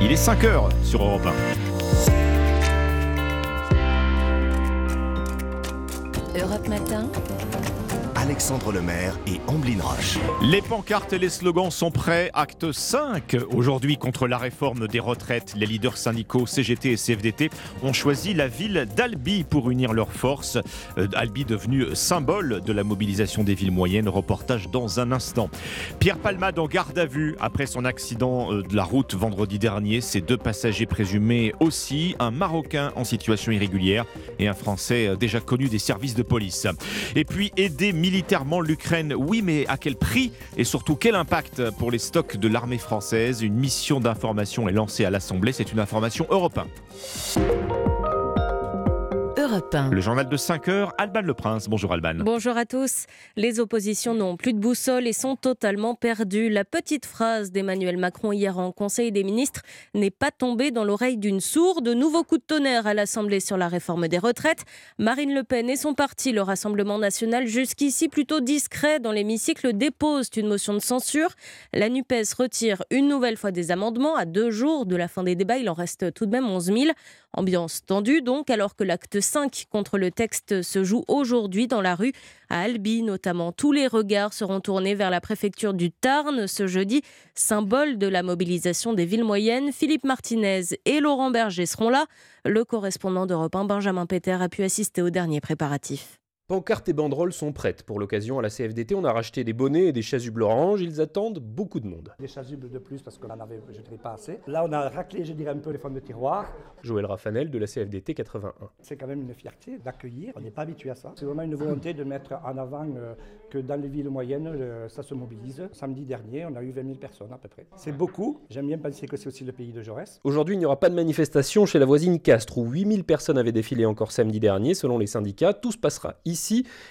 Il est 5 heures sur Europe 1. Europe Matin. Alexandre Lemaire et Amblin Roche. Les pancartes et les slogans sont prêts. Acte 5. Aujourd'hui, contre la réforme des retraites, les leaders syndicaux CGT et CFDT ont choisi la ville d'Albi pour unir leurs forces. Euh, Albi devenu symbole de la mobilisation des villes moyennes. Reportage dans un instant. Pierre Palmade en garde à vue après son accident euh, de la route vendredi dernier. Ses deux passagers présumés aussi. Un Marocain en situation irrégulière et un Français euh, déjà connu des services de police. Et puis aider militairement l'Ukraine, oui, mais à quel prix et surtout quel impact pour les stocks de l'armée française? Une mission d'information est lancée à l'Assemblée, c'est une information européenne. Le journal de 5 heures, Alban Le Prince. Bonjour Alban. Bonjour à tous. Les oppositions n'ont plus de boussole et sont totalement perdues. La petite phrase d'Emmanuel Macron hier en Conseil des ministres n'est pas tombée dans l'oreille d'une sourde. Nouveau coup de tonnerre à l'Assemblée sur la réforme des retraites. Marine Le Pen et son parti, le Rassemblement national, jusqu'ici plutôt discret dans l'hémicycle, déposent une motion de censure. La NUPES retire une nouvelle fois des amendements. À deux jours de la fin des débats, il en reste tout de même 11 000. Ambiance tendue donc, alors que l'acte 5 contre le texte se joue aujourd'hui dans la rue, à Albi notamment. Tous les regards seront tournés vers la préfecture du Tarn ce jeudi, symbole de la mobilisation des villes moyennes. Philippe Martinez et Laurent Berger seront là. Le correspondant d'Europe 1, Benjamin Péter, a pu assister aux derniers préparatifs. Pancartes et banderoles sont prêtes. Pour l'occasion, à la CFDT, on a racheté des bonnets et des chasubles oranges. Ils attendent beaucoup de monde. Des chasubles de plus parce qu'on en avait, je dirais, pas assez. Là, on a raclé, je dirais, un peu les fonds de tiroir. Joël Raffanel de la CFDT 81. C'est quand même une fierté d'accueillir. On n'est pas habitué à ça. C'est vraiment une volonté de mettre en avant euh, que dans les villes moyennes, euh, ça se mobilise. Samedi dernier, on a eu 20 000 personnes à peu près. C'est beaucoup. J'aime bien penser que c'est aussi le pays de Jaurès. Aujourd'hui, il n'y aura pas de manifestation chez la voisine Castres où 8 000 personnes avaient défilé encore samedi dernier, selon les syndicats. Tout se passera ici.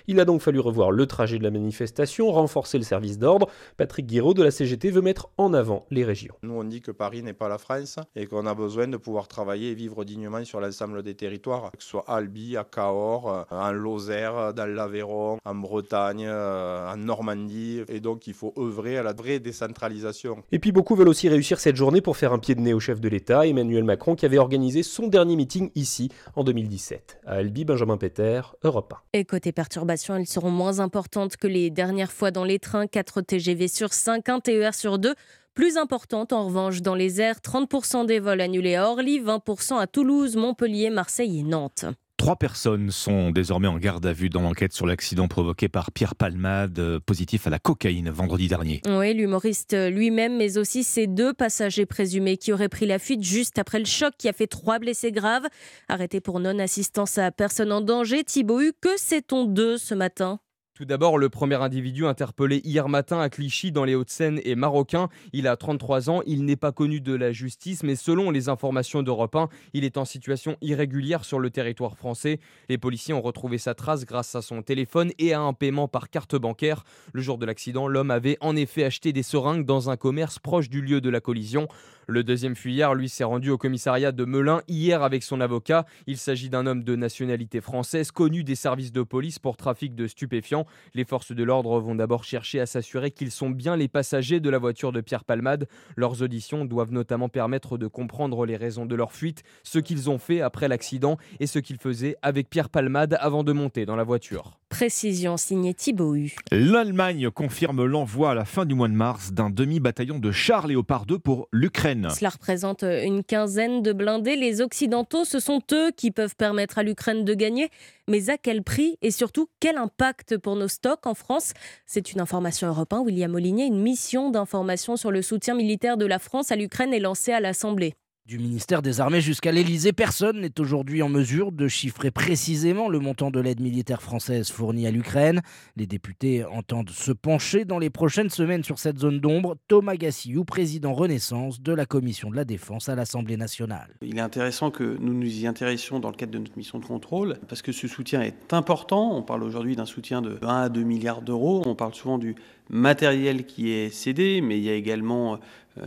Il a donc fallu revoir le trajet de la manifestation, renforcer le service d'ordre. Patrick Guiraud de la CGT veut mettre en avant les régions. Nous, on dit que Paris n'est pas la France et qu'on a besoin de pouvoir travailler et vivre dignement sur l'ensemble des territoires, que ce soit à Albi, à Cahors, en Lozère, dans l'Aveyron, en Bretagne, en Normandie. Et donc, il faut œuvrer à la vraie décentralisation. Et puis, beaucoup veulent aussi réussir cette journée pour faire un pied de nez au chef de l'État, Emmanuel Macron, qui avait organisé son dernier meeting ici en 2017. À Albi, Benjamin Peter, Europe 1. Côté perturbation, elles seront moins importantes que les dernières fois dans les trains, 4 TGV sur 5, 1 TER sur 2. Plus importante en revanche dans les airs, 30% des vols annulés à Orly, 20% à Toulouse, Montpellier, Marseille et Nantes. Trois personnes sont désormais en garde à vue dans l'enquête sur l'accident provoqué par Pierre Palmade, euh, positif à la cocaïne vendredi dernier. Oui, l'humoriste lui-même, mais aussi ses deux passagers présumés qui auraient pris la fuite juste après le choc qui a fait trois blessés graves. Arrêté pour non-assistance à personne en danger, Thibaut que sait-on d'eux ce matin? Tout d'abord, le premier individu interpellé hier matin à Clichy dans les Hauts-de-Seine est marocain. Il a 33 ans, il n'est pas connu de la justice, mais selon les informations d'Europe 1, il est en situation irrégulière sur le territoire français. Les policiers ont retrouvé sa trace grâce à son téléphone et à un paiement par carte bancaire. Le jour de l'accident, l'homme avait en effet acheté des seringues dans un commerce proche du lieu de la collision. Le deuxième fuyard, lui, s'est rendu au commissariat de Melun hier avec son avocat. Il s'agit d'un homme de nationalité française, connu des services de police pour trafic de stupéfiants. Les forces de l'ordre vont d'abord chercher à s'assurer qu'ils sont bien les passagers de la voiture de Pierre Palmade. Leurs auditions doivent notamment permettre de comprendre les raisons de leur fuite, ce qu'ils ont fait après l'accident et ce qu'ils faisaient avec Pierre Palmade avant de monter dans la voiture. Précision signée Thibaut L'Allemagne confirme l'envoi à la fin du mois de mars d'un demi-bataillon de chars Léopard 2 pour l'Ukraine. Cela représente une quinzaine de blindés. Les Occidentaux, ce sont eux qui peuvent permettre à l'Ukraine de gagner. Mais à quel prix et surtout quel impact pour nos stocks en France? C'est une information européenne. William Molinier, une mission d'information sur le soutien militaire de la France à l'Ukraine est lancée à l'Assemblée. Du ministère des Armées jusqu'à l'Elysée, personne n'est aujourd'hui en mesure de chiffrer précisément le montant de l'aide militaire française fournie à l'Ukraine. Les députés entendent se pencher dans les prochaines semaines sur cette zone d'ombre. Thomas Gassiou, président Renaissance de la Commission de la Défense à l'Assemblée nationale. Il est intéressant que nous nous y intéressions dans le cadre de notre mission de contrôle, parce que ce soutien est important. On parle aujourd'hui d'un soutien de 1 à 2 milliards d'euros. On parle souvent du matériel qui est cédé, mais il y a également euh,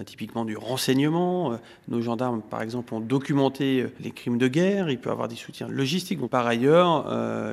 typiquement du renseignement. Euh, nos gendarmes, par exemple, ont documenté euh, les crimes de guerre. Il peut avoir des soutiens logistiques. par ailleurs,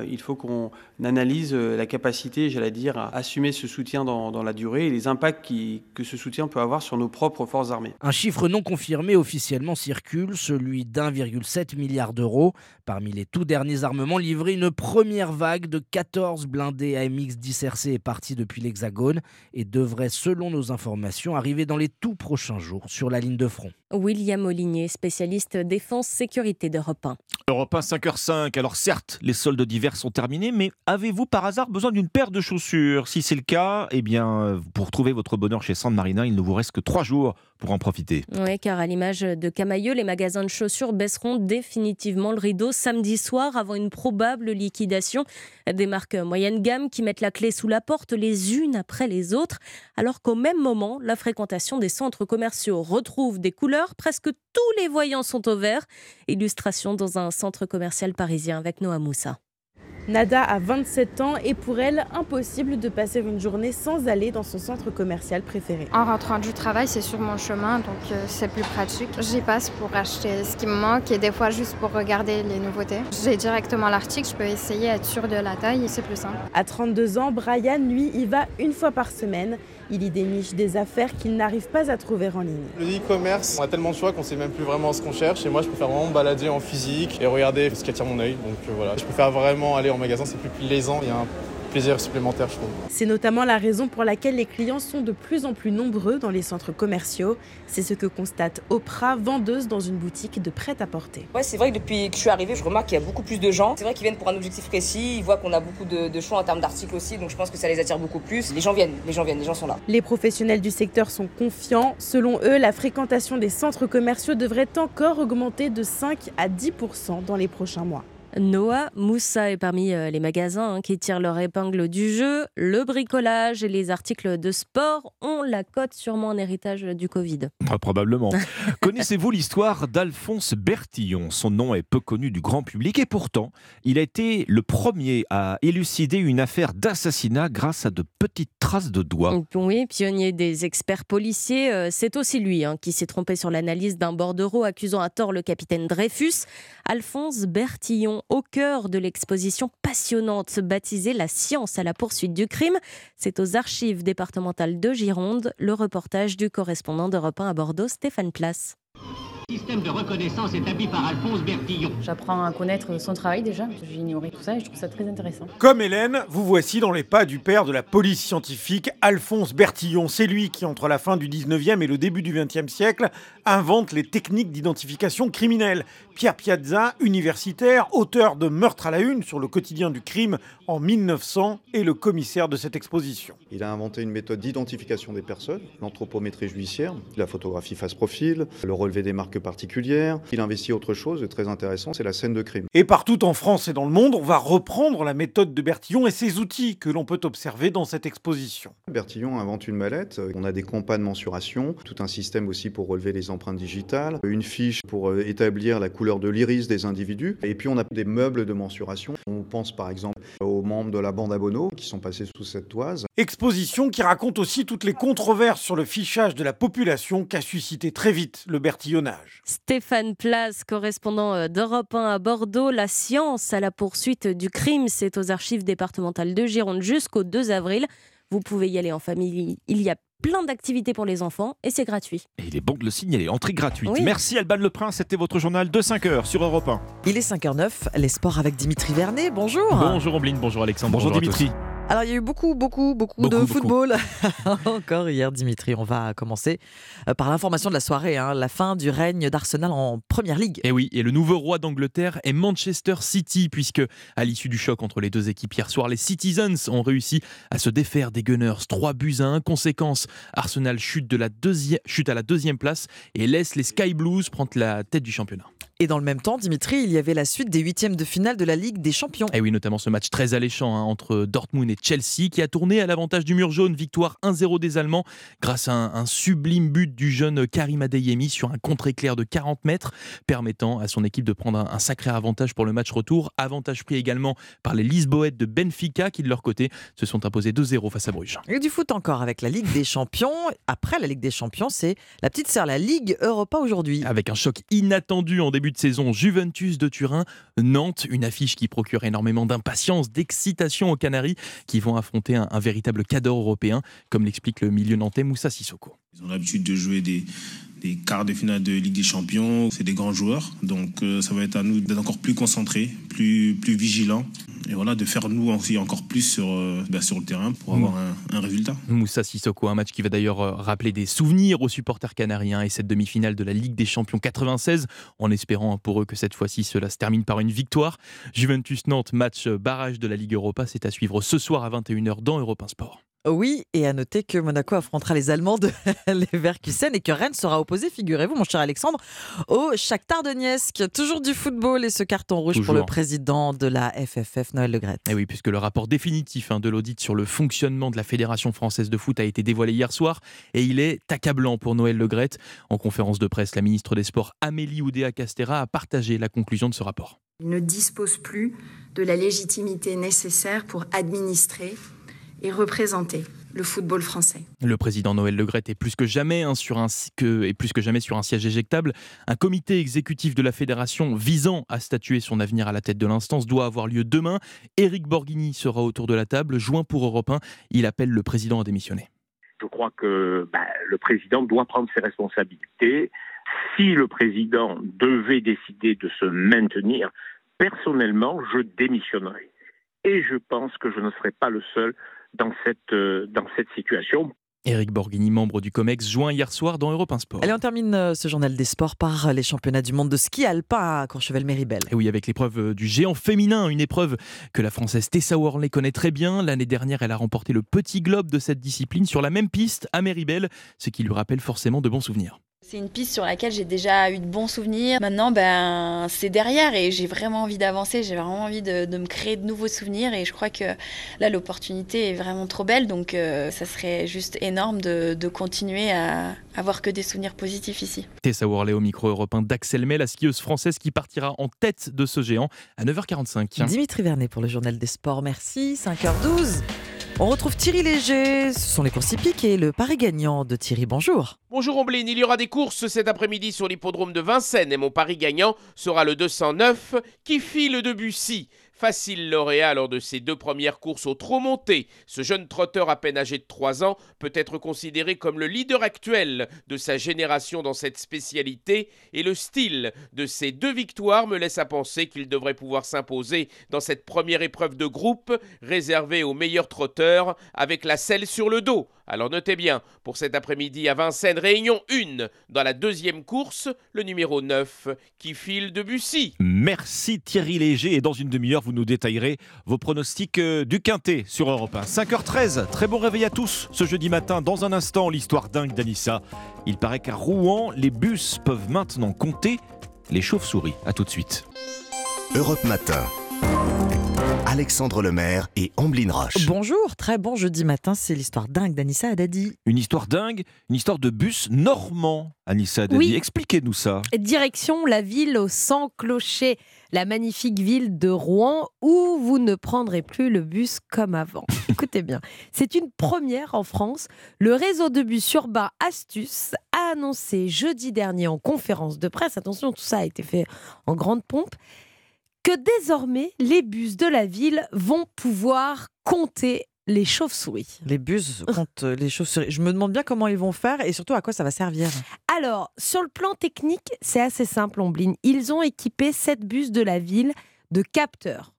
il faut qu'on analyse la capacité, j'allais dire, à assumer ce soutien dans, la durée et les impacts que ce soutien peut avoir sur nos propres forces armées. Un chiffre non confirmé officiellement circule, celui d'1,7 milliard d'euros. Parmi les tout derniers armements livrés, une première vague de 14 blindés AMX 10 RC est partie depuis l'Hexagone et devrait, selon nos informations, arriver dans les tout prochains jours sur la ligne de front. William Olinier, spécialiste défense-sécurité d'Europe 1. Europe 1, 5h05. Alors certes, les soldes d'hiver sont terminés, mais avez-vous par hasard besoin d'une paire de chaussures? Si c'est le cas, eh bien, pour trouver votre bonheur chez San Marina, il ne vous reste que trois jours pour en profiter. Oui, car à l'image de Camailleux, les magasins de chaussures baisseront définitivement le rideau samedi soir avant une probable liquidation. Des marques moyenne gamme qui mettent la clé sous la porte les unes après les autres, alors qu'au même moment, la fréquentation des centres commerciaux retrouve des couleurs. Presque tous les voyants sont au vert. Illustration dans un centre commercial parisien avec Noah Moussa. Nada a 27 ans et pour elle, impossible de passer une journée sans aller dans son centre commercial préféré. En rentrant du travail, c'est sur mon chemin, donc euh, c'est plus pratique. J'y passe pour acheter ce qui me manque et des fois juste pour regarder les nouveautés. J'ai directement l'article, je peux essayer, être sûr de la taille et c'est plus simple. À 32 ans, Brian, lui, y va une fois par semaine. Il y déniche des affaires qu'il n'arrive pas à trouver en ligne. Le e-commerce, on a tellement de choix qu'on sait même plus vraiment ce qu'on cherche. Et moi, je préfère vraiment me balader en physique et regarder ce qui attire mon œil. Donc euh, voilà, je préfère vraiment aller en magasin, c'est plus plaisant. Plaisir supplémentaire, je trouve. C'est notamment la raison pour laquelle les clients sont de plus en plus nombreux dans les centres commerciaux. C'est ce que constate Oprah, vendeuse dans une boutique de prêt-à-porter. Ouais, c'est vrai que depuis que je suis arrivée, je remarque qu'il y a beaucoup plus de gens. C'est vrai qu'ils viennent pour un objectif précis, ils voient qu'on a beaucoup de, choix en termes d'articles aussi, donc je pense que ça les attire beaucoup plus. Les gens viennent, les gens viennent, les gens sont là. Les professionnels du secteur sont confiants. Selon eux, la fréquentation des centres commerciaux devrait encore augmenter de 5 à 10% dans les prochains mois. Noah Moussa est parmi euh, les magasins hein, qui tirent leur épingle du jeu. Le bricolage et les articles de sport ont la cote sûrement en héritage du Covid. probablement. Connaissez-vous l'histoire d'Alphonse Bertillon? Son nom est peu connu du grand public et pourtant, il a été le premier à élucider une affaire d'assassinat grâce à de petites traces de doigts. Oui, pionnier des experts policiers, euh, c'est aussi lui hein, qui s'est trompé sur l'analyse d'un bordereau accusant à tort le capitaine Dreyfus. Alphonse Bertillon au cœur de l'exposition passionnante baptisée La science à la poursuite du crime. C'est aux archives départementales de Gironde, le reportage du correspondant d'Europe 1 à Bordeaux, Stéphane Place. Système de reconnaissance établi par Alphonse Bertillon. J'apprends à connaître son travail déjà, j'ai ignoré tout ça et je trouve ça très intéressant. Comme Hélène, vous voici dans les pas du père de la police scientifique, Alphonse Bertillon. C'est lui qui, entre la fin du 19e et le début du 20e siècle, invente les techniques d'identification criminelle. Pierre Piazza, universitaire, auteur de Meurtre à la une sur le quotidien du crime en 1900, est le commissaire de cette exposition. Il a inventé une méthode d'identification des personnes, l'anthropométrie judiciaire, la photographie face-profil, le relevé des marques particulière. Il investit autre chose de très intéressant, c'est la scène de crime. Et partout en France et dans le monde, on va reprendre la méthode de Bertillon et ses outils que l'on peut observer dans cette exposition. Bertillon invente une mallette, on a des compas de mensuration, tout un système aussi pour relever les empreintes digitales, une fiche pour euh, établir la couleur de l'iris des individus, et puis on a des meubles de mensuration. On pense par exemple aux membres de la bande à qui sont passés sous cette toise. Exposition qui raconte aussi toutes les controverses sur le fichage de la population qu'a suscité très vite le bertillonnage. Stéphane Place, correspondant euh, d'Europe 1 à Bordeaux. La science à la poursuite du crime, c'est aux archives départementales de Gironde jusqu'au 2 avril. Vous pouvez y aller en famille. Il y a plein d'activités pour les enfants et c'est gratuit. Et il est bon de le signaler, entrée gratuite. Merci Alban Le Prince, c'était votre journal de 5h sur Europe 1. Il est 5h09, les sports avec Dimitri Vernet, bonjour. Bonjour Ombline, bonjour Alexandre, bonjour, Dimitri. Alors, il y a eu beaucoup, beaucoup, beaucoup, de football encore hier, Dimitri. On va commencer euh, par l'information de la soirée, hein, la fin du règne d'Arsenal en Première Ligue. Et eh oui, et le nouveau roi d'Angleterre est Manchester City, puisque à l'issue du choc entre les deux équipes hier soir, les Citizens ont réussi à se défaire des Gunners. 3 buts à 1. Conséquence, Arsenal chute, de la chute à la deuxième place et laisse les Sky Blues prendre la tête du championnat. Et dans le même temps, Dimitri, il y avait la suite des huitièmes de finale de la Ligue des Champions. Et oui, notamment ce match très alléchant hein, entre Dortmund et Chelsea qui a tourné à l'avantage du mur jaune. Victoire 1-0 des Allemands grâce à un, un, sublime but du jeune Karim Adeyemi sur un contre-éclair de 40 mètres, permettant à son équipe de prendre un, un, sacré avantage pour le match retour. Avantage pris également par les Lisboètes de Benfica qui, de leur côté, se sont imposés 2-0 face à Bruges. Et du foot encore avec la Ligue des Champions. Après la Ligue des Champions, c'est la petite sœur, la Ligue Europa aujourd'hui. Avec un choc inattendu en début de saison, Juventus de Turin, Nantes, une affiche qui procure énormément d'impatience, d'excitation aux Canaries qui vont affronter un, véritable cadre européen, comme l'explique le milieu nantais Moussa Sissoko. Ils ont l'habitude de jouer des, des quarts de finale de Ligue des Champions. C'est des grands joueurs, donc euh, ça va être à nous d'être encore plus concentrés, plus, plus vigilants. Et voilà, de faire nous aussi encore plus sur, euh, bah, sur le terrain pour avoir un, un, résultat. Moussa Sissoko, un match qui va d'ailleurs euh, rappeler des souvenirs aux supporters canariens et cette demi-finale de la Ligue des Champions 96, en espérant pour eux que cette fois-ci cela se termine par une victoire. Juventus-Nantes, match barrage de la Ligue Europa, c'est à suivre ce soir à 21h dans Europe 1 Sport. Oui, et à noter que Monaco affrontera les Allemands de Leverkusen et que Rennes sera opposé, figurez-vous, mon cher Alexandre, au Shakhtar Donetsk. Toujours du football et ce carton rouge Toujours. pour le président de la FFF, Noël Le Gret. Et oui, puisque le rapport définitif hein, de l'audit sur le fonctionnement de la Fédération française de foot a été dévoilé hier soir et il est accablant pour Noël Le Gret. En conférence de presse, la ministre des Sports Amélie Oudéa-Castera a partagé la conclusion de ce rapport. Il ne dispose plus de la légitimité nécessaire pour administrer et représenter le football français. Le président Noël Le Gret est plus que jamais hein, sur un que, est plus que jamais sur un siège éjectable. Un comité exécutif de la fédération visant à statuer son avenir à la tête de l'instance doit avoir lieu demain. Éric Borghini sera autour de la table. Joint pour Europe 1, il appelle le président à démissionner. Je crois que bah, le président doit prendre ses responsabilités. Si le président devait décider de se maintenir, personnellement, je démissionnerai. Et je pense que je ne serai pas le seul dans cette, euh, dans cette situation. Éric Borghini, membre du COMEX, joint hier soir dans Europe 1 Sport. Allez, on termine euh, ce journal des sports par les championnats du monde de ski alpin à Courchevel-Méribel. Et oui, avec l'épreuve euh, du géant féminin, une épreuve que la Française Tessa Worley connaît très bien. L'année dernière, elle a remporté le petit globe de cette discipline sur la même piste à Méribel, ce qui lui rappelle forcément de bons souvenirs. C'est une piste sur laquelle j'ai déjà eu de bons souvenirs. Maintenant, ben, c'est derrière et j'ai vraiment envie d'avancer. J'ai vraiment envie de, de, me créer de nouveaux souvenirs. Et je crois que là, l'opportunité est vraiment trop belle. Donc, euh, ça serait juste énorme de, de, continuer à avoir que des souvenirs positifs ici. Tessa Worley au micro européen d'Axel May, la skieuse française qui partira en tête de ce géant à 9h45. Dimitri Vernet pour le journal des sports. Merci. 5h12. On retrouve Thierry Léger, ce sont les courses hippiques et le pari gagnant de Thierry. Bonjour. Bonjour Omblin, il y aura des courses cet après-midi sur l'hippodrome de Vincennes et mon pari gagnant sera le 209 qui file de Bussy. Facile lauréat lors de ses deux premières courses au trot monté. Ce jeune trotteur à peine âgé de 3 ans peut être considéré comme le leader actuel de sa génération dans cette spécialité et le style de ses deux victoires me laisse à penser qu'il devrait pouvoir s'imposer dans cette première épreuve de groupe réservée aux meilleurs trotteurs avec la selle sur le dos. Alors notez bien, pour cet après-midi à Vincennes, réunion 1 dans la deuxième course, le numéro 9 qui file de Bussy. Merci Thierry Léger et dans une demi-heure, vous nous détaillerez vos pronostics euh, du Quintet sur Europe 1. 5h13, très bon réveil à tous ce jeudi matin. Dans un instant, l'histoire dingue d'Anissa. Il paraît qu'à Rouen, les bus peuvent maintenant compter les chauves-souris. A tout de suite. Europe Matin. Alexandre Lemaire et Amblin Roche. Bonjour, très bon jeudi matin, c'est l'histoire dingue d'Anissa Haddadi. Une histoire dingue, une histoire de bus normand, Anissa Haddadi. Oui. Expliquez-nous ça. Direction la ville aux 100 clochers, la magnifique ville de Rouen où vous ne prendrez plus le bus comme avant. Écoutez bien, c'est une première en France. Le réseau de bus urbain Astuce a annoncé jeudi dernier en conférence de presse, attention, tout ça a été fait en grande pompe, que désormais les bus de la ville vont pouvoir compter les chauves-souris. Les bus comptent les chauves-souris. Je me demande bien comment ils vont faire et surtout à quoi ça va servir. Alors, sur le plan technique, c'est assez simple, Ombline. Ils ont équipé sept bus de la ville de capteurs.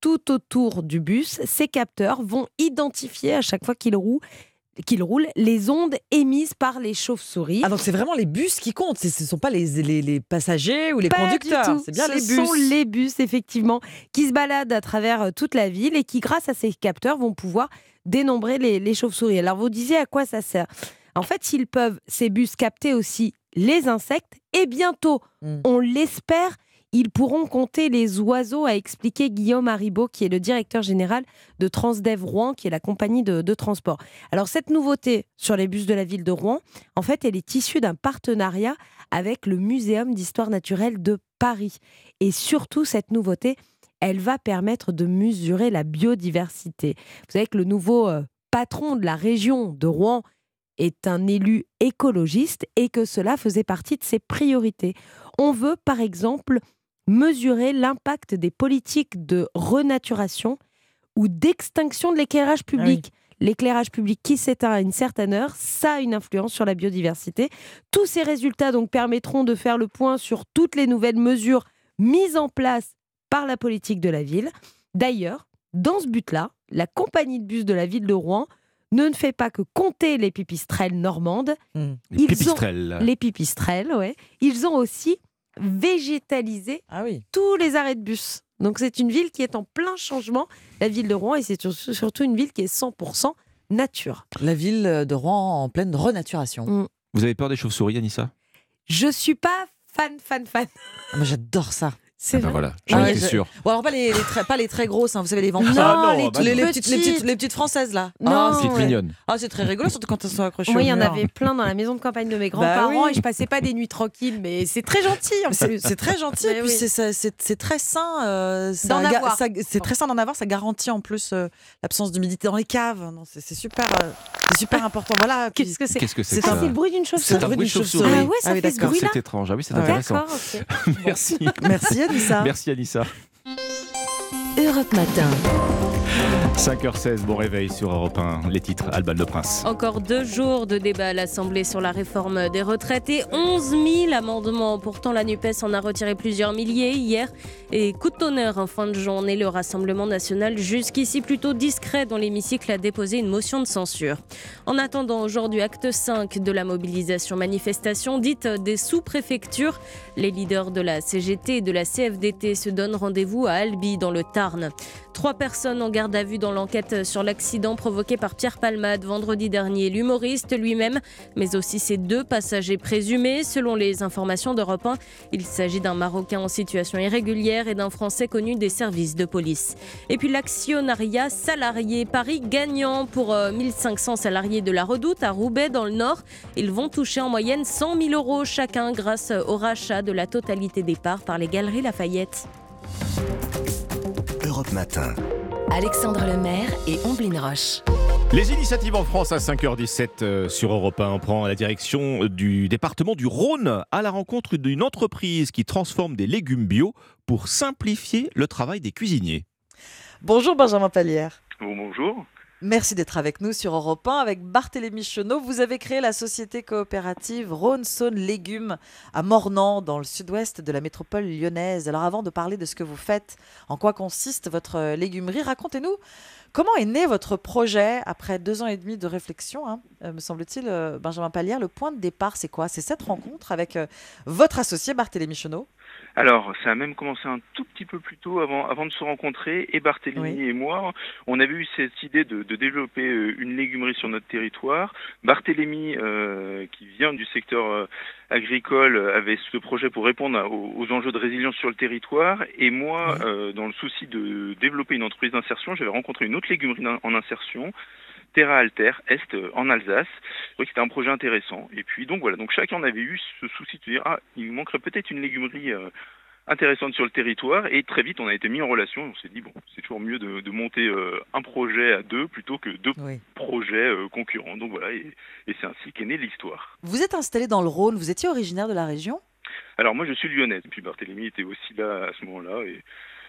Tout autour du bus, ces capteurs vont identifier à chaque fois qu'ils roulent qu'il roule les ondes émises par les chauves-souris. Ah donc c'est vraiment les bus qui comptent, ce ne sont pas les, les, les passagers ou les pas conducteurs, c'est bien ce les bus. Ce sont les bus effectivement qui se baladent à travers euh, toute la ville et qui grâce à ces capteurs vont pouvoir dénombrer les, les chauves-souris. Alors vous disiez à quoi ça sert? En fait, ils peuvent, ces bus, capter aussi les insectes et bientôt, on l'espère, ils pourront compter les oiseaux, a expliqué Guillaume Haribo, qui est le directeur général de Transdev Rouen, qui est la compagnie de, de transport. Alors cette nouveauté sur les bus de la ville de Rouen, en fait, elle est issue d'un partenariat avec le Muséum d'histoire naturelle de Paris. Et surtout, cette nouveauté, elle va permettre de mesurer la biodiversité. Vous savez que le nouveau euh, patron de la région de Rouen est un élu écologiste et que cela faisait partie de ses priorités. On veut, par exemple, mesurer l'impact des politiques de renaturation ou d'extinction de l'éclairage public. L'éclairage public qui s'éteint à une certaine heure, ça a une influence sur la biodiversité. Tous ces résultats donc permettront de faire le point sur toutes les nouvelles mesures mises en place par la politique de la ville. D'ailleurs, dans ce but-là, la compagnie de bus de la ville de Rouen ne fait pas que compter les pipistrelles normandes. Les Ils ont- pipistrelles. les pipistrelles, ouais. Ils ont aussi végétalisé tous les arrêts de bus. Donc c'est une ville qui est en plein changement, la ville de Rouen, et c'est sur- surtout une ville qui est 100% nature. La ville de Rouen en pleine renaturation. Mm. Vous avez peur des chauves-souris, Anissa? Je suis pas fan, fan, fan. Ah, moi, j'adore ça. C'est Ah bah vrai. voilà, Ah j'en ouais, étais je- sûr. Bon, alors pas les, les très, pas les très grosses, hein, vous savez, les vampires. Non, Ah non, les les, les petites, les, petites. petites, les petites françaises, là. Non. Ah, Petites ouais. mignonnes. Ah, c'est très rigolo, surtout quand elles sont accrochées Moi, il y en mur. avait plein dans la maison de campagne de mes Bah grands-parents oui. et je passais pas des nuits tranquilles, mais c'est très gentil en C'est plus. c'est très gentil, et puis oui. c'est- très sain. euh, C'est très sain d'en avoir, ça garantit en plus euh, l'absence d'humidité dans les caves. C'est super, euh, c'est super important. Voilà. puis- Qu'est-ce que c'est c'est C'est le bruit d'une chauve-souris. C'est un bruit de chauve-souris. Ah ouais, ça Ah fait ce bruit-là C'est étrange, ah oui, c'est Ouais. intéressant. D'accord, ok. Merci. Merci Anissa. Merci Anissa. Europe Matin. 5h16, bon réveil sur Europe 1, les titres Alban Le Prince. Encore deux jours de débat à l'Assemblée sur la réforme des retraites et 11 000 amendements. Pourtant, la NUPES en a retiré plusieurs milliers hier. Et coup de en fin de journée, le Rassemblement national, jusqu'ici plutôt discret dans l'hémicycle, a déposé une motion de censure. En attendant, aujourd'hui, acte 5 de la mobilisation manifestation dite des sous-préfectures. Les leaders de la CGT et de la CFDT se donnent rendez-vous à Albi, dans le Tarn. Trois personnes en vue dans l'enquête sur l'accident provoqué par Pierre Palmade vendredi dernier. L'humoriste lui-même, mais aussi ses deux passagers présumés. Selon les informations d'Europe 1, il s'agit d'un Marocain en situation irrégulière et d'un Français connu des services de police. Et puis l'actionnariat salarié. Paris gagnant pour euh, 1500 salariés de la Redoute à Roubaix dans le Nord. Ils vont toucher en moyenne 100 000 euros chacun grâce au rachat de la totalité des parts par les Galeries Lafayette. Europe Matin. Alexandre Lemaire et Omblin Roche. Les initiatives en France à 5h17 euh, sur Europe 1. On prend la direction du département du Rhône à la rencontre d'une entreprise qui transforme des légumes bio pour simplifier le travail des cuisiniers. Bonjour Benjamin Pallière. bonjour. Merci d'être avec nous sur Europe 1 avec Barthélémy Chenot. Vous avez créé la société coopérative Rhône-Saône Légumes à Mornan, dans le sud-ouest de la métropole lyonnaise. Alors avant de parler de ce que vous faites, en quoi consiste votre légumerie, racontez-nous comment est né votre projet après deux ans et demi de réflexion, hein, euh, me semble-t-il, euh, Benjamin Pallière. Le point de départ, c'est quoi? C'est cette rencontre avec euh, votre associé Barthélémy Chenot Alors, ça a même commencé un tout petit peu plus tôt avant, avant de se rencontrer. Et Barthélémy et moi, on avait eu cette idée de, de développer euh, une légumerie sur notre territoire. Barthélémy, euh, qui vient du secteur euh, agricole, avait ce projet pour répondre à- aux, aux enjeux de résilience sur le territoire. Et moi, euh, dans le souci de développer une entreprise d'insertion, j'avais rencontré une autre légumerie en insertion. Terra Alter, Est, euh, en Alsace. Que c'était un projet intéressant. Et puis, donc voilà, donc chacun en avait eu ce souci de dire, ah, il manquerait peut-être une légumerie euh, intéressante sur le territoire. Et très vite, on a été mis en relation. On s'est dit, bon, c'est toujours mieux de, de monter euh, un projet à deux plutôt que deux projets euh, concurrents. Donc voilà, et, et c'est ainsi qu'est née l'histoire. Vous êtes installé dans le Rhône, vous étiez originaire de la région? Alors moi, je suis lyonnais. Puis Barthélemy était aussi là à ce moment-là. Et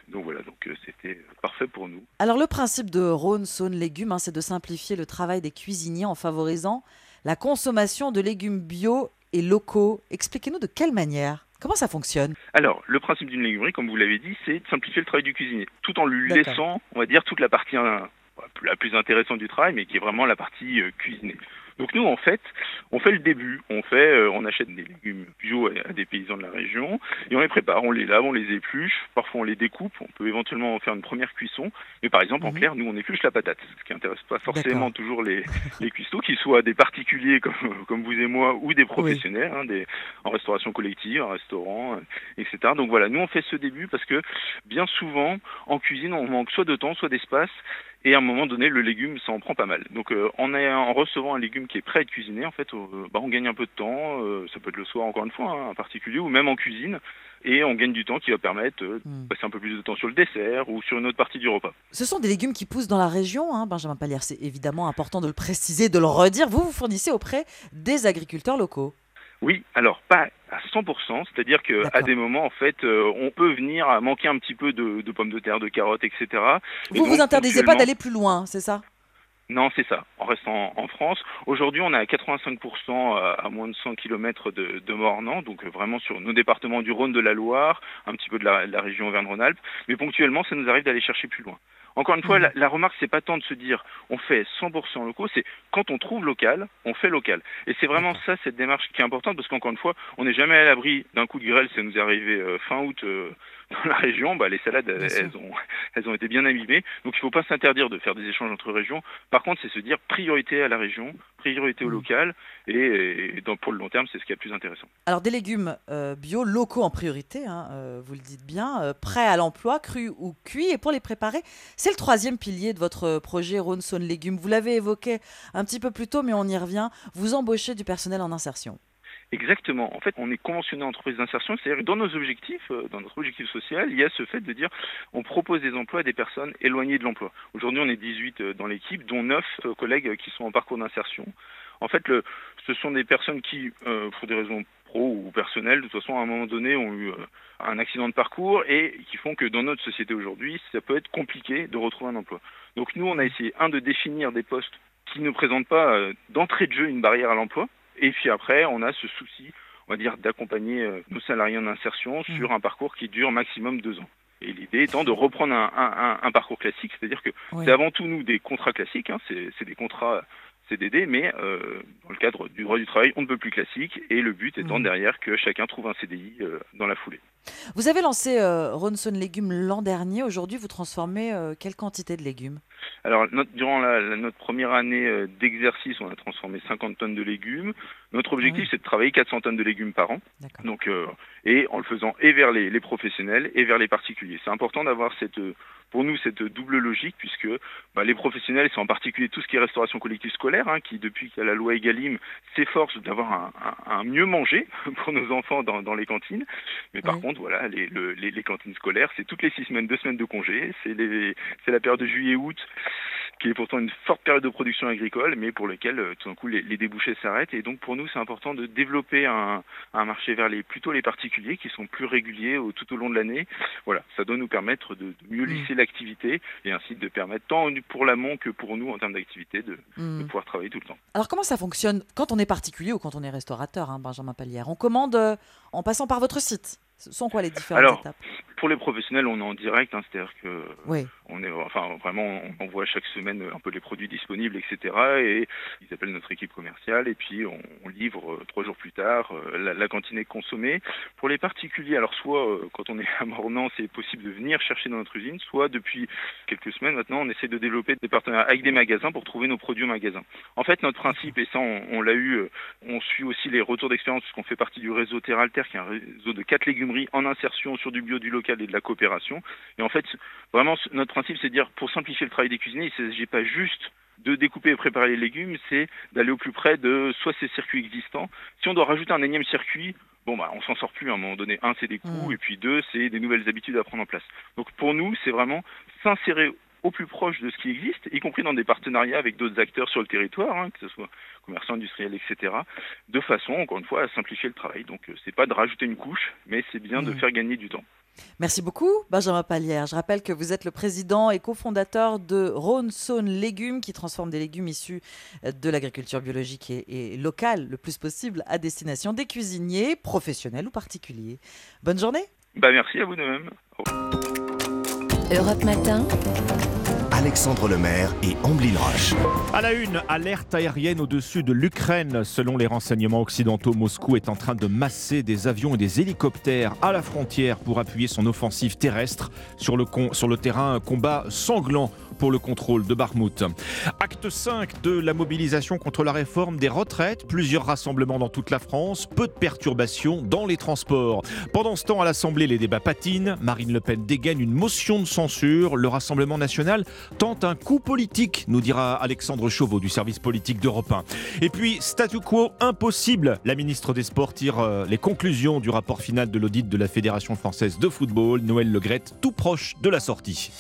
donc voilà, donc euh, c'était parfait pour nous. Alors le principe de Rhône, Saône, Légumes, hein, c'est de simplifier le travail des cuisiniers en favorisant la consommation de légumes bio et locaux. Expliquez-nous de quelle manière Comment ça fonctionne? Alors, le principe d'une légumerie, comme vous l'avez dit, c'est de simplifier le travail du cuisinier, tout en lui laissant, on va dire, toute la partie hein, la plus intéressante du travail, mais qui est vraiment la partie euh, cuisinée. Donc nous, en fait, on fait le début. On fait, euh, on achète des légumes bio à, à des paysans de la région et on les prépare. On les lave, on les épluche. Parfois, on les découpe. On peut éventuellement en faire une première cuisson. Mais par exemple, en Mhm. clair, nous, on épluche la patate, ce qui intéresse pas forcément toujours les, les cuistots, qu'ils soient des particuliers comme, comme vous et moi ou des professionnels, hein, des, en restauration collective, en restaurant, euh, etc. Donc voilà, nous, on fait ce début parce que bien souvent, en cuisine, on manque soit de temps, soit d'espace. Et à un moment donné, le légume, ça en prend pas mal. Donc, euh, en, recevant un légume qui est prêt à être cuisiné, en fait, euh, bah, on gagne un peu de temps. euh, ça peut être le soir, encore une fois, hein, en particulier, ou même en cuisine. Et on gagne du temps qui va permettre de passer un peu plus de temps sur le dessert ou sur une autre partie du repas. Ce sont des légumes qui poussent dans la région, hein, Benjamin Palière. C'est évidemment important de le préciser, de le redire. Vous vous fournissez auprès des agriculteurs locaux. Oui, alors pas à 100%, c'est-à-dire que à des moments, en fait, euh, on peut venir à manquer un petit peu de, de pommes de terre, de carottes, etc. Et Vous vous donc, interdisez pas d'aller plus loin, c'est ça? Non, c'est ça. En restant en France, aujourd'hui, on est à 85% à, à moins de 100 km de, de Mornan, donc euh, vraiment sur nos départements du Rhône, de la Loire, un petit peu de la, de la région Auvergne-Rhône-Alpes. Mais ponctuellement, ça nous arrive d'aller chercher plus loin. Encore une fois, la, la remarque, c'est pas tant de se dire on fait 100% locaux, c'est quand on trouve local, on fait local. Et c'est vraiment ça, cette démarche qui est importante, parce qu'encore une fois, on n'est jamais à l'abri d'un coup de grêle. Ça nous est arrivé euh, fin août euh, dans la région. Bah, les salades, elles, ont, elles ont été bien abîmées. Donc il ne faut pas s'interdire de faire des échanges entre régions. Par contre, c'est se dire priorité à la région, priorité au local, et, et dans, pour le long terme, c'est ce qui est le plus intéressant. Alors des légumes euh, bio locaux en priorité, hein, euh, vous le dites bien, euh, prêts à l'emploi, crus ou cuits. Et pour les préparer, c'est le troisième pilier de votre projet Rhône-Saône Légumes. Vous l'avez évoqué un petit peu plus tôt, mais on y revient. Vous embauchez du personnel en insertion. Exactement. En fait, on est conventionné entreprise d'insertion, c'est-à-dire dans nos objectifs, euh, dans notre objectif social, il y a ce fait de dire on propose des emplois à des personnes éloignées de l'emploi. Aujourd'hui, on est 18 euh, dans l'équipe, dont 9 euh, collègues qui sont en parcours d'insertion. En fait, ce sont des personnes qui, pour des raisons pro ou personnelles, de toute façon, à un moment donné, ont eu un accident de parcours et qui font que dans notre société aujourd'hui, ça peut être compliqué de retrouver un emploi. Donc nous, on a essayé, un, de définir des postes qui ne présentent pas d'entrée de jeu une barrière à l'emploi. Et puis après, on a ce souci, on va dire, d'accompagner euh, nos salariés en insertion sur un parcours qui dure maximum deux ans. Et l'idée étant de reprendre un, un- un- un parcours classique, c'est-à-dire que Oui. c'est avant tout nous des contrats classiques, hein, c'est des contrats CDD, mais euh, dans le cadre du droit du travail, on ne peut plus classique, et le but étant Mhm. derrière que chacun trouve un CDI euh, dans la foulée. Vous avez lancé euh, Rhône-Saône Légumes l'an dernier. Aujourd'hui, vous transformez euh, quelle quantité de légumes? Alors, notre- durant la, la- notre première année euh, d'exercice, on a transformé 50 tonnes de légumes. Notre objectif, c'est de travailler 400 tonnes de légumes par an. Donc, euh, et en le faisant et vers les, les professionnels et vers les particuliers. C'est important d'avoir cette, pour nous, cette double logique, puisque bah, les professionnels, c'est en particulier tout ce qui est restauration collective scolaire, hein, qui depuis qu'il y a la loi Egalim s'efforce d'avoir un, un- un mieux manger pour nos enfants dans, dans les cantines. Mais par contre, voilà, les, le- les, les cantines scolaires, c'est toutes les six semaines, deux semaines de congé. C'est la période de juillet-août, qui est pourtant une forte période de production agricole, mais pour lequel euh, tout d'un coup les, les débouchés s'arrêtent. Et donc pour nous, c'est important de développer un, un marché vers les plutôt les particuliers qui sont plus réguliers au- tout au long de l'année. Voilà, ça doit nous permettre de, de mieux lisser l'activité et ainsi de permettre tant pour l'amont que pour nous en termes d'activité de, Mm. de pouvoir travailler tout le temps. Alors comment ça fonctionne quand on est particulier ou quand on est restaurateur, hein, Benjamin Palière? On commande euh, en passant par votre site? Ce sont quoi les différentes Alors, étapes? pour les professionnels, on est en direct, hein, c'est-à-dire que Oui. on est, enfin, vraiment, on envoie chaque semaine un peu les produits disponibles, etc. Et ils appellent notre équipe commerciale et puis on, on livre euh, trois jours plus tard. euh, la, la cantine est consommée. Pour les particuliers, alors soit euh, quand on est à Mornan, c'est possible de venir chercher dans notre usine, soit depuis quelques semaines maintenant, on essaie de développer des partenariats avec des magasins pour trouver nos produits au magasin. En fait, notre principe, et ça, on, on l'a eu, on suit aussi les retours d'expérience, puisqu'on fait partie du réseau Terralter, qui est un réseau de quatre en insertion sur du bio, du local et de la coopération. Et en fait, vraiment, notre principe, c'est de dire, pour simplifier le travail des cuisiniers, il ne s'agit pas juste de découper et préparer les légumes, c'est d'aller au plus près de soit ces circuits existants. Si on doit rajouter un énième circuit, bon bah on s'en sort plus à un moment donné. Un, c'est des coûts, et puis deux, c'est des nouvelles habitudes à prendre en place. Donc pour nous, c'est vraiment s'insérer au plus proche de ce qui existe, y compris dans des partenariats avec d'autres acteurs sur le territoire, hein, que ce soit commerçants, industriels, etc., de façon, encore une fois, à simplifier le travail. Donc euh, c'est pas de rajouter une couche, mais c'est bien de Mhm. faire gagner du temps. Merci beaucoup, Benjamin Palière. Je rappelle que vous êtes le président et cofondateur de Rhône-Saône Légumes, qui transforme des légumes issus de l'agriculture biologique et, et locale le plus possible à destination des cuisiniers, professionnels ou particuliers. Bonne journée. Bah merci à vous de même. Europe Matin. Alexandre Lemaire et Amblin Roche. À la une, alerte aérienne au-dessus de l'Ukraine. Selon les renseignements occidentaux, Moscou est en train de masser des avions et des hélicoptères à la frontière pour appuyer son offensive terrestre sur le, terrain. Combat sanglant pour le contrôle de Barmouth. Acte 5 de la mobilisation contre la réforme des retraites. Plusieurs rassemblements dans toute la France. Peu de perturbations dans les transports. Pendant ce temps, à l'Assemblée, les débats patinent. Marine Le Pen dégaine une motion de censure. Le Rassemblement national tente un coup politique, nous dira Alexandre Chauveau du service politique d'Europe 1. Et puis, statu quo impossible. La ministre des Sports tire euh, les conclusions du rapport final de l'audit de la Fédération française de football. Noël Legrette, tout proche de la sortie.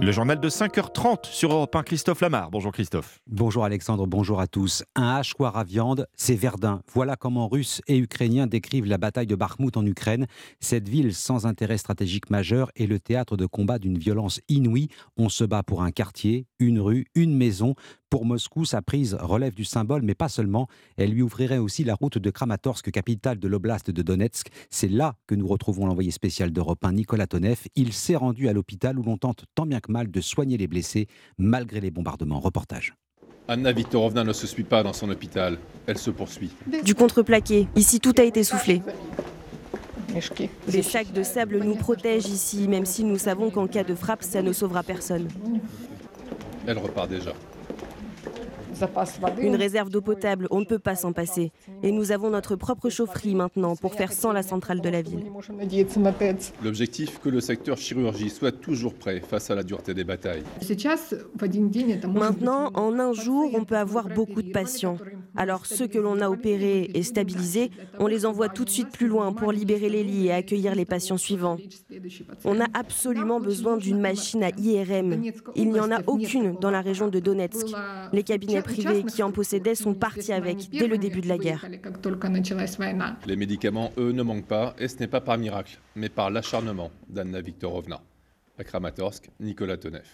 Le journal de 5h30 sur Europe 1, Christophe Lamar. Bonjour Christophe. Bonjour Alexandre, bonjour à tous. Un hachoir à viande, c'est Verdun. Voilà comment Russes et Ukrainiens décrivent la bataille de Bakhmut en Ukraine. Cette ville sans intérêt stratégique majeur est le théâtre de combat d'une violence inouïe. On se bat pour un quartier, une rue, une maison. Pour Moscou, sa prise relève du symbole, mais pas seulement. Elle lui ouvrirait aussi la route de Kramatorsk, capitale de l'oblast de Donetsk. C'est là que nous retrouvons l'envoyé spécial d'Europe 1, Nicolas Tonev. Il s'est rendu à l'hôpital où l'on tente tant bien que mal de soigner les blessés, malgré les bombardements. Reportage. Anna Viktorovna ne se suit pas dans son hôpital. Elle se poursuit. Du contreplaqué. Ici, tout a été soufflé. Les sacs de sable nous protègent ici, même si nous savons qu'en cas de frappe, ça ne sauvera personne. Elle repart déjà. Une réserve d'eau potable, on ne peut pas s'en passer. Et nous avons notre propre chaufferie maintenant pour faire sans la centrale de la ville. L'objectif, que le secteur chirurgie soit toujours prêt face à la dureté des batailles. Maintenant, en un jour, on peut avoir beaucoup de patients. Alors ceux que l'on a opérés et stabilisés, on les envoie tout de suite plus loin pour libérer les lits et accueillir les patients suivants. On a absolument besoin d'une machine à IRM. Il n'y en a aucune dans la région de Donetsk. Les cabinets privés qui en possédaient sont partis avec dès le début de la guerre. Les médicaments, eux, ne manquent pas, et ce n'est pas par miracle, mais par l'acharnement d'Anna Viktorovna. À Kramatorsk, Nicolas Tonev.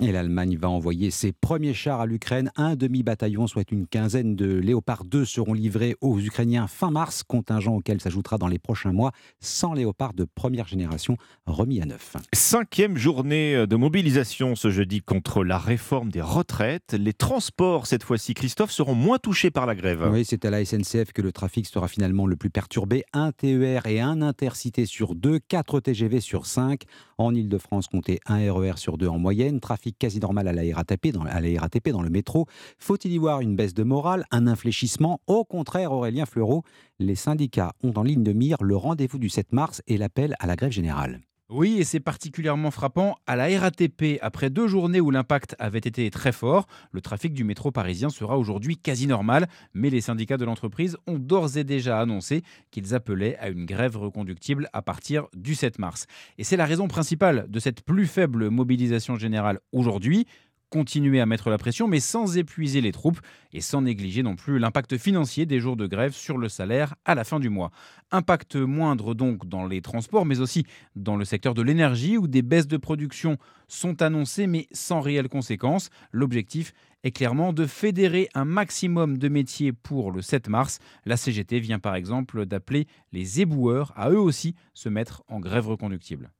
Et l'Allemagne va envoyer ses premiers chars à l'Ukraine. Un demi-bataillon, soit une quinzaine de Léopard 2, seront livrés aux Ukrainiens fin mars, contingent auquel s'ajoutera dans les prochains mois 100 Léopards de première génération remis à neuf. Cinquième journée de mobilisation ce jeudi contre la réforme des retraites. Les transports, cette fois-ci, Christophe, seront moins touchés par la grève. Oui, c'est à la SNCF que le trafic sera finalement le plus perturbé. Un TER et un intercité sur deux, quatre TGV sur cinq. En Ile-de-France, comptez un RER sur deux en moyenne trafic quasi normal à la RATP, dans, à la RATP, dans le métro. Faut-il y voir une baisse de morale, un infléchissement? Au contraire, Aurélien Fleureau, les syndicats ont en ligne de mire le rendez-vous du 7 mars et l'appel à la grève générale. Oui, et c'est particulièrement frappant à la RATP. Après deux journées où l'impact avait été très fort, le trafic du métro parisien sera aujourd'hui quasi normal. Mais les syndicats de l'entreprise ont d'ores et déjà annoncé qu'ils appelaient à une grève reconductible à partir du 7 mars. Et c'est la raison principale de cette plus faible mobilisation générale aujourd'hui continuer à mettre la pression, mais sans épuiser les troupes et sans négliger non plus l'impact financier des jours de grève sur le salaire à la fin du mois. Impact moindre donc dans les transports, mais aussi dans le secteur de l'énergie où des baisses de production sont annoncées, mais sans réelles conséquences. L'objectif est clairement de fédérer un maximum de métiers pour le 7 mars. La CGT vient par exemple d'appeler les éboueurs à eux aussi se mettre en grève reconductible.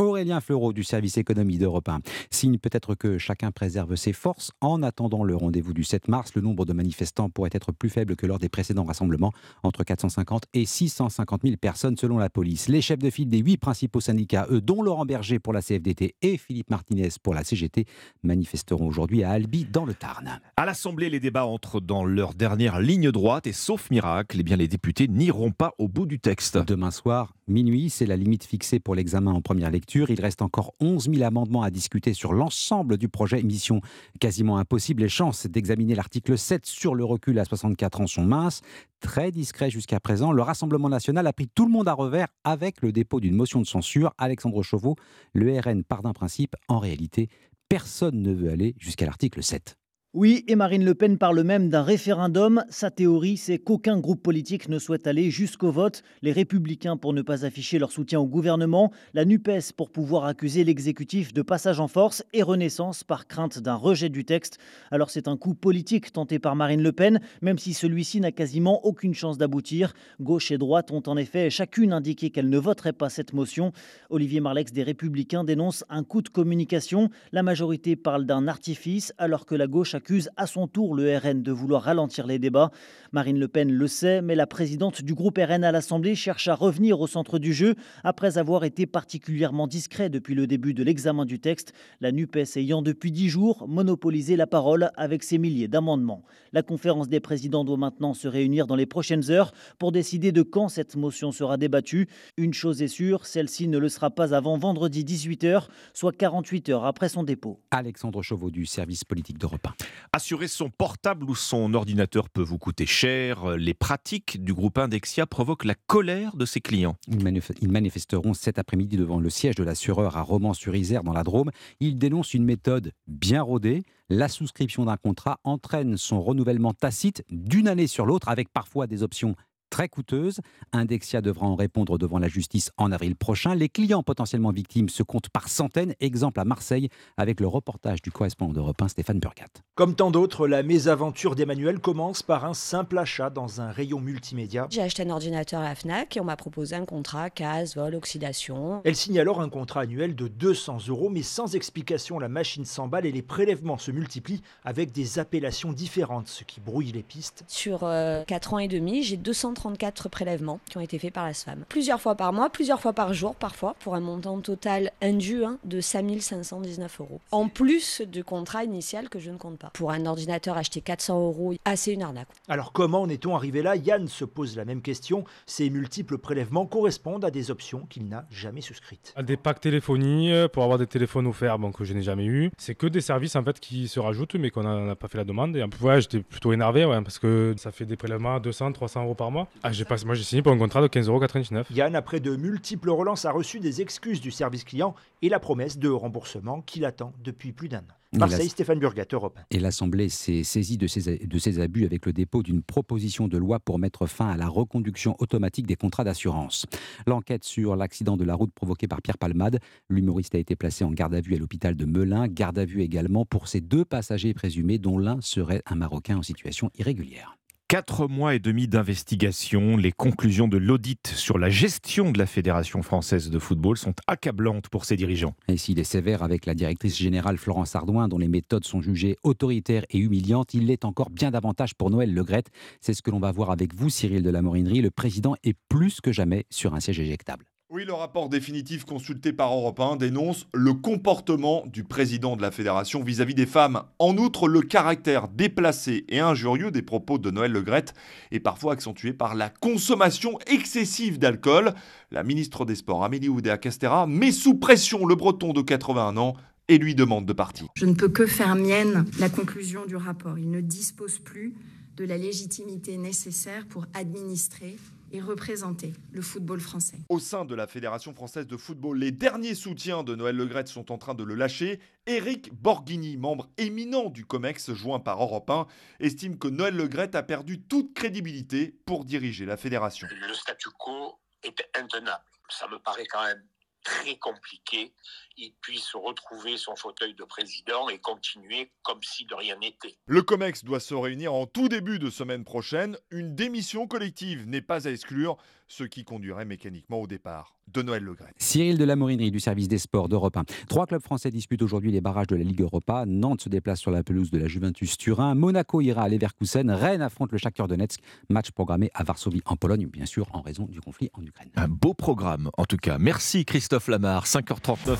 Aurélien Fleureau du service économie d'Europe 1 signe peut-être que chacun préserve ses forces. En attendant le rendez-vous du 7 mars, le nombre de manifestants pourrait être plus faible que lors des précédents rassemblements, entre 450 et 650 000 personnes selon la police. Les chefs de file des huit principaux syndicats, eux, dont Laurent Berger pour la CFDT et Philippe Martinez pour la CGT, manifesteront aujourd'hui à Albi dans le Tarn. À l'Assemblée, les débats entrent dans leur dernière ligne droite et sauf miracle, eh bien, les députés n'iront pas au bout du texte. Demain soir, minuit, c'est la limite fixée pour l'examen en première lecture. Il reste encore 11 000 amendements à discuter sur l'ensemble du projet. Mission quasiment impossible. Les chances d'examiner l'article 7 sur le recul à 64 ans sont minces. Très discret jusqu'à présent, le Rassemblement national a pris tout le monde à revers avec le dépôt d'une motion de censure. Alexandre Chauveau, le RN part d'un principe. En réalité, personne ne veut aller jusqu'à l'article 7. Oui, et Marine Le Pen parle même d'un référendum. Sa théorie, c'est qu'aucun groupe politique ne souhaite aller jusqu'au vote. Les républicains pour ne pas afficher leur soutien au gouvernement, la NUPES pour pouvoir accuser l'exécutif de passage en force et Renaissance par crainte d'un rejet du texte. Alors c'est un coup politique tenté par Marine Le Pen, même si celui-ci n'a quasiment aucune chance d'aboutir. Gauche et droite ont en effet chacune indiqué qu'elle ne voterait pas cette motion. Olivier Marlex des Républicains dénonce un coup de communication. La majorité parle d'un artifice alors que la gauche accuse à son tour le RN de vouloir ralentir les débats. Marine Le Pen le sait, mais la présidente du groupe RN à l'Assemblée cherche à revenir au centre du jeu après avoir été particulièrement discret depuis le début de l'examen du texte, la NUPES ayant depuis dix jours monopolisé la parole avec ses milliers d'amendements. La conférence des présidents doit maintenant se réunir dans les prochaines heures pour décider de quand cette motion sera débattue. Une chose est sûre, celle-ci ne le sera pas avant vendredi 18h, soit 48 heures après son dépôt. Alexandre Chauveau du service politique d'Europe 1. Assurer son portable ou son ordinateur peut vous coûter cher. Les pratiques du groupe Indexia provoquent la colère de ses clients. Ils manifesteront cet après-midi devant le siège de l'assureur à Romans-sur-Isère dans la Drôme. Ils dénoncent une méthode bien rodée. La souscription d'un contrat entraîne son renouvellement tacite d'une année sur l'autre avec parfois des options très coûteuse. Indexia devra en répondre devant la justice en avril prochain. Les clients potentiellement victimes se comptent par centaines. Exemple à Marseille avec le reportage du correspondant d'Europe 1 Stéphane Burgat. Comme tant d'autres, la mésaventure d'Emmanuel commence par un simple achat dans un rayon multimédia. J'ai acheté un ordinateur à la FNAC et on m'a proposé un contrat casse, vol, oxydation. Elle signe alors un contrat annuel de 200 euros, mais sans explication, la machine s'emballe et les prélèvements se multiplient avec des appellations différentes, ce qui brouille les pistes. Sur 4 euh, ans et demi, j'ai 230 34 prélèvements qui ont été faits par la SFAM. Plusieurs fois par mois, plusieurs fois par jour parfois, pour un montant total indu hein, de 5519 euros. En plus du contrat initial que je ne compte pas. Pour un ordinateur acheté 400 euros, assez une arnaque. Alors comment en est-on arrivé là? Yann se pose la même question. Ces multiples prélèvements correspondent à des options qu'il n'a jamais souscrites. À des packs téléphonie euh, pour avoir des téléphones offerts bon, que je n'ai jamais eu. C'est que des services en fait qui se rajoutent mais qu'on n'a pas fait la demande. Et en plus, ouais, j'étais plutôt énervé ouais, parce que ça fait des prélèvements à 200, 300 euros par mois. Ah, j'ai pas... Moi, j'ai signé pour un contrat de 15,99€. Yann, après de multiples relances, a reçu des excuses du service client et la promesse de remboursement qu'il attend depuis plus d'un an. Marseille, Stéphane Burgat, Europe. Et l'Assemblée s'est saisie de ces, de ces abus avec le dépôt d'une proposition de loi pour mettre fin à la reconduction automatique des contrats d'assurance. L'enquête sur l'accident de la route provoqué par Pierre Palmade, l'humoriste a été placé en garde à vue à l'hôpital de Melun, garde à vue également pour ses deux passagers présumés dont l'un serait un Marocain en situation irrégulière. Quatre mois et demi d'investigation, les conclusions de l'audit sur la gestion de la Fédération française de football sont accablantes pour ses dirigeants. Et s'il est sévère avec la directrice générale Florence Ardouin, dont les méthodes sont jugées autoritaires et humiliantes, il l'est encore bien davantage pour Noël Legrette. C'est ce que l'on va voir avec vous, Cyril de la Morinerie. Le président est plus que jamais sur un siège éjectable. Oui, le rapport définitif consulté par Europe 1 dénonce le comportement du président de la fédération vis-à-vis des femmes. En outre, le caractère déplacé et injurieux des propos de Noël Legrette est parfois accentué par la consommation excessive d'alcool. La ministre des Sports, Amélie Oudéa-Castera, met sous pression le breton de 81 ans et lui demande de partir. Je ne peux que faire mienne la conclusion du rapport. Il ne dispose plus de la légitimité nécessaire pour administrer et représenter le football français. Au sein de la Fédération française de football, les derniers soutiens de Noël Legrette sont en train de le lâcher. Éric Borghini, membre éminent du COMEX joint par Europe 1, estime que Noël Legrette a perdu toute crédibilité pour diriger la fédération. Le statu quo est intenable. Ça me paraît quand même très compliqué, il puisse retrouver son fauteuil de président et continuer comme si de rien n'était. Le COMEX doit se réunir en tout début de semaine prochaine. Une démission collective n'est pas à exclure, ce qui conduirait mécaniquement au départ de Noël Legrette. Cyril de la Morinerie du service des sports d'Europe 1. Trois clubs français disputent aujourd'hui les barrages de la Ligue Europa. Nantes se déplace sur la pelouse de la Juventus Turin. Monaco ira à Leverkusen. Rennes affronte le Shakhtar Donetsk. Match programmé à Varsovie en Pologne, bien sûr en raison du conflit en Ukraine. Un beau programme en tout cas. Merci Christophe Lamar. 5h39.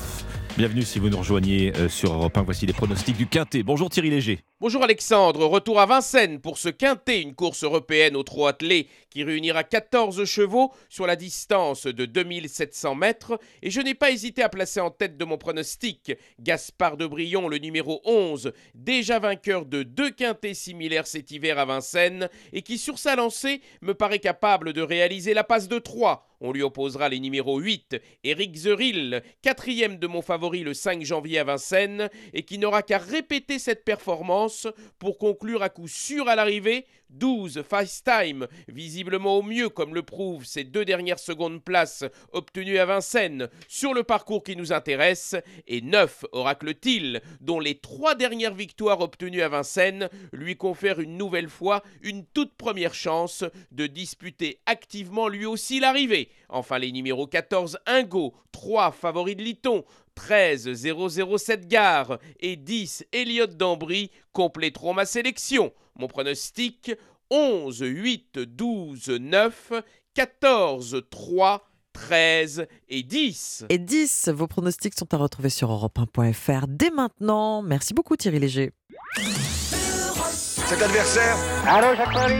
Bienvenue si vous nous rejoignez euh, sur Europe 1. Voici les pronostics du Quintet. Bonjour Thierry Léger. Bonjour Alexandre, retour à Vincennes pour ce quintet, une course européenne au trot attelé qui réunira 14 chevaux sur la distance de 2700 mètres. Et je n'ai pas hésité à placer en tête de mon pronostic Gaspard de Brion, le numéro 11, déjà vainqueur de deux quintets similaires cet hiver à Vincennes et qui sur sa lancée me paraît capable de réaliser la passe de 3 on lui opposera les numéros 8, Eric Zeril, quatrième de mon favori le 5 janvier à Vincennes, et qui n'aura qu'à répéter cette performance pour conclure à coup sûr à l'arrivée 12 FaceTime, visiblement au mieux comme le prouvent ces deux dernières secondes places obtenues à Vincennes sur le parcours qui nous intéresse, et 9 Oracle Till, dont les trois dernières victoires obtenues à Vincennes lui confèrent une nouvelle fois une toute première chance de disputer activement lui aussi l'arrivée. Enfin les numéros 14 Ingo, 3 favoris de Liton, 13 007 Gare et 10 Elliott d'Ambry compléteront ma sélection. Mon pronostic 11, 8, 12, 9, 14, 3, 13 et 10. Et 10, vos pronostics sont à retrouver sur europe1.fr dès maintenant. Merci beaucoup Thierry Léger. Cet adversaire,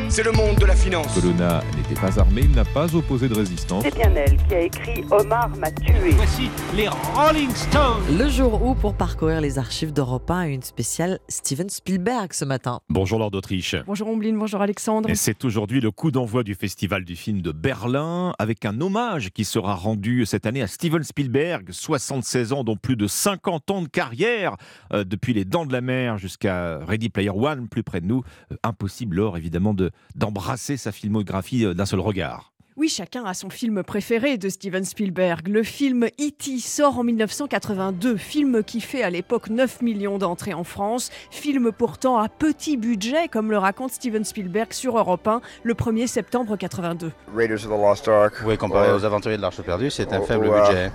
c'est le monde de la finance. Colonna n'était pas armé, il n'a pas opposé de résistance. C'est bien elle qui a écrit Omar m'a tué. Voici les Rolling Stones. Le jour où, pour parcourir les archives d'Europe 1, une spéciale Steven Spielberg ce matin. Bonjour Lord d'Autriche. Bonjour Ombline, bonjour Alexandre. Et c'est aujourd'hui le coup d'envoi du Festival du film de Berlin, avec un hommage qui sera rendu cette année à Steven Spielberg, 76 ans, dont plus de 50 ans de carrière, euh, depuis Les Dents de la Mer jusqu'à Ready Player One, plus près de nous. Euh, impossible, Laure, évidemment, de, d'embrasser sa filmographie euh, d'un seul regard. Oui, chacun a son film préféré de Steven Spielberg. Le film E.T. sort en 1982, film qui fait à l'époque 9 millions d'entrées en France, film pourtant à petit budget, comme le raconte Steven Spielberg sur Europe 1 le 1er septembre 82. Raiders of the Lost Ark. Oui, comparé aux Aventuriers de l'Arche perdue, c'est un faible budget.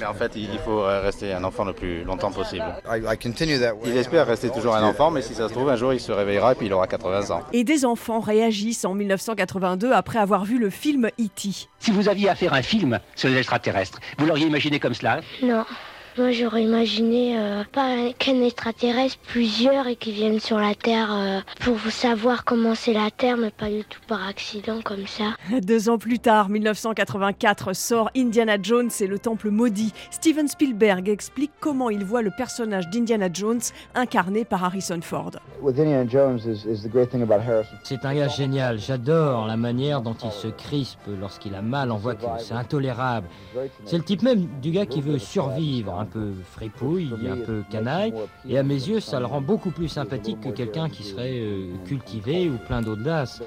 Mais en fait, il faut rester un enfant le plus longtemps possible. Il espère rester toujours un enfant, mais si ça se trouve, un jour il se réveillera et puis il aura 80 ans. Et des enfants réagissent en 1982 après avoir vu le film E.T. Si vous aviez à faire un film sur les extraterrestres, vous l'auriez imaginé comme cela? Non. Moi, j'aurais imaginé euh, pas qu'un extraterrestre, plusieurs et qui viennent sur la Terre euh, pour savoir comment c'est la Terre, mais pas du tout par accident comme ça. Deux ans plus tard, 1984, sort Indiana Jones et le Temple maudit. Steven Spielberg explique comment il voit le personnage d'Indiana Jones incarné par Harrison Ford. C'est un gars génial. J'adore la manière dont il se crispe lorsqu'il a mal en voiture. C'est intolérable. C'est le type même du gars qui veut survivre un peu fripouille, un peu canaille, et à mes yeux, ça le rend beaucoup plus sympathique que quelqu'un qui serait euh, cultivé ou plein d'audace.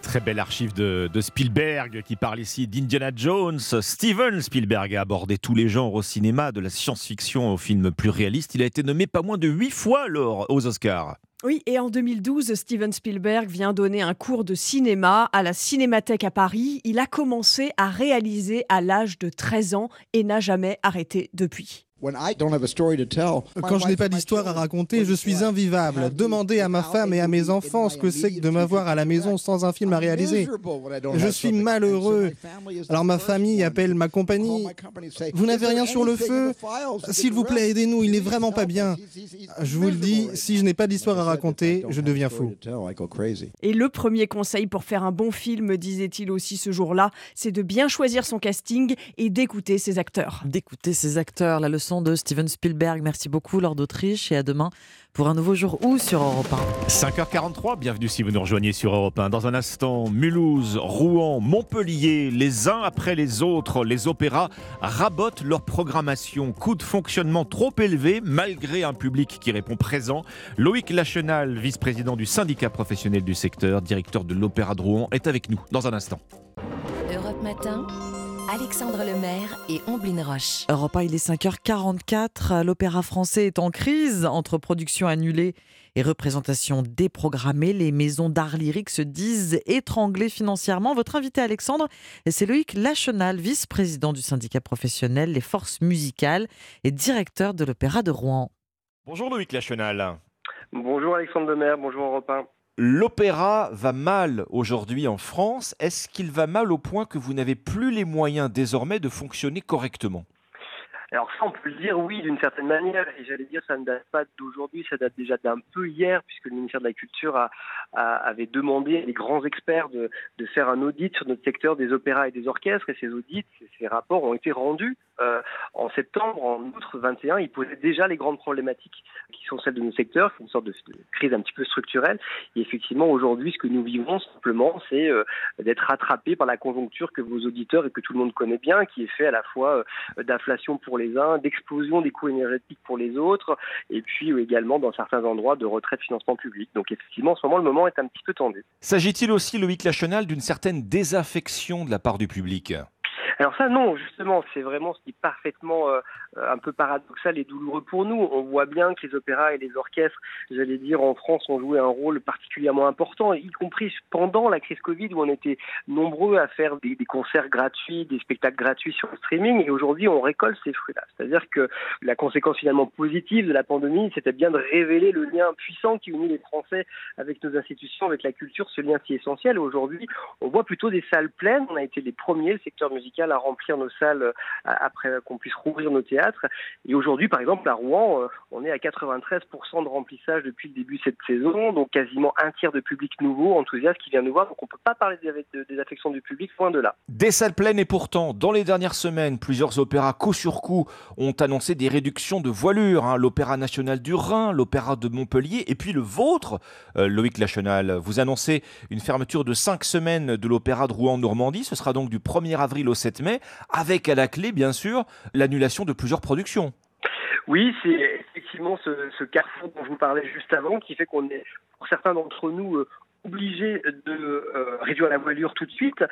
Très belle archive de, de, Spielberg qui parle ici d'Indiana Jones. Steven Spielberg a abordé tous les genres au cinéma, de la science-fiction au film plus réaliste. Il a été nommé pas moins de huit fois alors aux Oscars. Oui, et en 2012, Steven Spielberg vient donner un cours de cinéma à la Cinémathèque à Paris. Il a commencé à réaliser à l'âge de 13 ans et n'a jamais arrêté depuis. Quand je n'ai pas d'histoire à raconter, je suis invivable. Demandez à ma femme et à mes enfants ce que c'est que de m'avoir à la maison sans un film à réaliser. Je suis malheureux. Alors ma famille appelle ma compagnie. Vous n'avez rien sur le feu? S'il vous plaît, aidez-nous, il n'est vraiment pas bien. Je vous le dis, si je n'ai pas d'histoire à raconter, je deviens fou. Et le premier conseil pour faire un bon film, disait-il aussi ce jour-là, c'est de bien choisir son casting et d'écouter ses acteurs. D'écouter ses acteurs, la leçon de Steven Spielberg. Merci beaucoup, Lord d'Autriche, et à demain pour un nouveau jour où sur Europe 1. 5h43, bienvenue si vous nous rejoignez sur Europe 1. Dans un instant, Mulhouse, Rouen, Montpellier, les uns après les autres, les opéras rabotent leur programmation. Coût de fonctionnement trop élevé malgré un public qui répond présent. Loïc Lachenal, vice-président du syndicat professionnel du secteur, directeur de l'Opéra de Rouen, est avec nous dans un instant. Europe Matin. Alexandre Lemaire et Omblin Roche. Europe 1, il est 5h44. L'opéra français est en crise entre production annulée et représentation déprogrammée. Les maisons d'art lyrique se disent étranglées financièrement. Votre invité Alexandre, c'est Loïc Lachenal, vice-président du syndicat professionnel Les Forces Musicales et directeur de l'Opéra de Rouen. Bonjour Loïc Lachenal. Bonjour Alexandre Lemaire, bonjour Europe 1. L'opéra va mal aujourd'hui en France. Est-ce qu'il va mal au point que vous n'avez plus les moyens désormais de fonctionner correctement? Alors ça, on peut le dire, oui, d'une certaine manière. Et j'allais dire, ça ne date pas d'aujourd'hui, ça date déjà d'un peu hier, puisque le ministère de la Culture avait demandé à des grands experts de, faire un audit sur notre secteur des opéras et des orchestres. Et ces audits, ces rapports ont été rendus euh, en septembre, en août 21. Ils posaient déjà les grandes problématiques qui sont celles de nos secteurs, qui une sorte de, crise un petit peu structurelle. Et effectivement, aujourd'hui, ce que nous vivons simplement, c'est euh, d'être rattrapé par la conjoncture que vos auditeurs et que tout le monde connaît bien, qui est fait à la fois euh, d'inflation pour les uns, d'explosion des coûts énergétiques pour les autres, et puis également dans certains endroits de retrait de financement public. Donc effectivement, en ce moment, le moment est un petit peu tendu. S'agit-il aussi, Loïc Lachenal, d'une certaine désaffection de la part du public? Alors ça, non, justement, c'est vraiment ce qui est parfaitement euh, un peu paradoxal et douloureux pour nous. On voit bien que les opéras et les orchestres, j'allais dire, en France, ont joué un rôle particulièrement important, y compris pendant la crise Covid, où on était nombreux à faire des, des concerts gratuits, des spectacles gratuits sur le streaming, et aujourd'hui, on récolte ces fruits-là. C'est-à-dire que la conséquence finalement positive de la pandémie, c'était bien de révéler le lien puissant qui unit les Français avec nos institutions, avec la culture, ce lien si essentiel. Aujourd'hui, on voit plutôt des salles pleines. On a été les premiers, le secteur musical, à remplir nos salles euh, après qu'on puisse rouvrir nos théâtres. Et aujourd'hui, par exemple, à Rouen, euh, on est à 93% de remplissage depuis le début de cette saison, donc quasiment un tiers de public nouveau, enthousiaste, qui vient nous voir. Donc on ne peut pas parler des affections du public, loin de là. Des salles pleines et pourtant, dans les dernières semaines, plusieurs opéras coup sur coup ont annoncé des réductions de voilure. Hein. L'Opéra national du Rhin, l'Opéra de Montpellier et puis le vôtre, euh, Loïc Lachenal. Vous annoncez une fermeture de 5 semaines de l'Opéra de Rouen-Normandie. Ce sera donc du 1er avril au 7 mai, avec à la clé, bien sûr, l'annulation de plusieurs productions. Oui, c'est effectivement ce, ce, carrefour dont je vous parlais juste avant qui fait qu'on est, pour certains d'entre nous, euh, obligé de euh, réduire la voilure tout de suite.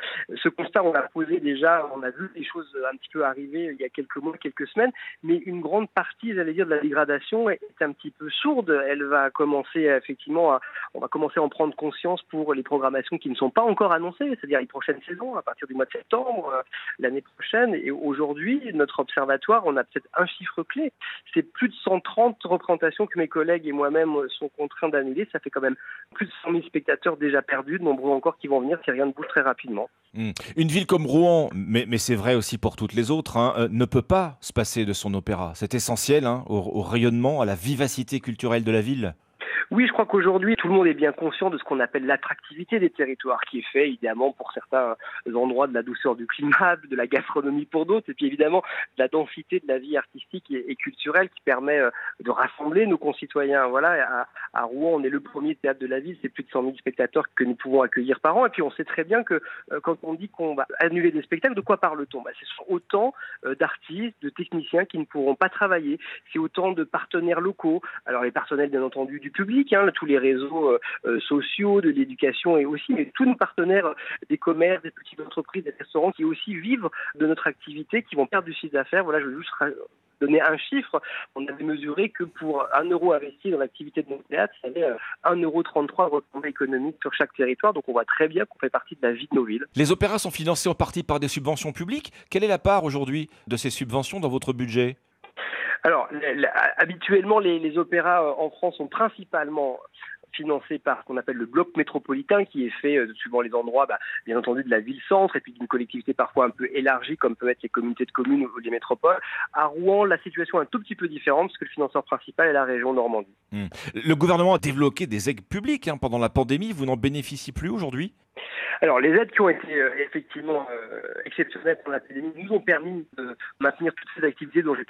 Ce constat, on l'a posé déjà, on a vu les choses un petit peu arriver il y a quelques mois, quelques semaines, mais une grande partie, j'allais dire, de la dégradation est un petit peu sourde. Elle va commencer effectivement, on va commencer à en prendre conscience pour les programmations qui ne sont pas encore annoncées, c'est-à-dire les prochaines saisons, à partir du mois de septembre, euh, l'année prochaine. Et aujourd'hui, notre observatoire, on a peut-être un chiffre clé. C'est plus de 130 représentations que mes collègues et moi-même sont contraints d'annuler. Ça fait quand même plus de 100 000 spectateurs déjà perdus, de nombreux encore qui vont venir si rien ne bouge très rapidement. Hmm. Une ville comme Rouen, mais, c'est vrai aussi pour toutes les autres, hein, euh, ne peut pas se passer de son opéra. C'est essentiel hein, au rayonnement, à la vivacité culturelle de la ville. Oui, je crois qu'aujourd'hui, tout le monde est bien conscient de ce qu'on appelle l'attractivité des territoires, qui est fait évidemment pour certains endroits de la douceur du climat, de la gastronomie pour d'autres, et puis évidemment de la densité de la vie artistique et, culturelle qui permet euh, de rassembler nos concitoyens. Voilà, à, Rouen, on est le premier théâtre de la ville, c'est plus de 100 000 spectateurs que nous pouvons accueillir par an, et puis on sait très bien que euh, quand on dit qu'on va annuler des spectacles, de quoi parle-t-on? Bah, C'est autant euh, d'artistes, de techniciens qui ne pourront pas travailler, c'est autant de partenaires locaux, alors les personnels bien entendu du public, Hein, tous les réseaux euh, euh, sociaux, de l'éducation et aussi mais tous nos partenaires euh, des commerces, des petites entreprises, des restaurants qui aussi vivent de notre activité, qui vont perdre du chiffre d'affaires. Voilà, je veux juste donner un chiffre. On avait mesuré que pour un euro investi dans l'activité de mon théâtre, ça avait 1,33 euro économiques sur chaque territoire. Donc on voit très bien qu'on fait partie de la vie de nos villes. Les opéras sont financés en partie par des subventions publiques. Quelle est la part aujourd'hui de ces subventions dans votre budget? Alors, habituellement, les, opéras euh, en France sont principalement financé par ce qu'on appelle le bloc métropolitain, qui est fait euh, suivant les endroits, bah, bien entendu, de la ville-centre et puis d'une collectivité parfois un peu élargie, comme peuvent être les communautés de communes ou les métropoles. À Rouen, la situation est un tout petit peu différente, parce que le financeur principal est la région Normandie. Hmm. Le gouvernement a développé des aides publiques hein, pendant la pandémie. Vous n'en bénéficiez plus aujourd'hui? Alors, les aides qui ont été euh, effectivement euh, exceptionnelles la pandémie nous ont permis de maintenir toutes ces activités dont j'ai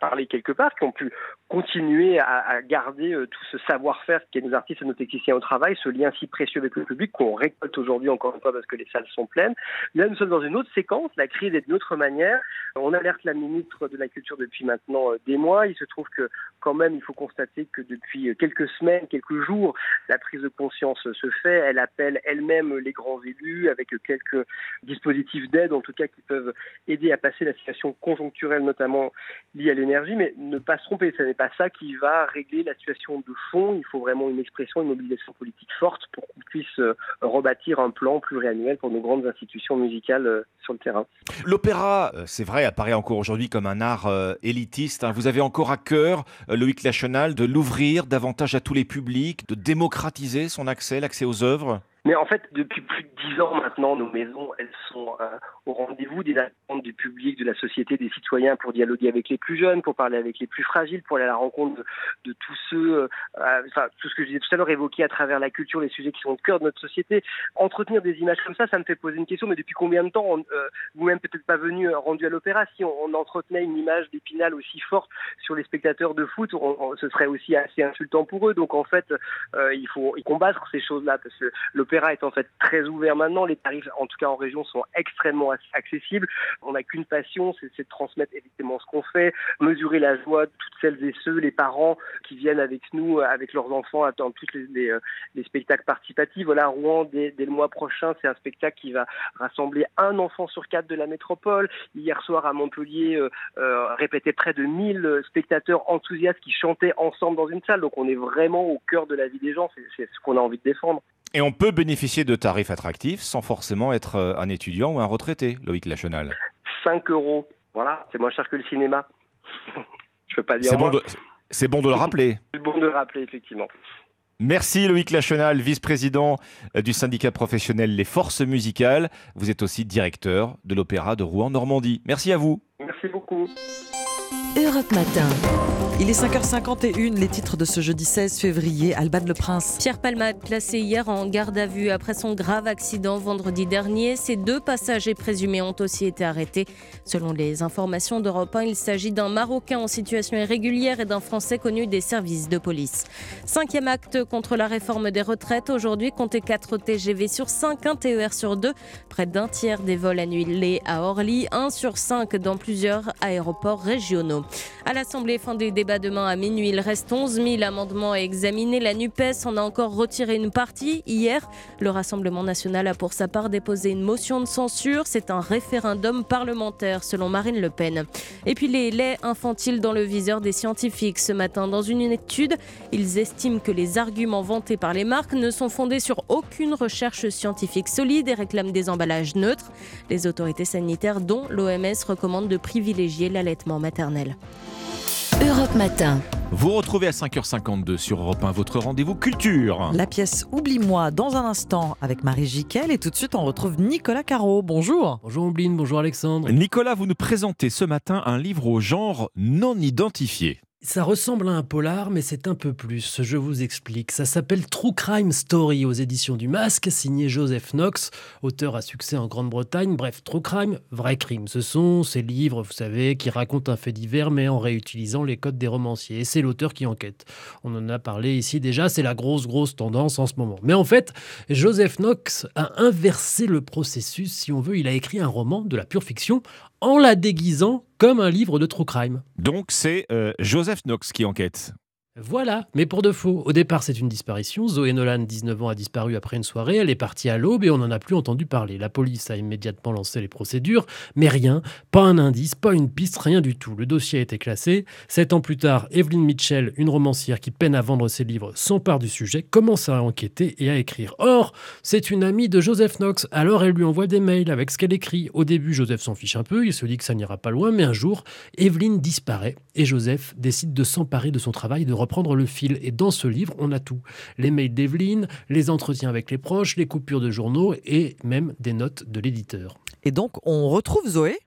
parlé quelque part, qui ont pu continuer à, garder euh, tout ce savoir-faire qui est nos artistes et nos techniciens au travail, ce lien si précieux avec le public qu'on récolte aujourd'hui encore une fois parce que les salles sont pleines. Là, nous sommes dans une autre séquence, la crise est d'une autre manière. On alerte la ministre de la Culture depuis maintenant des mois. Il se trouve que quand même, il faut constater que depuis quelques semaines, quelques jours, la prise de conscience se fait. Elle appelle elle-même les grands élus avec quelques dispositifs d'aide, en tout cas, qui peuvent aider à passer la situation conjoncturelle, notamment liée à l'énergie. Mais ne pas se tromper, ce n'est pas ça qui va régler la situation de fond. Il faut vraiment une expression, une mobilisation politique forte pour qu'on puisse euh, rebâtir un plan pluriannuel pour nos grandes institutions musicales euh, sur le terrain. L'opéra, euh, c'est vrai, apparaît encore aujourd'hui comme un art élitiste. Hein. Vous avez encore à cœur, Loïc Lachenal, de l'ouvrir davantage à tous les publics, de démocratiser son accès, l'accès aux œuvres? Mais en fait, depuis plus de dix ans maintenant, nos maisons, elles sont euh, au rendez-vous des attentes du public, de la société, des citoyens pour dialoguer avec les plus jeunes, pour parler avec les plus fragiles, pour aller à la rencontre de, tous ceux, euh, euh, enfin, tout ce que je disais tout à l'heure, évoqué à travers la culture, les sujets qui sont au cœur de notre société. Entretenir des images comme ça, ça me fait poser une question, mais depuis combien de temps, vous-même peut-être pas venu, rendu à l'opéra, si on, entretenait une image d'épinal aussi forte sur les spectateurs de foot, ce serait aussi assez insultant pour eux. Donc en fait, il faut y combattre ces choses-là, parce que l'opéra l'opéra est en fait très ouvert maintenant. Les tarifs, en tout cas en région, sont extrêmement accessibles. On n'a qu'une passion, c'est de transmettre évidemment ce qu'on fait, mesurer la joie de toutes celles et ceux, les parents qui viennent avec nous, avec leurs enfants, dans tous les, les, spectacles participatifs. Voilà, Rouen, dès, dès le mois prochain, c'est un spectacle qui va rassembler un enfant sur quatre de la métropole. Hier soir à Montpellier, euh, euh, répétait près de 1000 spectateurs enthousiastes qui chantaient ensemble dans une salle. Donc on est vraiment au cœur de la vie des gens. C'est ce qu'on a envie de défendre. Et on peut bénéficier de tarifs attractifs sans forcément être euh, un étudiant ou un retraité, Loïc Lachenal. 5 euros. Voilà, c'est moins cher que le cinéma. Je peux pas dire. C'est bon, de... c'est bon de le rappeler. C'est bon de le rappeler, effectivement. Merci Loïc Lachenal, vice-président euh, du syndicat professionnel Les Forces Musicales. Vous êtes aussi directeur de l'Opéra de Rouen-Normandie. Merci à vous. Merci beaucoup. Europe Matin. Il est 5h51, les titres de ce jeudi 16 février, Alban Le Prince. Pierre Palmade, placé hier en garde à vue après son grave accident vendredi dernier. Ses deux passagers présumés ont aussi été arrêtés. Selon les informations d'Europe 1, il s'agit d'un Marocain en situation irrégulière et d'un Français connu des services de police. Cinquième acte contre la réforme des retraites. Aujourd'hui, comptez 4 TGV sur 5, 1 TER sur 2. Près d'un tiers des vols annulés à Orly, 1 sur 5 dans plusieurs aéroports régionaux. À l'Assemblée, fin des débats demain à minuit. Il reste 11 000 amendements à examiner. La NUPES en a encore retiré une partie. Hier, le Rassemblement national a pour sa part déposé une motion de censure. C'est un référendum parlementaire, selon Marine Le Pen. Et puis les laits infantiles dans le viseur des scientifiques. Ce matin, dans une étude, ils estiment que les arguments vantés par les marques ne sont fondés sur aucune recherche scientifique solide et réclament des emballages neutres. Les autorités sanitaires, dont l'OMS, recommandent de privilégier l'allaitement maternel. Europe Matin. Vous retrouvez à 5h52 sur Europe 1 votre rendez-vous culture. La pièce Oublie-moi dans un instant avec Marie Jiquel et tout de suite on retrouve Nicolas Caro. Bonjour. Bonjour Ombline, bonjour Alexandre. Nicolas, vous nous présentez ce matin un livre au genre non identifié. Ça ressemble à un polar, mais c'est un peu plus. Je vous explique. Ça s'appelle True Crime Story aux éditions du Masque, signé Joseph Knox, auteur à succès en Grande-Bretagne. Bref, True Crime, vrai crime. Ce sont ces livres, vous savez, qui racontent un fait divers, mais en réutilisant les codes des romanciers. Et c'est l'auteur qui enquête. On en a parlé ici déjà, c'est la grosse, grosse tendance en ce moment. Mais en fait, Joseph Knox a inversé le processus, si on veut. Il a écrit un roman de la pure fiction en la déguisant comme un livre de true crime. Donc c'est euh, Joseph Knox qui enquête. Voilà, mais pour de faux. Au départ, c'est une disparition. Zoé Nolan, 19 ans, a disparu après une soirée. Elle est partie à l'aube et on n'en a plus entendu parler. La police a immédiatement lancé les procédures, mais rien, pas un indice, pas une piste, rien du tout. Le dossier a été classé. Sept ans plus tard, Evelyn Mitchell, une romancière qui peine à vendre ses livres, s'empare du sujet, commence à enquêter et à écrire. Or, c'est une amie de Joseph Knox, alors elle lui envoie des mails avec ce qu'elle écrit. Au début, Joseph s'en fiche un peu, il se dit que ça n'ira pas loin, mais un jour, Evelyn disparaît et Joseph décide de s'emparer de son travail de reprendre le fil. Et dans ce livre, on a tout. Les mails d'Evelyne, les entretiens avec les proches, les coupures de journaux et même des notes de l'éditeur. Et donc, on retrouve Zoé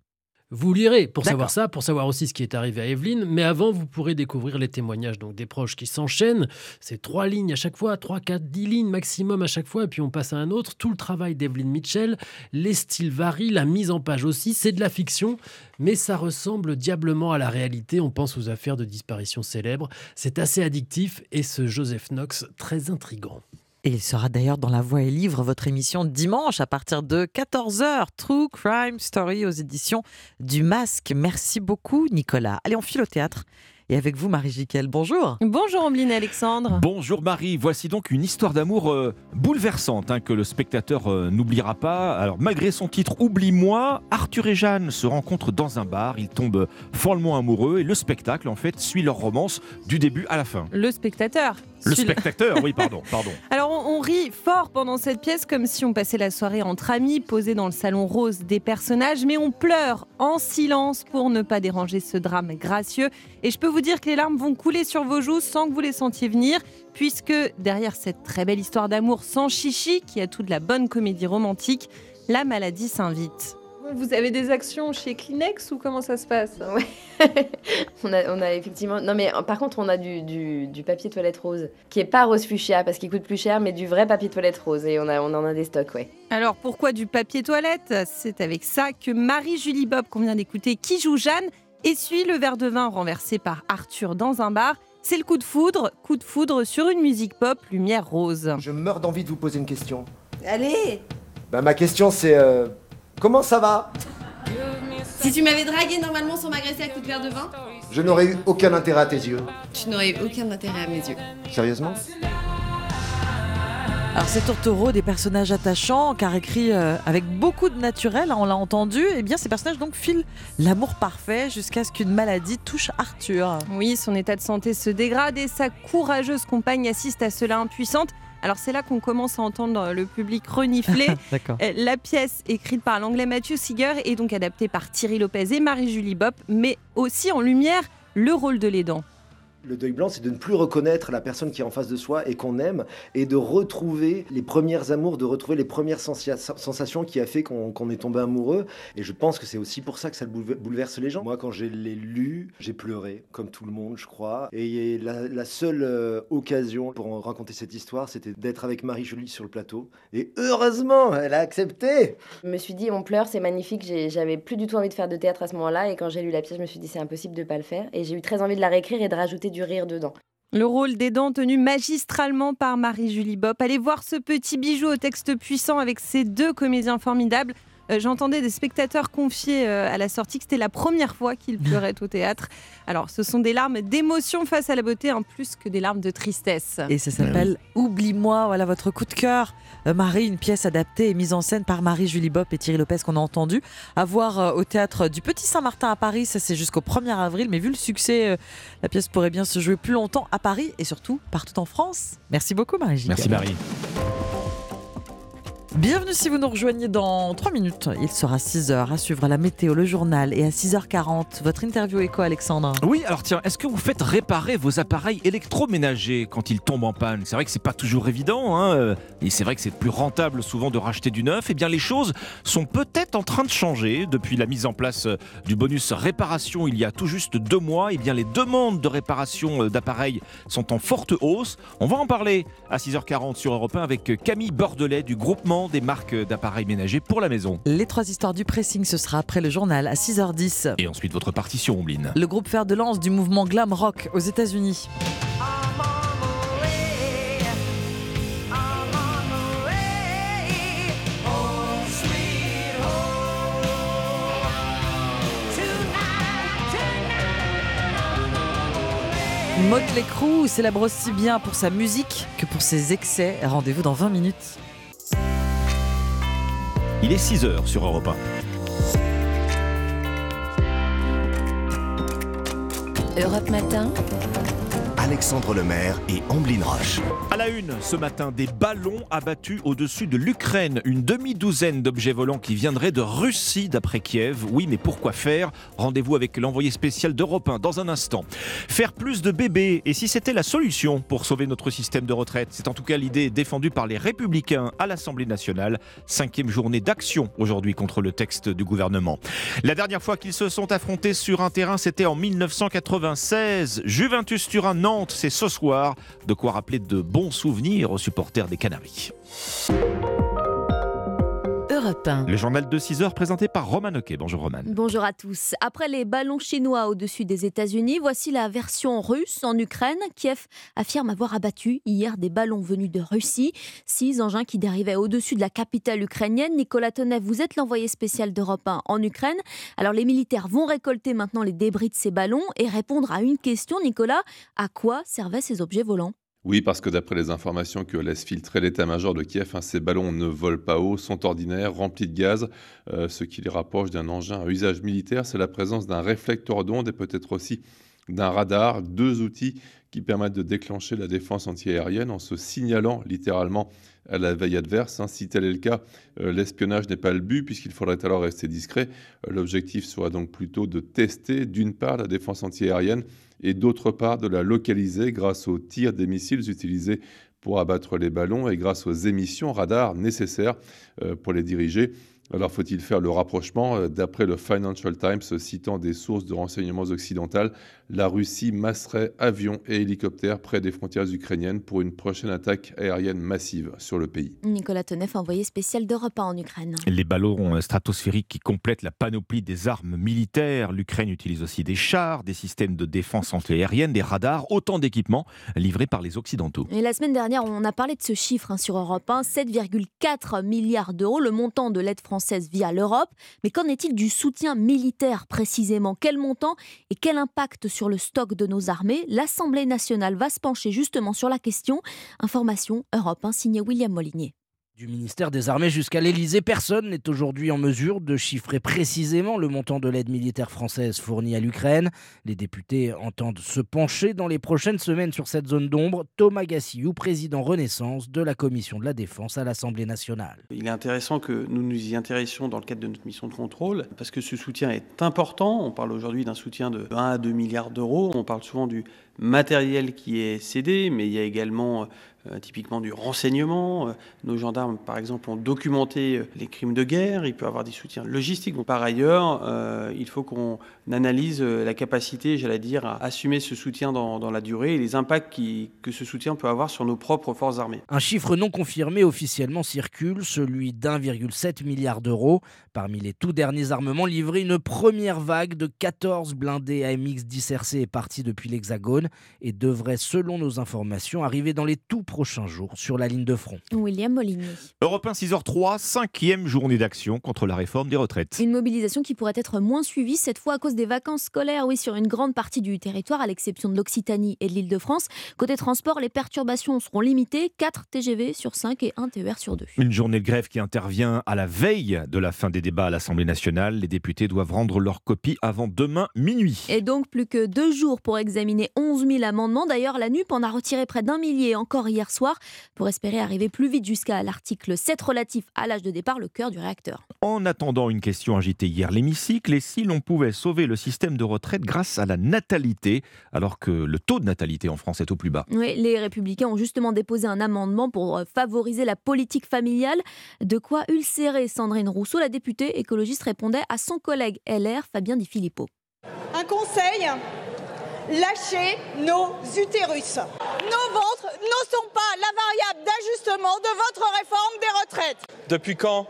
vous lirez pour savoir ça, pour savoir aussi ce qui est arrivé à Evelyne, mais avant, vous pourrez découvrir les témoignages donc des proches qui s'enchaînent. C'est trois lignes à chaque fois, trois, quatre, dix lignes maximum à chaque fois, et puis on passe à un autre. Tout le travail d'Evelyne Mitchell, les styles varient, la mise en page aussi, c'est de la fiction, mais ça ressemble diablement à la réalité. On pense aux affaires de disparition célèbres. C'est assez addictif et ce Joseph Knox très intrigant. Et il sera d'ailleurs dans La Voix et Livre, votre émission dimanche à partir de 14h. True Crime Story aux éditions du Masque. Merci beaucoup, Nicolas. Allez, on file au théâtre. Et avec vous, Marie Jiquel, bonjour. Bonjour, Ombline Alexandre. Bonjour, Marie. Voici donc une histoire d'amour euh, bouleversante hein, que le spectateur euh, n'oubliera pas. Alors, malgré son titre Oublie-moi, Arthur et Jeanne se rencontrent dans un bar. Ils tombent follement amoureux et le spectacle, en fait, suit leur romance du début à la fin. Le spectateur le spectateur, oui, pardon, pardon. Alors on, rit fort pendant cette pièce comme si on passait la soirée entre amis, posés dans le salon rose des personnages, mais on pleure en silence pour ne pas déranger ce drame gracieux. Et je peux vous dire que les larmes vont couler sur vos joues sans que vous les sentiez venir, puisque derrière cette très belle histoire d'amour sans chichi, qui a tout de la bonne comédie romantique, la maladie s'invite. Vous avez des actions chez Kleenex ou comment ça se passe? On, a, on, a, effectivement. Non, mais par contre, on a du, du, papier toilette rose qui est pas rose fuchsia parce qu'il coûte plus cher, mais du vrai papier toilette rose et on, a, on en a des stocks, ouais. Alors pourquoi du papier toilette? C'est avec ça que Marie-Julie Bob, qu'on vient d'écouter, qui joue Jeanne, essuie le verre de vin renversé par Arthur dans un bar. C'est le coup de foudre, coup de foudre sur une musique pop, lumière rose. Je meurs d'envie de vous poser une question. Allez Bah ma question c'est euh, comment ça va Si tu m'avais dragué normalement sans m'agresser à coups de verre de vin, Je n'aurais eu aucun intérêt à tes yeux. tu n'aurais eu aucun intérêt à mes yeux. Sérieusement Alors ces tourtereaux, des personnages attachants, car écrits euh, avec beaucoup de naturel, hein, on l'a entendu, et bien ces personnages donc filent l'amour parfait jusqu'à ce qu'une maladie touche Arthur. Oui, son état de santé se dégrade et sa courageuse compagne assiste à cela impuissante. Alors c'est là qu'on commence à entendre le public renifler. Euh, La pièce, écrite par l'anglais Matthew Seeger, est donc adaptée par Thierry Lopez et Marie-Julie Bopp, mais aussi en lumière le rôle de l'aidant. Le deuil blanc, c'est de ne plus reconnaître la personne qui est en face de soi et qu'on aime, et de retrouver les premières amours, de retrouver les premières sensations qui a fait qu'on est tombé amoureux. Et je pense que c'est aussi pour ça que ça bouleve- bouleverse les gens. Moi, quand je l'ai lu, j'ai pleuré, comme tout le monde, je crois. Et la, la seule euh, occasion pour raconter cette histoire, c'était d'être avec Marie-Julie sur le plateau. Et heureusement, elle a accepté. Je me suis dit, on pleure, c'est magnifique. J'avais plus du tout envie de faire de théâtre à ce moment-là. Et quand j'ai lu la pièce, je me suis dit, c'est impossible de pas le faire. Et j'ai eu très envie de la réécrire et de rajouter du rire dedans. Le rôle d'aidant tenu magistralement par Marie-Julie Bopp. Allez voir ce petit bijou au texte puissant avec ces deux comédiens formidables. Euh, J'entendais des spectateurs confier euh, à la sortie que c'était la première fois qu'ils pleuraient au théâtre. Alors, ce sont des larmes d'émotion face à la beauté, en plus que des larmes de tristesse. Et ça s'appelle Oublie-moi, voilà votre coup de cœur. Euh, Marie, une pièce adaptée et mise en scène par Marie-Julie Bopp et Thierry Lopez qu'on a entendu. À voir euh, au théâtre du Petit Saint-Martin à Paris, ça c'est jusqu'au 1er avril. Mais vu le succès, euh, la pièce pourrait bien se jouer plus longtemps à Paris et surtout partout en France. Merci beaucoup Marie-Julie. Merci Marie. Bienvenue si vous nous rejoignez dans 3 minutes. Il sera 6h à suivre la météo, le journal et à 6h40 votre interview éco Alexandre. Oui, alors tiens, est-ce que vous faites réparer vos appareils électroménagers quand ils tombent en panne? C'est vrai que c'est pas toujours évident, hein, euh, et c'est vrai que c'est plus rentable souvent de racheter du neuf. Eh bien, les choses sont peut-être en train de changer depuis la mise en place euh, du bonus réparation il y a tout juste deux mois. Eh bien, les demandes de réparation euh, d'appareils sont en forte hausse. On va en parler à 6h40 sur Europe 1 avec Camille Bordelais du groupement des marques d'appareils ménagers pour la maison. Les trois histoires du pressing, ce sera après le journal à 6h10. Et ensuite votre partition, Ombline. Le groupe fer de lance du mouvement glam rock aux États-Unis. Motley Crue célèbre aussi bien pour sa musique que pour ses excès. Rendez-vous dans 20 minutes. Il est 6h sur Europe 1. Europe Matin, Alexandre Lemaire et Amblin Roche. À la une, ce matin, des ballons abattus au-dessus de l'Ukraine. Une demi-douzaine d'objets volants qui viendraient de Russie, d'après Kiev. Oui, mais pourquoi faire? Rendez-vous avec l'envoyé spécial d'Europe 1 dans un instant. Faire plus de bébés, et si c'était la solution pour sauver notre système de retraite? C'est en tout cas l'idée défendue par les Républicains à l'Assemblée nationale. Cinquième journée d'action aujourd'hui contre le texte du gouvernement. La dernière fois qu'ils se sont affrontés sur un terrain, c'était en 1996. Juventus Turin c'est ce soir. De quoi rappeler de bons souvenirs aux supporters des Canaries. Europe 1. Le journal de 6 heures présenté par Roman Oquet. Bonjour Roman. Bonjour à tous. Après les ballons chinois au-dessus des États-Unis, voici la version russe en Ukraine. Kiev affirme avoir abattu hier des ballons venus de Russie. Six engins qui dérivaient au-dessus de la capitale ukrainienne. Nicolas Tonev, vous êtes l'envoyé spécial d'Europe 1 en Ukraine. Alors les militaires vont récolter maintenant les débris de ces ballons et répondre à une question. Nicolas, à quoi servaient ces objets volants? Oui, parce que d'après les informations que laisse filtrer l'état-major de Kiev, hein, ces ballons ne volent pas haut, sont ordinaires, remplis de gaz. Euh, ce qui les rapproche d'un engin à usage militaire, c'est la présence d'un réflecteur d'onde et peut-être aussi d'un radar, deux outils qui permettent de déclencher la défense antiaérienne en se signalant littéralement à la veille adverse. hein. Si tel est le cas, euh, l'espionnage n'est pas le but puisqu'il faudrait alors rester discret. Euh, L'objectif sera donc plutôt de tester d'une part la défense antiaérienne et d'autre part de la localiser grâce au tir des missiles utilisés pour abattre les ballons et grâce aux émissions radar nécessaires euh, pour les diriger. Alors faut-il faire le rapprochement euh, D'après le Financial Times, citant des sources de renseignements occidentales, la Russie masserait avions et hélicoptères près des frontières ukrainiennes pour une prochaine attaque aérienne massive sur le pays. Nicolas Tonev, envoyé spécial d'Europe en Ukraine. Les ballons stratosphériques qui complètent la panoplie des armes militaires. L'Ukraine utilise aussi des chars, des systèmes de défense antiaérienne, des radars, autant d'équipements livrés par les Occidentaux. Et la semaine dernière, on a parlé de ce chiffre hein, sur Europe 1, 7,4 milliards d'euros, le montant de l'aide française via l'Europe. Mais qu'en est-il du soutien militaire précisément? Quel montant et quel impact sur le stock de nos armées L'Assemblée nationale va se pencher justement sur la question. Information Europe 1 signé William Molinier. Du ministère des Armées jusqu'à l'Elysée, personne n'est aujourd'hui en mesure de chiffrer précisément le montant de l'aide militaire française fournie à l'Ukraine. Les députés entendent se pencher dans les prochaines semaines sur cette zone d'ombre. Thomas Gassiou, président Renaissance de la Commission de la Défense à l'Assemblée nationale. Il est intéressant que nous nous y intéressions dans le cadre de notre mission de contrôle parce que ce soutien est important. On parle aujourd'hui d'un soutien de 1 à 2 milliards d'euros. On parle souvent du matériel qui est cédé, mais il y a également euh, typiquement du renseignement. Euh, nos gendarmes, par exemple, ont documenté euh, les crimes de guerre. Il peut avoir des soutiens logistiques. Par ailleurs, il faut qu'on analyse la capacité, j'allais dire, à assumer ce soutien dans, la durée et les impacts que ce soutien peut avoir sur nos propres forces armées. Un chiffre non confirmé officiellement circule, celui d'1,7 milliard d'euros. Parmi les tout derniers armements livrés, une première vague de 14 blindés AMX-10 RC est partie depuis l'Hexagone et devrait, selon nos informations, arriver dans les tout prochains jours sur la ligne de front. William Molinier. Europe 1 6h03, cinquième journée d'action contre la réforme des retraites. Une mobilisation qui pourrait être moins suivie cette fois à cause des vacances scolaires, oui, sur une grande partie du territoire, à l'exception de l'Occitanie et de l'île de France. Côté transport, les perturbations seront limitées 4 TGV sur 5 et 1 TER sur 2. Une journée de grève qui intervient à la veille de la fin des débats à l'Assemblée nationale. Les députés doivent rendre leur copie avant demain minuit. Et donc plus que deux jours pour examiner 11 000 amendements. D'ailleurs, la NUP en a retiré près d'un millier encore hier soir pour espérer arriver plus vite jusqu'à l'article 7 relatif à l'âge de départ, le cœur du réacteur. En attendant une question agitée hier l'hémicycle, et si l'on pouvait sauver le système de retraite grâce à la natalité, alors que le taux de natalité en France est au plus bas? Oui, les républicains ont justement déposé un amendement pour euh, favoriser la politique familiale. De quoi ulcérer Sandrine Rousseau, la députée écologiste, répondait à son collègue LR, Fabien Di Filippo. Un conseil lâchez nos utérus. Nos ventres ne sont pas la variable d'ajustement de votre réforme des retraites. Depuis quand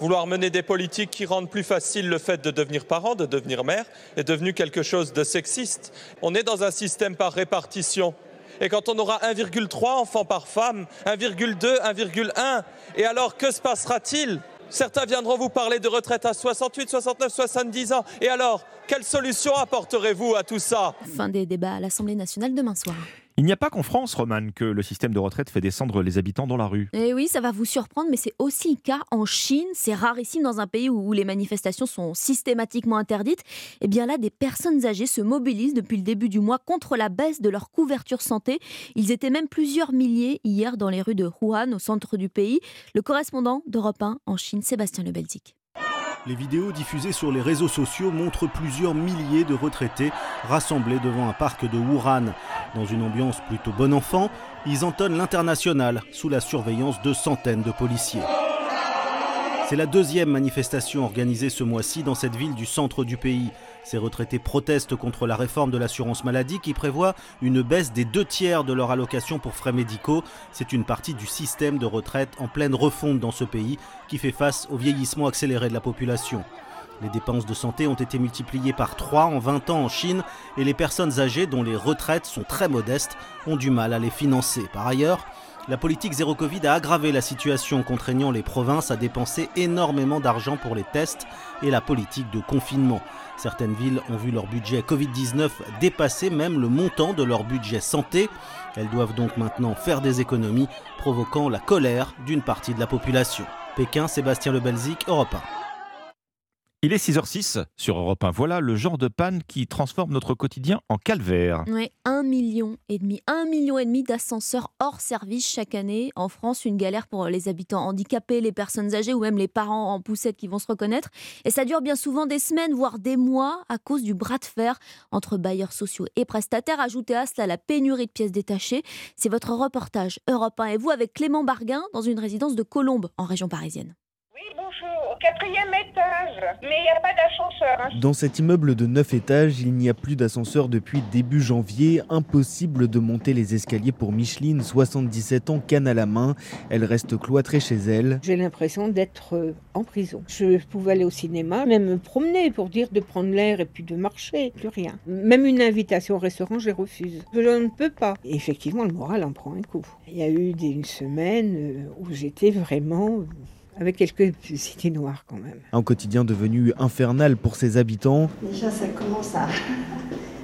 vouloir mener des politiques qui rendent plus facile le fait de devenir parent, de devenir mère, est devenu quelque chose de sexiste? On est dans un système par répartition. Et quand on aura 1,3 enfants par femme, 1,2, 1,1, et alors que se passera-t-il? Certains viendront vous parler de retraite à 68, 69, 70 ans. Et alors, quelle solution apporterez-vous à tout ça? Fin des débats à l'Assemblée nationale demain soir. Il n'y a pas qu'en France, Roman, que le système de retraite fait descendre les habitants dans la rue. Eh oui, ça va vous surprendre, mais c'est aussi le cas en Chine. C'est rarissime dans un pays où les manifestations sont systématiquement interdites. Eh bien là, des personnes âgées se mobilisent depuis le début du mois contre la baisse de leur couverture santé. Ils étaient même plusieurs milliers hier dans les rues de Wuhan, au centre du pays. Le correspondant d'Europe 1 en Chine, Sébastien Lebelzik. Les vidéos diffusées sur les réseaux sociaux montrent plusieurs milliers de retraités rassemblés devant un parc de Wuhan. Dans une ambiance plutôt bon enfant, ils entonnent l'international sous la surveillance de centaines de policiers. C'est la deuxième manifestation organisée ce mois-ci dans cette ville du centre du pays. Ces retraités protestent contre la réforme de l'assurance maladie qui prévoit une baisse des deux tiers de leur allocation pour frais médicaux. C'est une partie du système de retraite en pleine refonte dans ce pays qui fait face au vieillissement accéléré de la population. Les dépenses de santé ont été multipliées par 3 en 20 ans en Chine et les personnes âgées dont les retraites sont très modestes ont du mal à les financer. Par ailleurs, la politique zéro Covid a aggravé la situation, contraignant les provinces à dépenser énormément d'argent pour les tests et la politique de confinement. Certaines villes ont vu leur budget Covid-19 dépasser même le montant de leur budget santé. Elles doivent donc maintenant faire des économies, provoquant la colère d'une partie de la population. Pékin, Sébastien Lebelzik, Europe 1. Il est 6h06 sur Europe 1. Voilà le genre de panne qui transforme notre quotidien en calvaire. Oui, un million et demi, un million et demi d'ascenseurs hors service chaque année. En France, une galère pour les habitants handicapés, les personnes âgées ou même les parents en poussette qui vont se reconnaître. Et ça dure bien souvent des semaines, voire des mois, à cause du bras de fer entre bailleurs sociaux et prestataires. Ajoutez à cela la pénurie de pièces détachées. C'est votre reportage Europe 1 et vous avec Clément Barguin dans une résidence de Colombes en région parisienne. Oui, bonjour, au quatrième étage, mais il n'y a pas d'ascenseur. hein. Dans cet immeuble de 9 étages, il n'y a plus d'ascenseur depuis début janvier. Impossible de monter les escaliers pour Micheline, 77 ans, canne à la main. Elle reste cloîtrée chez elle. J'ai l'impression d'être euh, en prison. Je pouvais aller au cinéma, même me promener pour dire de prendre l'air et puis de marcher, plus rien. Même une invitation au restaurant, je refuse. Je ne peux pas. Et effectivement, le moral en prend un coup. Il y a eu des- une semaine euh, où j'étais vraiment euh, avec quelques cités noires quand même. Un quotidien devenu infernal pour ses habitants. Déjà, ça commence à,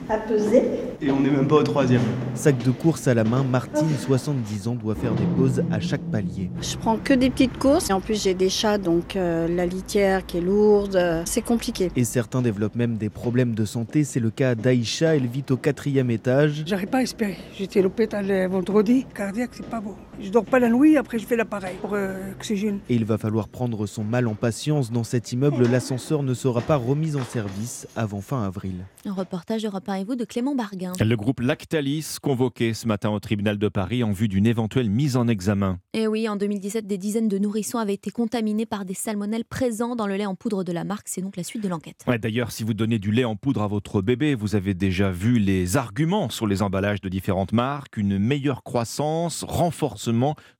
à peser. Et on n'est même pas au troisième. Sac de course à la main, Martine, 70 ans, doit faire des pauses à chaque palier. Je prends que des petites courses. Et en plus, j'ai des chats, donc euh, la litière qui est lourde, euh, c'est compliqué. Et certains développent même des problèmes de santé. C'est le cas d'Aïcha, elle vit au quatrième étage. J'arrive pas à espérer. J'étais à l'hôpital euh, vendredi. Cardiaque, c'est pas bon. Je dors pas la nuit, après je fais l'appareil pour euh, oxygène. Et il va falloir prendre son mal en patience. Dans cet immeuble, l'ascenseur ne sera pas remis en service avant fin avril. Un reportage Europe 1 et vous de Clément Barguin. Le groupe Lactalis convoqué ce matin au tribunal de Paris en vue d'une éventuelle mise en examen. Et oui, en 2017, des dizaines de nourrissons avaient été contaminés par des salmonelles présents dans le lait en poudre de la marque. C'est donc la suite de l'enquête. Ouais, D'ailleurs, si vous donnez du lait en poudre à votre bébé, vous avez déjà vu les arguments sur les emballages de différentes marques, une meilleure croissance, renforcement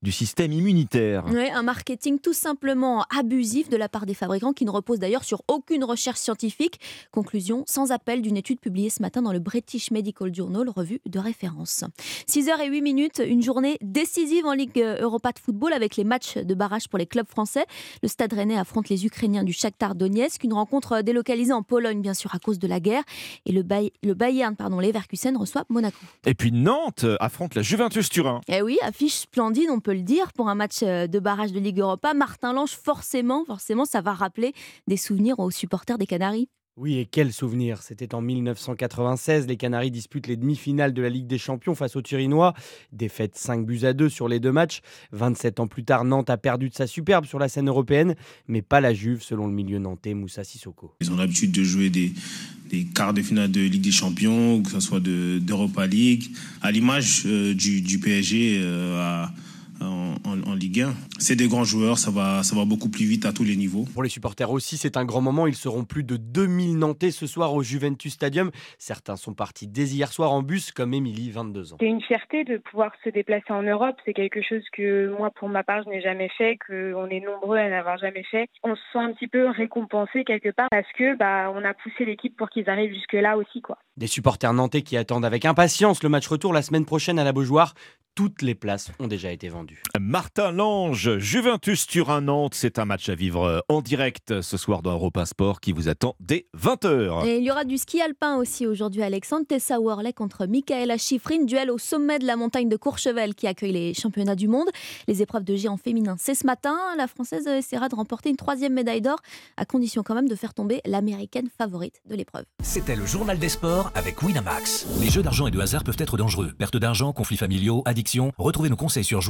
du système immunitaire. Un marketing tout simplement abusif de la part des fabricants qui ne repose d'ailleurs sur aucune recherche scientifique. Conclusion sans appel d'une étude publiée ce matin dans le British Medical Journal, revue de référence. 6h08 minutes, une journée décisive en Ligue Europa de football avec les matchs de barrage pour les clubs français. Le Stade Rennais affronte les Ukrainiens du Shakhtar Donetsk, une rencontre délocalisée en Pologne bien sûr à cause de la guerre. Et le, Bay- le Bayern, pardon, Leverkusen reçoit Monaco. Et puis Nantes affronte la Juventus Turin. Eh oui, affiche splendide, on peut le dire, pour un match euh, de barrage de Ligue Europa. Martin Lange, forcément, forcément, ça va rappeler des souvenirs aux supporters des Canaries. Oui, et quel souvenir C'était en 1996, les Canaries disputent les demi-finales de la Ligue des Champions face aux Turinois. Défaite 5 buts à 2 sur les deux matchs. 27 ans plus tard, Nantes a perdu de sa superbe sur la scène européenne, mais pas la Juve, selon le milieu nantais Moussa Sissoko. Ils ont l'habitude de jouer des, quarts de finale de Ligue des Champions, que ce soit de- d'Europa League, à l'image euh, du, du PSG euh, à- en, en- en Ligue 1. C'est des grands joueurs, ça va, ça va beaucoup plus vite à tous les niveaux. Pour les supporters aussi, c'est un grand moment. Ils seront plus de 2000 Nantais ce soir au Juventus Stadium. Certains sont partis dès hier soir en bus, comme Émilie, 22 ans. C'est une fierté de pouvoir se déplacer en Europe. C'est quelque chose que moi, pour ma part, je n'ai jamais fait, qu'on est nombreux à n'avoir jamais fait. On se sent un petit peu récompensé quelque part parce que bah, on a poussé l'équipe pour qu'ils arrivent jusque là aussi, quoi. Des supporters nantais qui attendent avec impatience le match retour la semaine prochaine à la Beaujoire. Toutes les places ont déjà été vendues. Martin Lange, Juventus Turin-Nantes, c'est un match à vivre euh, en direct ce soir dans Europa Sport qui vous attend dès 20h. Et il y aura du ski alpin aussi aujourd'hui, Alexandre. Tessa Worley contre Michaela Schifrin, duel au sommet de la montagne de Courchevel qui accueille les championnats du monde. Les épreuves de géant féminin, c'est ce matin. La Française essaiera de remporter une troisième médaille d'or, à condition quand même de faire tomber l'américaine favorite de l'épreuve. C'était le journal des sports avec Winamax. Les jeux d'argent et de hasard peuvent être dangereux. Perte d'argent, conflits familiaux, addiction. Retrouvez nos conseils sur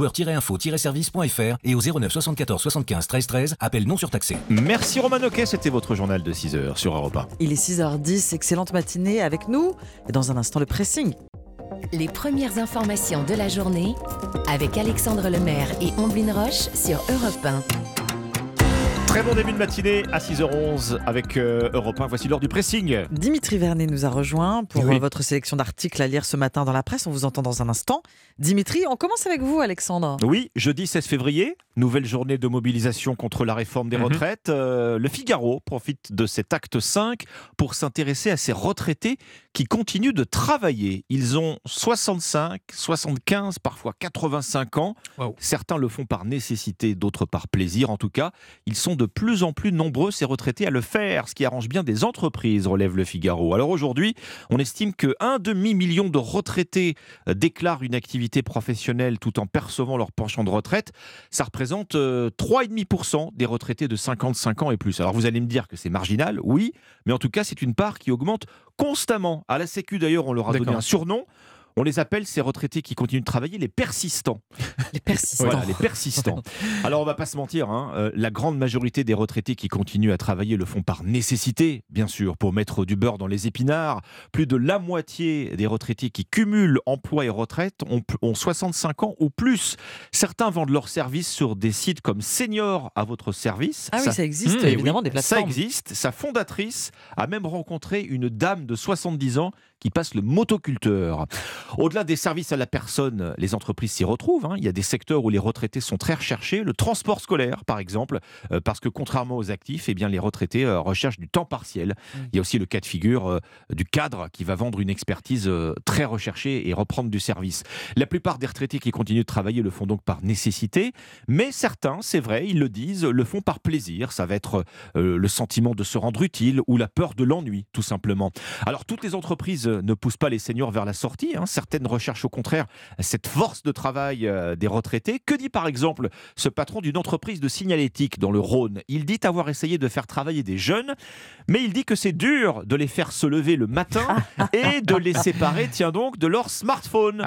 joueurs-info-service.fr et au 09 74 75 13 13. Appel non surtaxé. Merci Roman Oquet, c'était votre journal de 6h sur Europa. Il est 6h10, excellente matinée avec nous. Et dans un instant, le pressing. Les premières informations de la journée avec Alexandre Lemaire et Omblin Roche sur Europe 1. Très bon début de matinée à 6h11 avec euh, Europe 1. Voici l'heure du pressing. Dimitri Vernet nous a rejoint pour Oui. euh, votre sélection d'articles à lire ce matin dans la presse. On vous entend dans un instant. Dimitri, on commence avec vous, Alexandre. Oui, jeudi 16 février, nouvelle journée de mobilisation contre la réforme des Mhm. retraites. Euh, le Figaro profite de cet acte 5 pour s'intéresser à ces retraités qui continuent de travailler. Ils ont 65, 75, parfois 85 ans. Certains le font par nécessité, d'autres par plaisir. En tout cas, ils sont de plus en plus nombreux, ces retraités, à le faire, ce qui arrange bien des entreprises, relève le Figaro. Alors aujourd'hui, on estime que un demi-million de retraités euh, déclarent une activité professionnelle tout en percevant leur pension de retraite. Ça représente euh, 3,5% des retraités de 55 ans et plus. Alors vous allez me dire que c'est marginal, oui, mais en tout cas, c'est une part qui augmente constamment. À la Sécu, d'ailleurs, on leur a donné un surnom. On les appelle, ces retraités qui continuent de travailler, les persistants. Les persistants. Voilà, les persistants. Alors, on va pas se mentir, hein, euh, la grande majorité des retraités qui continuent à travailler le font par nécessité, bien sûr, pour mettre du beurre dans les épinards. Plus de la moitié des retraités qui cumulent emploi et retraite ont, ont 65 ans ou plus. Certains vendent leurs services sur des sites comme Senior à votre service. Ah oui, ça existe, Mmh, évidemment, oui, des plateformes. Ça existe. Sa fondatrice a même rencontré une dame de 70 ans qui passe le motoculteur. Au-delà des services à la personne, les entreprises s'y retrouvent. hein. Il y a des secteurs où les retraités sont très recherchés. Le transport scolaire, par exemple, euh, parce que contrairement aux actifs, eh bien, les retraités euh, recherchent du temps partiel. Il y a aussi le cas de figure euh, du cadre qui va vendre une expertise très recherchée et reprendre du service. La plupart des retraités qui continuent de travailler le font donc par nécessité, mais certains, c'est vrai, ils le disent, le font par plaisir. Ça va être le sentiment de se rendre utile ou la peur de l'ennui, tout simplement. Alors, toutes les entreprises ne poussent pas les seniors vers la sortie. hein. Certaines recherchent au contraire cette force de travail euh, des retraités. Que dit par exemple ce patron d'une entreprise de signalétique dans le Rhône? Il dit avoir essayé de faire travailler des jeunes, mais il dit que c'est dur de les faire se lever le matin et de les séparer, tiens donc, de leur smartphone.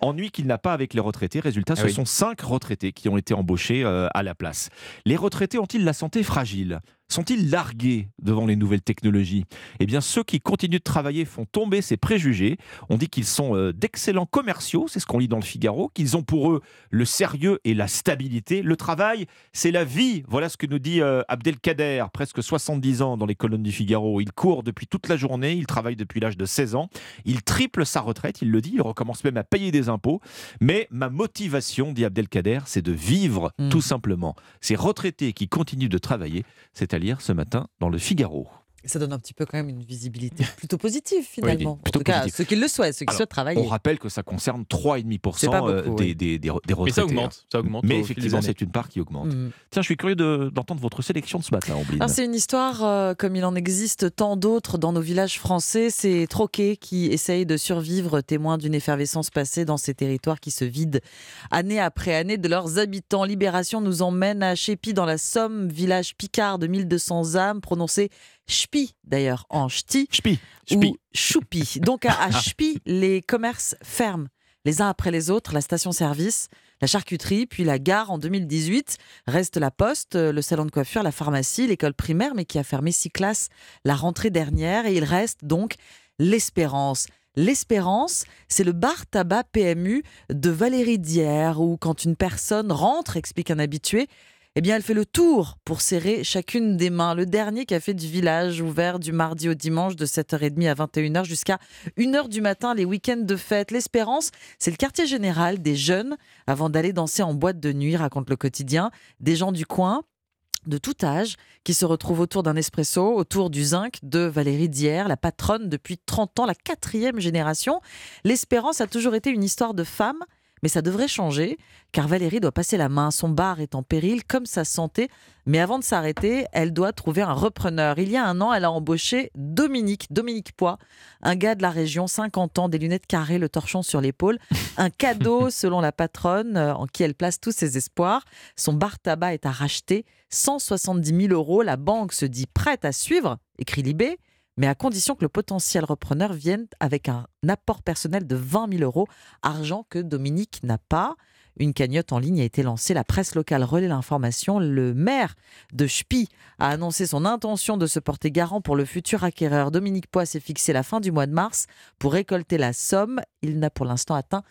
Ennui qu'il n'a pas avec les retraités. Résultat, ce Ah oui. sont cinq retraités qui ont été embauchés euh, à la place. Les retraités ont-ils la santé fragile? Sont-ils largués devant les nouvelles technologies? Eh bien, ceux qui continuent de travailler font tomber ces préjugés. On dit qu'ils sont euh, d'excellents commerciaux, c'est ce qu'on lit dans le Figaro, qu'ils ont pour eux le sérieux et la stabilité. Le travail, c'est la vie. Voilà ce que nous dit euh, Abdelkader, presque 70 ans dans les colonnes du Figaro. Il court depuis toute la journée, il travaille depuis l'âge de 16 ans. Il triple sa retraite, il le dit, il recommence même à payer des impôts. Mais ma motivation, dit Abdelkader, c'est de vivre, Hmm. tout simplement. Ces retraités qui continuent de travailler, c'est à lire ce matin dans le Figaro. Ça donne un petit peu quand même une visibilité plutôt positive finalement. plutôt en tout cas, positive. ceux qui le souhaitent, ceux qui Alors, souhaitent travailler. On rappelle que ça concerne 3,5% C'est pas euh, beaucoup, des, oui. des, des, des Mais retraités. ça augmente, hein. ça augmente Mais effectivement, c'est une part qui augmente. Mhm. Tiens, je suis curieux de- d'entendre votre sélection de ce matin, Ombline. Alors, C'est une histoire euh, comme il en existe tant d'autres dans nos villages français. C'est Troquet qui essaye de survivre, témoin d'une effervescence passée dans ces territoires qui se vident année après année de leurs habitants. Libération nous emmène à Chépy dans la Somme, village picard de 1200 âmes, prononcé Ch'pi d'ailleurs en ch'ti. Ch'pi. Ou choupi. Donc à, à Ch'pi, les commerces ferment les uns après les autres, la station-service, la charcuterie, puis la gare en 2018. Reste la poste, euh, le salon de coiffure, la pharmacie, l'école primaire, mais qui a fermé six classes la rentrée dernière. Et il reste donc l'espérance. L'espérance, c'est le bar tabac PMU de Valérie Dière, où quand une personne rentre, explique un habitué, eh bien, elle fait le tour pour serrer chacune des mains. Le dernier café du village, ouvert du mardi au dimanche de 7h30 à 21h jusqu'à 1h du matin, les week-ends de fête. L'Espérance, c'est le quartier général des jeunes avant d'aller danser en boîte de nuit, raconte le quotidien. Des gens du coin de tout âge qui se retrouvent autour d'un espresso, autour du zinc de Valérie Dière, la patronne depuis 30 ans, la quatrième génération. L'espérance a toujours été une histoire de femme, mais ça devrait changer, car Valérie doit passer la main. Son bar est en péril, comme sa santé. Mais avant de s'arrêter, elle doit trouver un repreneur. Il y a un an, elle a embauché Dominique, Dominique Poix, un gars de la région, 50 ans, des lunettes carrées, le torchon sur l'épaule. Un cadeau, selon la patronne, euh, en qui elle place tous ses espoirs. Son bar tabac est à racheter, 170 000 euros. La banque se dit prête à suivre, écrit Libé, mais à condition que le potentiel repreneur vienne avec un apport personnel de 20 000 euros, argent que Dominique n'a pas. Une cagnotte en ligne a été lancée. La presse locale relaie l'information. Le maire de Ch'pi a annoncé son intention de se porter garant pour le futur acquéreur. Dominique Poix s'est fixé la fin du mois de mars pour récolter la somme. Il n'a pour l'instant atteint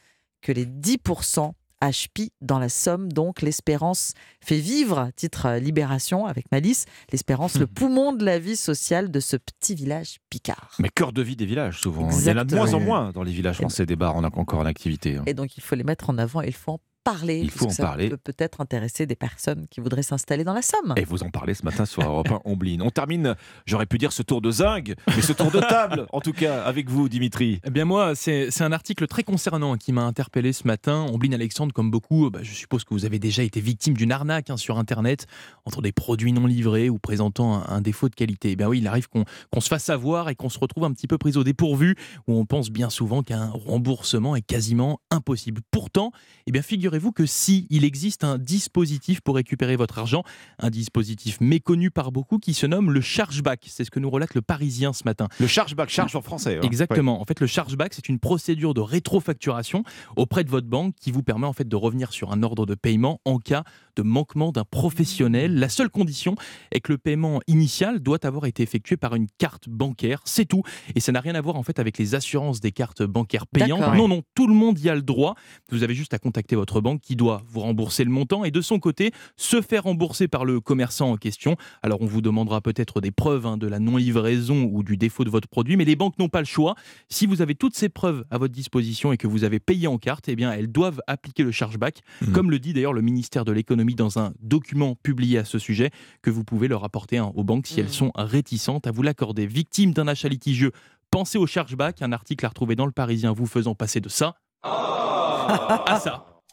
que les 10% à Ch'pi dans la Somme. Donc l'espérance fait vivre, titre euh, Libération avec Malice, l'espérance, le poumon de la vie sociale de ce petit village picard. Mais cœur de vie des villages, souvent. Il y en a de moins en moins dans les villages français des bars, on a encore en activité. hein. Et donc il faut les mettre en avant, il faut en parler. Il faut en ça parler. peut peut-être intéresser des personnes qui voudraient s'installer dans la Somme. Et vous en parlez ce matin sur Europe 1 Ombline. On termine, j'aurais pu dire ce tour de zinc, mais ce tour de table, en tout cas, avec vous, Dimitri. Eh bien moi, c'est un article très concernant qui m'a interpellé ce matin. Ombline Alexandre, comme beaucoup, bah, je suppose que vous avez déjà été victime d'une arnaque hein, sur Internet entre des produits non livrés ou présentant un, un défaut de qualité. Eh bien oui, il arrive qu'on qu'on se fasse avoir et qu'on se retrouve un petit peu pris au dépourvu, où on pense bien souvent qu'un remboursement est quasiment impossible. Pourtant, eh bien figurez-vous figurez-vous que si il existe un dispositif pour récupérer votre argent, un dispositif méconnu par beaucoup qui se nomme le chargeback. C'est ce que nous relate le Parisien ce matin. Le chargeback, charge en français. hein. Exactement. En fait, le chargeback, c'est une procédure de rétrofacturation auprès de votre banque qui vous permet en fait de revenir sur un ordre de paiement en cas de manquement d'un professionnel. La seule condition est que le paiement initial doit avoir été effectué par une carte bancaire. C'est tout. Et ça n'a rien à voir en fait avec les assurances des cartes bancaires payantes. Non, non, tout le monde y a le droit. Vous avez juste à contacter votre banque qui doit vous rembourser le montant et de son côté se faire rembourser par le commerçant en question. Alors on vous demandera peut-être des preuves hein, de la non-livraison ou du défaut de votre produit, mais les banques n'ont pas le choix. Si vous avez toutes ces preuves à votre disposition et que vous avez payé en carte, eh bien elles doivent appliquer le chargeback, Mhm. comme le dit d'ailleurs le ministère de l'économie dans un document publié à ce sujet que vous pouvez leur apporter hein, aux banques si elles sont réticentes à vous l'accorder. Victime d'un achat litigieux, pensez au chargeback. Un article à retrouver dans le Parisien vous faisant passer de ça à ça.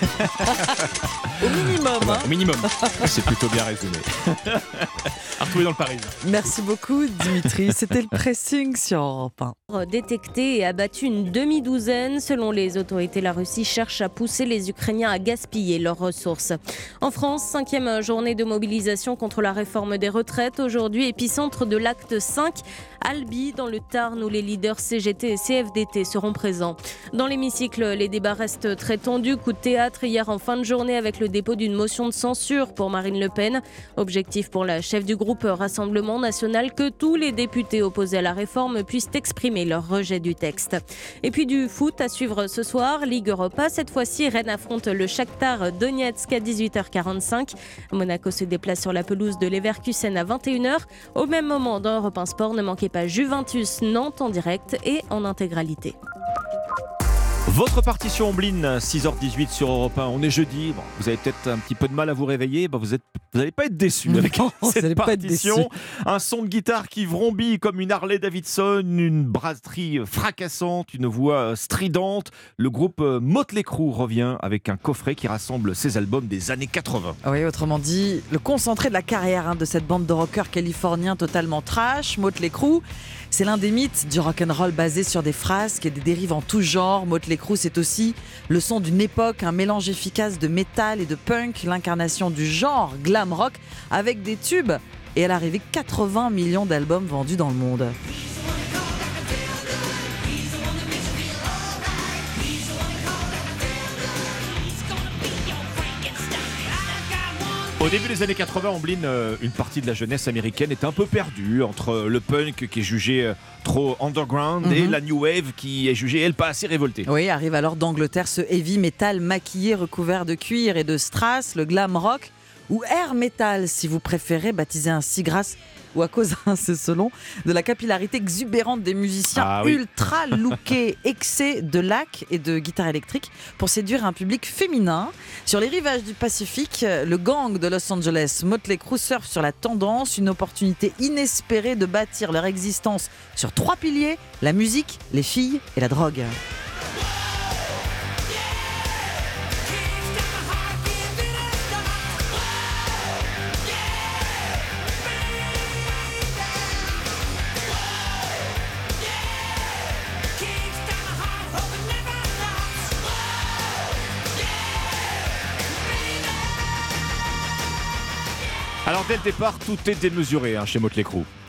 Au minimum. hein. Au minimum. C'est plutôt bien résumé. à retrouver dans le Parisien. Merci beaucoup, Dimitri. C'était le pressing sur Europe 1. Détecté et abattu une demi-douzaine, selon les autorités, la Russie cherche à pousser les Ukrainiens à gaspiller leurs ressources. En France, cinquième journée de mobilisation contre la réforme des retraites. Aujourd'hui, épicentre de l'acte 5, Albi, dans le Tarn, où les leaders CGT et CFDT seront présents. Dans l'hémicycle, les débats restent très tendus. Coup de théâtre hier en fin de journée avec le dépôt d'une motion de censure pour Marine Le Pen. Objectif pour la chef du groupe Rassemblement national que tous les députés opposés à la réforme puissent exprimer leur rejet du texte. Et puis du foot à suivre ce soir, Ligue Europa. Cette fois-ci, Rennes affronte le Shakhtar Donetsk à 18h45. Monaco se déplace sur la pelouse de Leverkusen à 21h. Au même moment, dans Europe 1 Sport, ne manquez pas Juventus Nantes en direct et en intégralité. Votre partition Omblin, 6h18 sur Europe 1. On est jeudi. Bon, vous avez peut-être un petit peu de mal à vous réveiller. Bah, vous n'allez vous pas être déçu avec Non, cette partition. Un son de guitare qui vrombit comme une Harley Davidson, une brasserie fracassante, une voix euh, stridente. Le groupe euh, Motley Crue revient avec un coffret qui rassemble ses albums des années 80. Oui, autrement dit, le concentré de la carrière hein, de cette bande de rockers californiens totalement trash, Motley Crue. C'est l'un des mythes du rock'n'roll basé sur des frasques et des dérives en tout genre. Motley Crue, c'est aussi le son d'une époque, un mélange efficace de métal et de punk, l'incarnation du genre glam rock avec des tubes. Et à l'arrivée, 80 millions d'albums vendus dans le monde. Au début des années 80, Omblin, euh, une partie de la jeunesse américaine est un peu perdue entre le punk qui est jugé euh, trop underground et Mhm. la new wave qui est jugée, elle, pas assez révoltée. Oui, arrive alors d'Angleterre ce heavy metal maquillé recouvert de cuir et de strass, le glam rock ou air metal si vous préférez, baptisé ainsi grâce ou à cause, hein, c'est selon, de la capillarité exubérante des musiciens Ah oui. ultra lookés, excès de lac et de guitare électrique pour séduire un public féminin. Sur les rivages du Pacifique, le gang de Los Angeles, Motley Crue surfe sur la tendance, une opportunité inespérée de bâtir leur existence sur trois piliers, la musique, les filles et la drogue. Alors dès le départ, tout est démesuré hein, chez Motley.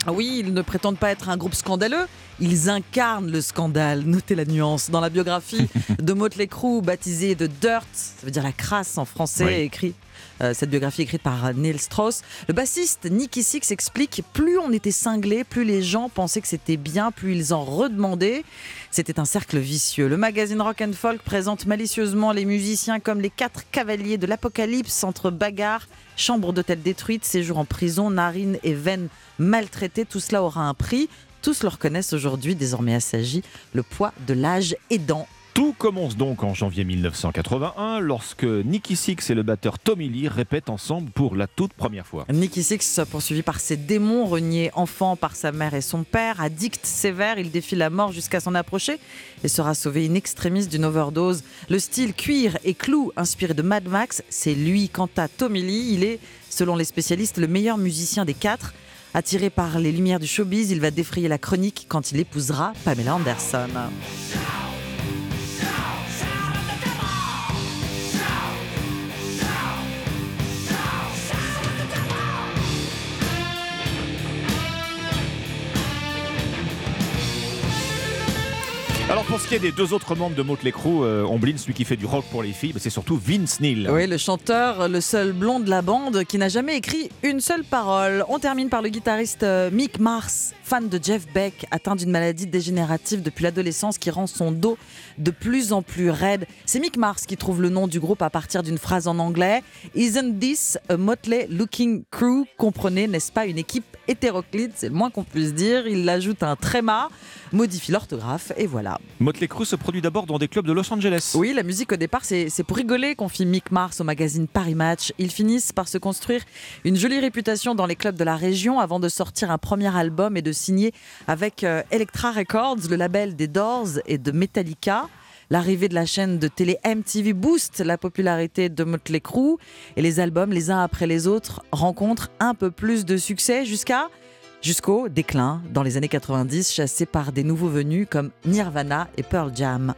Ah Oui, ils ne prétendent pas être un groupe scandaleux, ils incarnent le scandale. Notez la nuance. Dans la biographie de Motley Crue, baptisée de Dirt, ça veut dire la crasse en français, Oui. écrit. euh, cette biographie écrite par Neil Strauss. Le bassiste Nicky Six explique plus on était cinglé, plus les gens pensaient que c'était bien, plus ils en redemandaient. C'était un cercle vicieux. Le magazine Rock and Folk présente malicieusement les musiciens comme les quatre cavaliers de l'apocalypse entre bagarres, chambres d'hôtel détruites, séjours en prison, narines et veines maltraitées. Tout cela aura un prix. Tous le reconnaissent aujourd'hui, désormais assagi, le poids de l'âge aidant. Tout commence donc en janvier 1981 lorsque Nicky Six et le batteur Tommy Lee répètent ensemble pour la toute première fois. Nicky Six, poursuivi par ses démons, renié enfant par sa mère et son père, addict sévère, il défie la mort jusqu'à s'en approcher et sera sauvé in extremis d'une overdose. Le style cuir et clou inspiré de Mad Max, c'est lui. Quant à Tommy Lee, il est, selon les spécialistes, le meilleur musicien des quatre. Attiré par les lumières du showbiz, il va défrayer la chronique quand il épousera Pamela Anderson. Alors pour ce qui est des deux autres membres de Motley Crue, euh, Omblin, celui qui fait du rock pour les filles, bah, c'est surtout Vince Neil. Oui, le chanteur, le seul blond de la bande qui n'a jamais écrit une seule parole. On termine par le guitariste euh, Mick Mars, fan de Jeff Beck, atteint d'une maladie dégénérative depuis l'adolescence qui rend son dos de plus en plus raide. C'est Mick Mars qui trouve le nom du groupe à partir d'une phrase en anglais. Isn't this a Motley looking crew? Comprenez, n'est-ce pas, une équipe hétéroclite, c'est le moins qu'on puisse dire. Il ajoute un tréma, modifie l'orthographe et voilà. Motley Crue se produit d'abord dans des clubs de Los Angeles. Oui, la musique au départ, c'est pour rigoler qu'on confie Mick Mars au magazine Paris Match. Ils finissent par se construire une jolie réputation dans les clubs de la région avant de sortir un premier album et de signer avec euh, Elektra Records, le label des Doors et de Metallica. L'arrivée de la chaîne de télé MTV booste la popularité de Motley Crue et les albums, les uns après les autres, rencontrent un peu plus de succès jusqu'à jusqu'au déclin dans les années 90, chassés par des nouveaux venus comme Nirvana et Pearl Jam.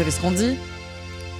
Savez ce qu'on dit?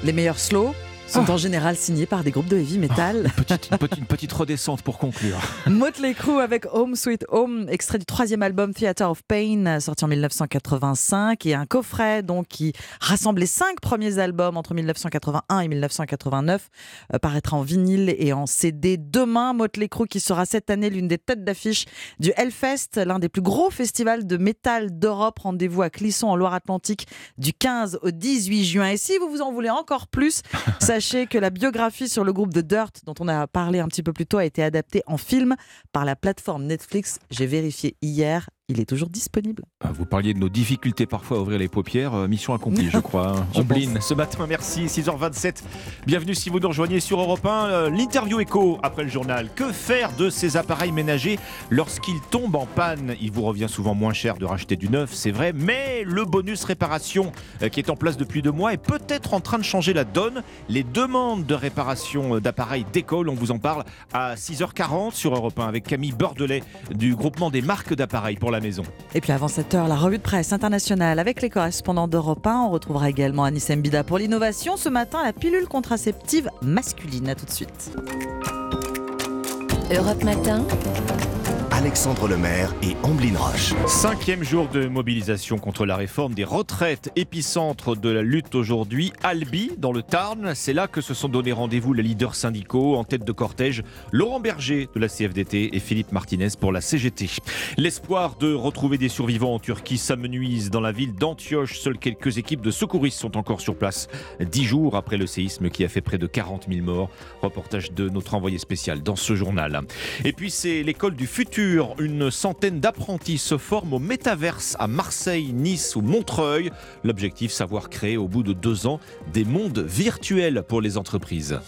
Les meilleurs slow sont en général signés par des groupes de heavy metal. Petite- une, petite, une petite redescente pour conclure. Motley Crue avec Home Sweet Home, extrait du troisième album Theater of Pain, sorti en 1985, et un coffret donc qui rassemble les cinq premiers albums entre 1981 et 1989, euh, paraîtra en vinyle et en CD demain. Motley Crue qui sera cette année l'une des têtes d'affiche du Hellfest, l'un des plus gros festivals de métal d'Europe. Rendez-vous à Clisson en Loire-Atlantique du 15 au 18 juin. Et si vous vous en voulez encore plus, sachez que la biographie sur le groupe de Dirt, dont on a parlé un petit peu plus tôt, a été adaptée en film par la plateforme Netflix. J'ai vérifié hier, il est toujours disponible. Ah, Vous parliez de nos difficultés parfois à ouvrir les paupières. Euh, mission accomplie, je crois. hein. Je Ombline, ce matin, merci. 6h27. Bienvenue si vous nous rejoignez sur Europe 1. Euh, L'interview écho après le journal. Que faire de ces appareils ménagers lorsqu'ils tombent en panne? Il vous revient souvent moins cher de racheter du neuf, c'est vrai. Mais le bonus réparation euh, qui est en place depuis deux mois est peut-être en train de changer la donne. Les demandes de réparation d'appareils décollent. On vous en parle à 6h40 sur Europe 1 avec Camille Bordelais du groupement des marques d'appareils pour la maison. Et puis avant 7 heures, la revue de presse internationale avec les correspondants d'Europe 1. On retrouvera également Anis Mbida pour l'innovation. Ce matin, la pilule contraceptive masculine. À tout de suite. Europe Matin, Alexandre Lemaire et Amblin Roche. Cinquième jour de mobilisation contre la réforme des retraites, épicentre de la lutte aujourd'hui. Albi, dans le Tarn, c'est là que se sont donné rendez-vous les leaders syndicaux. En tête de cortège, Laurent Berger de la CFDT et Philippe Martinez pour la CGT. L'espoir de retrouver des survivants en Turquie s'amenuise dans la ville d'Antioche. Seules quelques équipes de secouristes sont encore sur place. Dix jours après le séisme qui a fait près de 40 000 morts. Reportage de notre envoyé spécial dans ce journal. Et puis c'est l'école du futur. Une centaine d'apprentis se forment au métaverse à Marseille, Nice ou Montreuil. L'objectif, savoir créer au bout de deux ans des mondes virtuels pour les entreprises.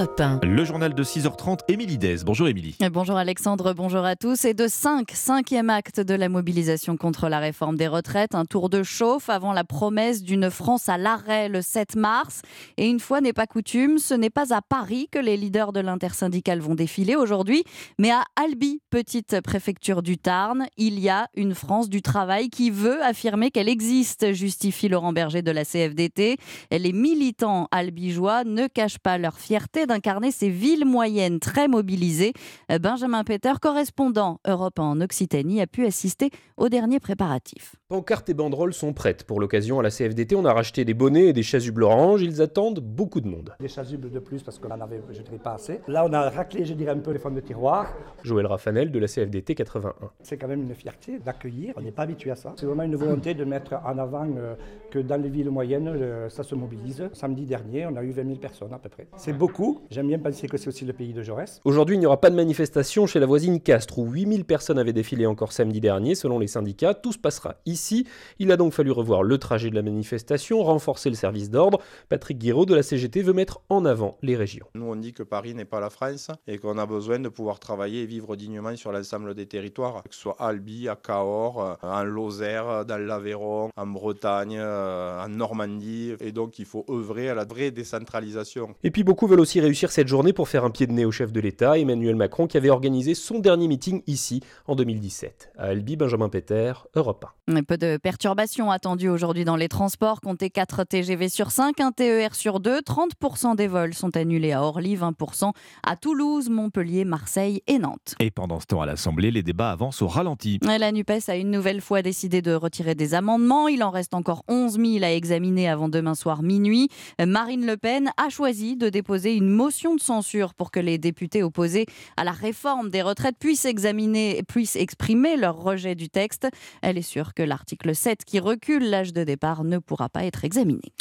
Europe 1. Le journal de 6h30, Émilie Dez. Bonjour Émilie. Et Bonjour Alexandre, bonjour à tous. Et de 5, cinquième acte de la mobilisation contre la réforme des retraites, un tour de chauffe avant la promesse d'une France à l'arrêt le 7 mars. Et une fois n'est pas coutume, ce n'est pas à Paris que les leaders de l'intersyndicale vont défiler aujourd'hui, mais à Albi, petite préfecture du Tarn. Il y a une France du travail qui veut affirmer qu'elle existe, justifie Laurent Berger de la CFDT. Les militants albigeois ne cachent pas leur fierté d'incarner ces villes moyennes très mobilisées. Benjamin Peter, correspondant Europe en Occitanie, a pu assister aux derniers préparatifs. Pancartes et banderoles sont prêtes. Pour l'occasion, à la CFDT, on a racheté des bonnets et des chasubles oranges. Ils attendent beaucoup de monde. Des chasubles de plus parce qu'on en avait, je dirais, pas assez. Là, on a raclé, je dirais, un peu les fonds de tiroir. Joël Raffanel de la CFDT 81. C'est quand même une fierté d'accueillir. On n'est pas habitué à ça. C'est vraiment une volonté de mettre en avant euh, que dans les villes moyennes, euh, ça se mobilise. Samedi dernier, on a eu 20 000 personnes à peu près. C'est beaucoup. J'aime bien penser que c'est aussi le pays de Jaurès. Aujourd'hui, il n'y aura pas de manifestation chez la voisine Castres où 8000 personnes avaient défilé encore samedi dernier. Selon les syndicats, tout se passera ici. Il a donc fallu revoir le trajet de la manifestation, renforcer le service d'ordre. Patrick Guiraud de la CGT veut mettre en avant les régions. Nous, on dit que Paris n'est pas la France et qu'on a besoin de pouvoir travailler et vivre dignement sur l'ensemble des territoires, que ce soit à Albi, à Cahors, euh, en Lozère, dans l'Aveyron, en Bretagne, euh, en Normandie. Et donc, il faut œuvrer à la vraie décentralisation. Et puis beaucoup veulent aussi réussir cette journée pour faire un pied de nez au chef de l'État, Emmanuel Macron, qui avait organisé son dernier meeting ici en 2017. À Albi, Benjamin Peter, Europe 1. Peu de perturbations attendues aujourd'hui dans les transports. Comptez 4 TGV sur 5, un TER sur 2. 30% des vols sont annulés à Orly, 20% à Toulouse, Montpellier, Marseille et Nantes. Et pendant ce temps à l'Assemblée, les débats avancent au ralenti. La NUPES a une nouvelle fois décidé de retirer des amendements. Il en reste encore 11 000 à examiner avant demain soir minuit. Marine Le Pen a choisi de déposer une motion de censure pour que les députés opposés à la réforme des retraites puissent examiner, puissent exprimer leur rejet du texte. Elle est sûre que l'article 7 qui recule l'âge de départ ne pourra pas être examiné.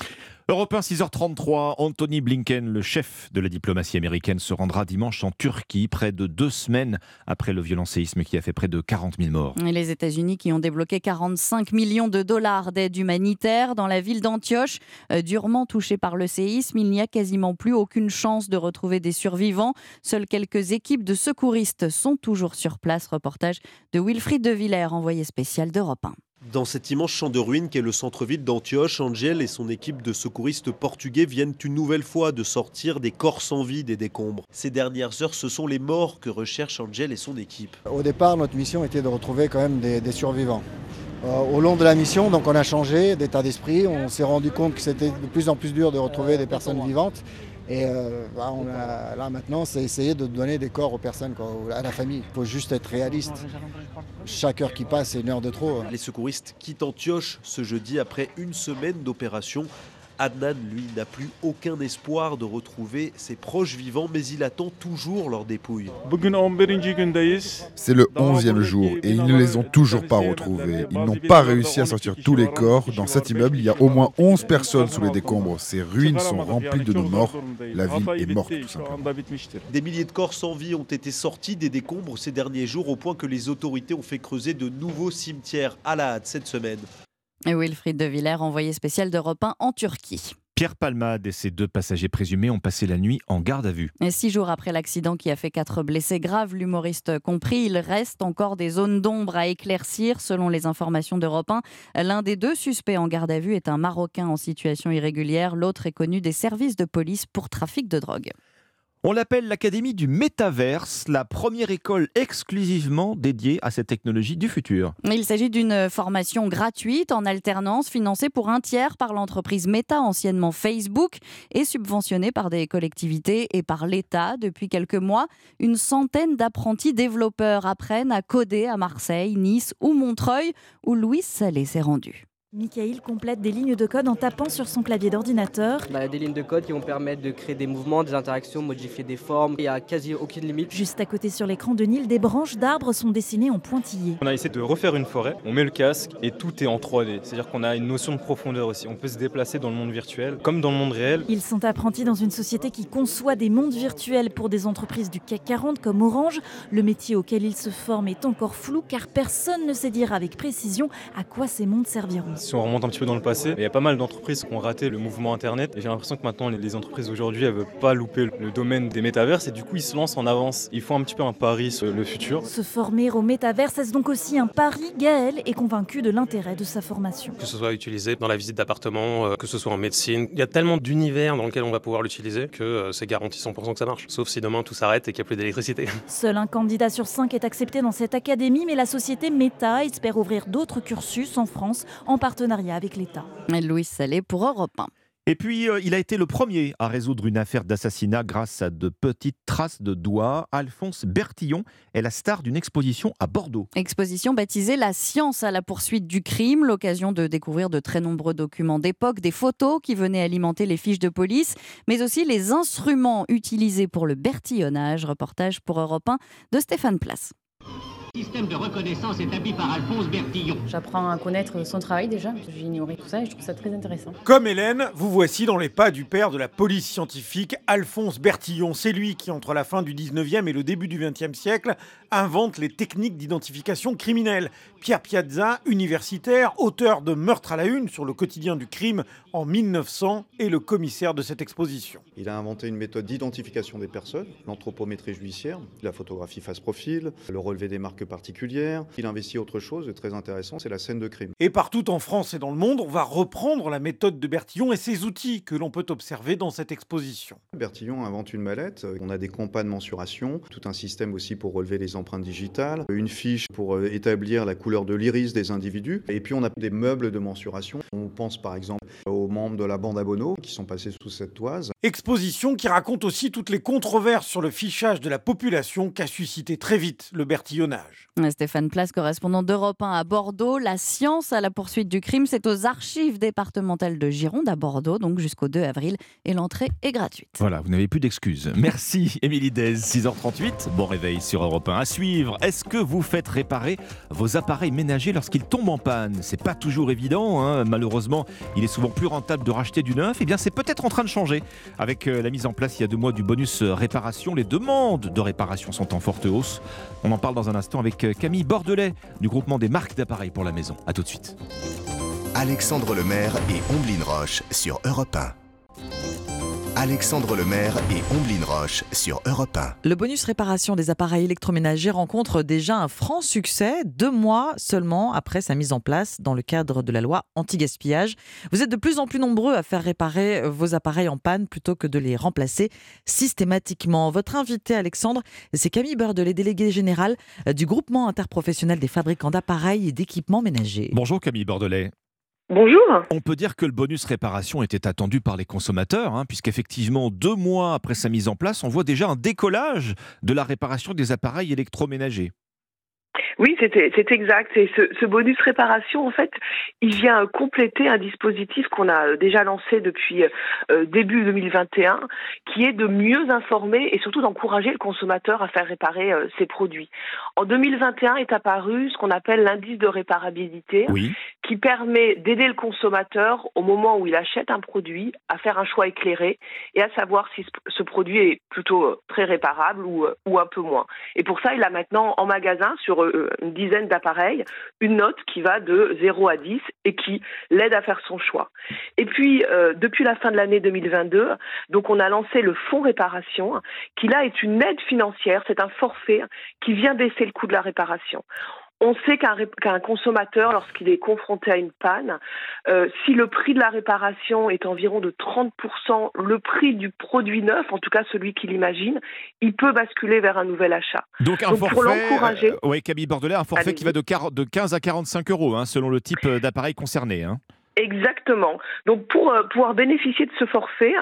Europe 1, 6h33, Anthony Blinken, le chef de la diplomatie américaine, se rendra dimanche en Turquie, près de deux semaines après le violent séisme qui a fait près de 40 000 morts. Et les États-Unis qui ont débloqué 45 millions de dollars d'aide humanitaire dans la ville d'Antioche, euh, durement touchée par le séisme. Il n'y a quasiment plus aucune chance de retrouver des survivants. Seules quelques équipes de secouristes sont toujours sur place. Reportage de Wilfried de Villers, envoyé spécial d'Europe 1. Dans cet immense champ de ruines qu'est le centre-ville d'Antioche, Angel et son équipe de secouristes portugais viennent une nouvelle fois de sortir des corps sans vie des décombres. Ces dernières heures, ce sont les morts que recherchent Angel et son équipe. Au départ, notre mission était de retrouver quand même des, survivants. Euh, au long de la mission, donc on a changé d'état d'esprit. On s'est rendu compte que c'était de plus en plus dur de retrouver des personnes vivantes. Et euh, bah, là maintenant, c'est essayer de donner des corps aux personnes, à la famille. Il faut juste être réaliste. Chaque heure qui passe, c'est une heure de trop. Les secouristes quittent Antioche ce jeudi après une semaine d'opération. Adnan, lui, n'a plus aucun espoir de retrouver ses proches vivants, mais il attend toujours leur dépouille. C'est le 11e jour et ils ne les ont toujours pas retrouvés. Ils n'ont pas réussi à sortir tous les corps. Dans cet immeuble, il y a au moins 11 personnes sous les décombres. Ces ruines sont remplies de nos morts. La ville est morte tout simplement. Des milliers de corps sans vie ont été sortis des décombres ces derniers jours, au point que les autorités ont fait creuser de nouveaux cimetières à la hâte cette semaine. Et Wilfried de Villers, envoyé spécial d'Europe 1 en Turquie. Pierre Palmade et ses deux passagers présumés ont passé la nuit en garde à vue. Et six jours après l'accident qui a fait quatre blessés graves, l'humoriste compris, il reste encore des zones d'ombre à éclaircir. Selon les informations d'Europe 1, l'un des deux suspects en garde à vue est un Marocain en situation irrégulière. L'autre est connu des services de police pour trafic de drogue. On l'appelle l'Académie du Métaverse, la première école exclusivement dédiée à cette technologie du futur. Il s'agit d'une formation gratuite en alternance financée pour un tiers par l'entreprise Meta, anciennement Facebook, et subventionnée par des collectivités et par l'État. Depuis quelques mois, une centaine d'apprentis développeurs apprennent à coder à Marseille, Nice ou Montreuil, où Louis Salé s'est rendu. Michael complète des lignes de code en tapant sur son clavier d'ordinateur. On a des lignes de code qui vont permettre de créer des mouvements, des interactions, modifier des formes. Il n'y a quasi aucune limite. Juste à côté sur l'écran de Nil, des branches d'arbres sont dessinées en pointillés. On a essayé de refaire une forêt, on met le casque et tout est en 3D. C'est-à-dire qu'on a une notion de profondeur aussi. On peut se déplacer dans le monde virtuel comme dans le monde réel. Ils sont apprentis dans une société qui conçoit des mondes virtuels pour des entreprises du CAC 40 comme Orange. Le métier auquel ils se forment est encore flou car personne ne sait dire avec précision à quoi ces mondes serviront. Si on remonte un petit peu dans le passé, il y a pas mal d'entreprises qui ont raté le mouvement Internet. Et j'ai l'impression que maintenant, les- entreprises aujourd'hui, elles veulent pas louper le domaine des métaverses et du coup, ils se lancent en avance. Ils font un petit peu un pari sur le futur. Se former au métaverse, est-ce donc aussi un pari Gaël est convaincu de l'intérêt de sa formation? que ce soit utilisé dans la visite d'appartement, euh, que ce soit en médecine. Il y a tellement d'univers dans lequel on va pouvoir l'utiliser que euh, c'est garanti 100% que ça marche. Sauf si demain tout s'arrête et qu'il n'y a plus d'électricité. Seul un candidat sur cinq est accepté dans cette académie, mais la société Meta espère ouvrir d'autres cursus en France en partenariat avec l'État. Louis Salé pour Europe 1. Et puis, euh, il a été le premier à résoudre une affaire d'assassinat grâce à de petites traces de doigts. Alphonse Bertillon est la star d'une exposition à Bordeaux. Exposition baptisée La science à la poursuite du crime, l'occasion de découvrir de très nombreux documents d'époque, des photos qui venaient alimenter les fiches de police, mais aussi les instruments utilisés pour le bertillonnage. Reportage pour Europe 1 de Stéphane Place. Système de reconnaissance établi par Alphonse Bertillon. J'apprends à connaître son travail déjà, j'ignorais tout ça et je trouve ça très intéressant. Comme Hélène, vous voici dans les pas du père de la police scientifique, Alphonse Bertillon. C'est lui qui, entre la fin du 19e et le début du 20e siècle, invente les techniques d'identification criminelle. Pierre Piazza, universitaire, auteur de Meurtre à la une sur le quotidien du crime en 1900, est le commissaire de cette exposition. Il a inventé une méthode d'identification des personnes, l'anthropométrie judiciaire, la photographie face-profil, le relevé des marques particulières. Il investit autre chose de très intéressant, c'est la scène de crime. Et partout en France et dans le monde, on va reprendre la méthode de Bertillon et ses outils que l'on peut observer dans cette exposition. Bertillon invente une mallette, on a des compas de mensuration, tout un système aussi pour relever les empreintes digitales, une fiche pour euh, établir la couleur de l'iris des individus, et puis on a des meubles de mensuration. On pense par exemple aux membres de la bande à Bono qui sont passés sous cette toise. Exposition qui raconte aussi toutes les controverses sur le fichage de la population qu'a suscité très vite le bertillonnage. Stéphane Place, correspondant d'Europe 1 à Bordeaux. La science à la poursuite du crime, c'est aux archives départementales de Gironde à Bordeaux, donc jusqu'au 2 avril, et l'entrée est gratuite. Voilà, vous n'avez plus d'excuses. Merci, Émilie Dez, 6h38. Bon réveil sur Europe 1. À suivre, est-ce que vous faites réparer vos appareils? Ménagers lorsqu'ils tombent en panne C'est pas toujours évident, hein. malheureusement, il est souvent plus rentable de racheter du neuf. Eh bien, c'est peut-être en train de changer. Avec euh, la mise en place il y a deux mois du bonus euh, réparation, les demandes de réparation sont en forte hausse. On en parle dans un instant avec euh, Camille Bordelais du groupement des marques d'appareils pour la maison. A tout de suite. Alexandre Lemaire et Omblin Roche sur Europe 1. Alexandre Lemaire et Omblin Roche sur Europe 1. Le bonus réparation des appareils électroménagers rencontre déjà un franc succès, deux mois seulement après sa mise en place dans le cadre de la loi anti-gaspillage. Vous êtes de plus en plus nombreux à faire réparer vos appareils en panne plutôt que de les remplacer systématiquement. Votre invité, Alexandre, c'est Camille Beurdelet, déléguée générale du groupement interprofessionnel des fabricants d'appareils et d'équipements ménagers. Bonjour Camille Bordelais. Bonjour. On peut dire que le bonus réparation était attendu par les consommateurs, hein, puisqu'effectivement, deux mois après sa mise en place, on voit déjà un décollage de la réparation des appareils électroménagers. Oui, c'est exact. Et ce, ce, bonus réparation, en fait, il vient compléter un dispositif qu'on a déjà lancé depuis euh, début 2021, qui est de mieux informer et surtout d'encourager le consommateur à faire réparer euh, ses produits. En 2021 est apparu ce qu'on appelle l'indice de réparabilité, qui permet d'aider le consommateur au moment où il achète un produit à faire un choix éclairé et à savoir si ce produit est plutôt euh, très réparable ou, ou un peu moins. Et pour ça, il a maintenant en magasin sur une dizaine d'appareils, une note qui va de 0 à 10 et qui l'aide à faire son choix. Et puis, euh, depuis la fin de l'année 2022, donc on a lancé le fonds réparation, qui là est une aide financière, c'est un forfait qui vient baisser le coût de la réparation. On sait qu'un consommateur, lorsqu'il est confronté à une panne, euh, si le prix de la réparation est environ de 30% le prix du produit neuf, en tout cas celui qu'il imagine, il peut basculer vers un nouvel achat. Donc un forfait, pour l'encourager. Euh, oui, Camille Bordelais, un forfait qui va de, de 15 à 45 euros, hein, selon le type euh, d'appareil concerné. Hein. Exactement. Donc pour euh, pouvoir bénéficier de ce forfait,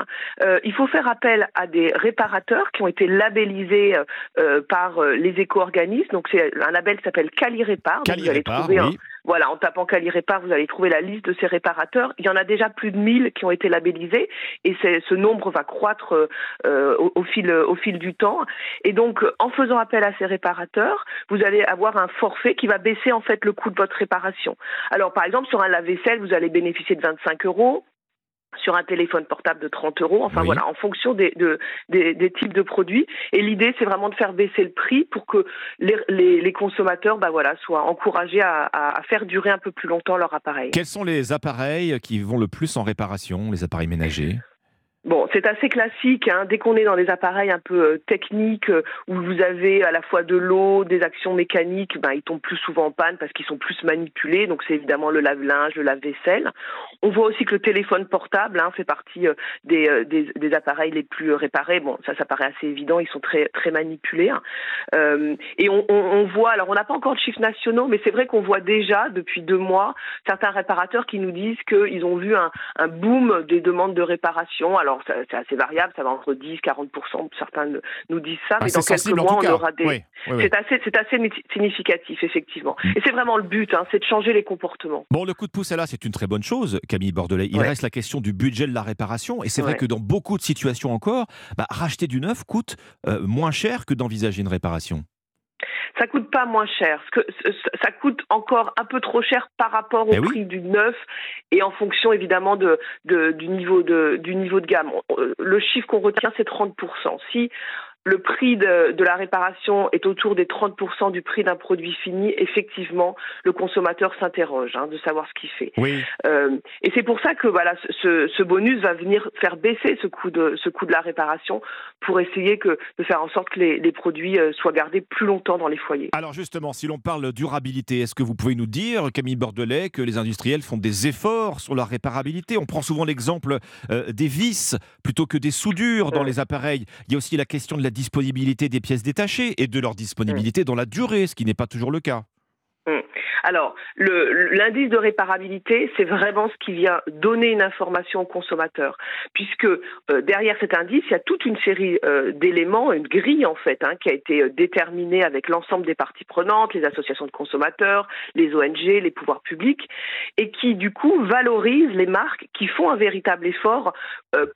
euh, il faut faire appel à des réparateurs qui ont été labellisés euh, par les éco-organismes. Donc c'est un label qui s'appelle. Cali oui. Voilà, en tapant Calirépar, vous allez trouver la liste de ces réparateurs. Il y en a déjà plus de 1000 qui ont été labellisés et ce nombre va croître euh, au, fil, au fil du temps. Et donc, en faisant appel à ces réparateurs, vous allez avoir un forfait qui va baisser en fait le coût de votre réparation. Alors, par exemple, sur un lave-vaisselle, vous allez bénéficier de 25 euros sur un téléphone portable de 30 euros, enfin voilà, en fonction des, des, types de produits. Et l'idée, c'est vraiment de faire baisser le prix pour que les, consommateurs bah voilà, soient encouragés à, à, faire durer un peu plus longtemps leur appareil. Quels sont les appareils qui vont le plus en réparation, les appareils ménagers? Bon, c'est assez classique. Hein. Dès qu'on est dans des appareils un peu euh, techniques euh, où vous avez à la fois de l'eau, des actions mécaniques, ben, ils tombent plus souvent en panne parce qu'ils sont plus manipulés. Donc c'est évidemment le lave-linge, le lave-vaisselle. On voit aussi que le téléphone portable hein, fait partie euh, des, des, des, appareils les plus réparés. Bon, ça, ça paraît assez évident. Ils sont très très manipulés. Hein. Euh, et on, on, on, voit, alors on n'a pas encore de chiffres nationaux, mais c'est vrai qu'on voit déjà depuis deux mois certains réparateurs qui nous disent qu'ils ont vu un, un boom des demandes de réparation. Alors c'est assez variable, ça va entre 10, 40 certains nous disent ça, ah, mais dans quelques mois, on aura des. c'est assez, c'est assez significatif, effectivement. Mm. Et c'est vraiment le but, hein, c'est de changer les comportements. Bon, le coup de pouce là, c'est une très bonne chose, Camille Bordelais. Il reste la question du budget de la réparation, et c'est vrai que dans beaucoup de situations encore, bah, racheter du neuf coûte euh, moins cher que d'envisager une réparation ça coûte pas moins cher. Que, ça coûte encore un peu trop cher par rapport au eh prix du neuf et en fonction évidemment de, de, du, niveau de, du niveau de gamme. Le chiffre qu'on retient, c'est 30%. Si le prix de, de, la réparation est autour des 30% du prix d'un produit fini, effectivement, le consommateur s'interroge hein, de savoir ce qu'il fait. Oui. Euh, et c'est pour ça que voilà, ce, ce, bonus va venir faire baisser ce coût de, ce coût de la réparation pour essayer que, de faire en sorte que les, les produits euh, soient gardés plus longtemps dans les foyers. Alors justement, si l'on parle durabilité, est-ce que vous pouvez nous dire, Camille Bordelais, que les industriels font des efforts sur la réparabilité? On prend souvent l'exemple euh, des vis plutôt que des soudures dans les appareils. Il y a aussi la question de la disponibilité des pièces détachées et de leur disponibilité dans la durée, ce qui n'est pas toujours le cas. Alors, l'indice de réparabilité, c'est vraiment ce qui vient donner une information au consommateur, puisque euh, derrière cet indice, il y a toute une série euh, d'éléments, une grille en fait, hein, qui a été euh, déterminée avec l'ensemble des parties prenantes, les associations de consommateurs, les ONG, les pouvoirs publics, et qui du coup valorise les marques qui font un véritable effort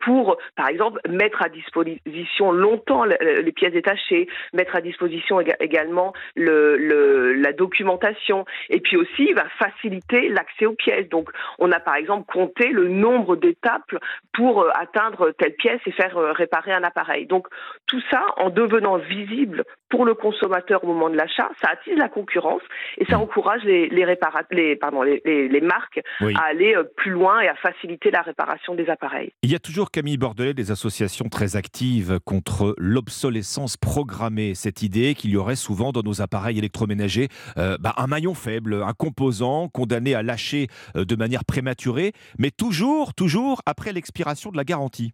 pour, par exemple, mettre à disposition longtemps les pièces détachées, mettre à disposition également le, la documentation Et puis aussi, il va faciliter l'accès aux pièces. Donc, on a par exemple compté le nombre d'étapes pour atteindre telle pièce et faire réparer un appareil. Donc, tout ça, en devenant visible pour le consommateur au moment de l'achat, ça attise la concurrence et ça encourage les, les, les, pardon, les, les marques à aller plus loin et à faciliter la réparation des appareils. Il y a toujours, Camille Bordelais, des associations très actives contre l'obsolescence programmée. Cette idée qu'il y aurait souvent dans nos appareils électroménagers euh, bah, un maillon faible, un composant condamné à lâcher euh, de manière prématurée, mais toujours, toujours après l'expiration de la garantie.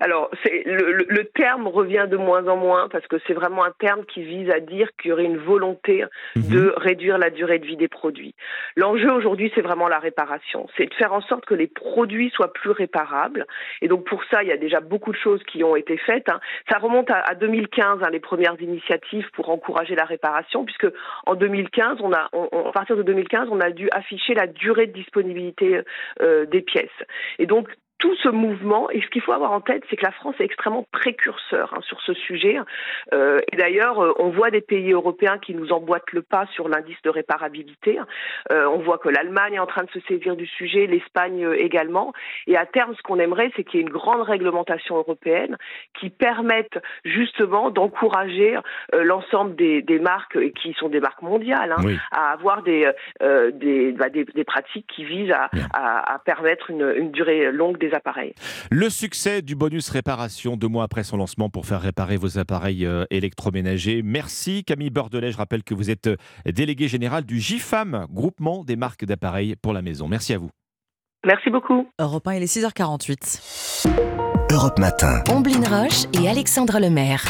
Alors, le, le, terme revient de moins en moins parce que c'est vraiment un terme qui vise à dire qu'il y aurait une volonté mhm. de réduire la durée de vie des produits. L'enjeu aujourd'hui, c'est vraiment la réparation. C'est de faire en sorte que les produits soient plus réparables. Et donc, pour ça, il y a déjà beaucoup de choses qui ont été faites. Hein. Ça remonte à, 2015, hein, les premières initiatives pour encourager la réparation, puisque en 2015, on a, à partir de 2015, on a dû afficher la durée de disponibilité euh, des pièces. Et donc, tout ce mouvement, et ce qu'il faut avoir en tête, c'est que la France est extrêmement précurseur hein, sur ce sujet. Euh, et d'ailleurs, euh, on voit des pays européens qui nous emboîtent le pas sur l'indice de réparabilité. Euh, on voit que l'Allemagne est en train de se saisir du sujet, l'Espagne également. Et à terme, ce qu'on aimerait, c'est qu'il y ait une grande réglementation européenne qui permette justement d'encourager l'ensemble des, marques, qui sont des marques mondiales, hein, à avoir des, bah, des, pratiques qui visent à, à, permettre une, une durée longue des appareils. Le succès du bonus réparation deux mois après son lancement pour faire réparer vos appareils euh, électroménagers. Merci Camille Bordelais. Je rappelle que vous êtes euh, délégué général du GIFAM, groupement des marques d'appareils pour la maison. Merci à vous. Merci beaucoup. Europe 1, il est 6h48. Europe Matin. Omblin Roche et Alexandre Lemaire.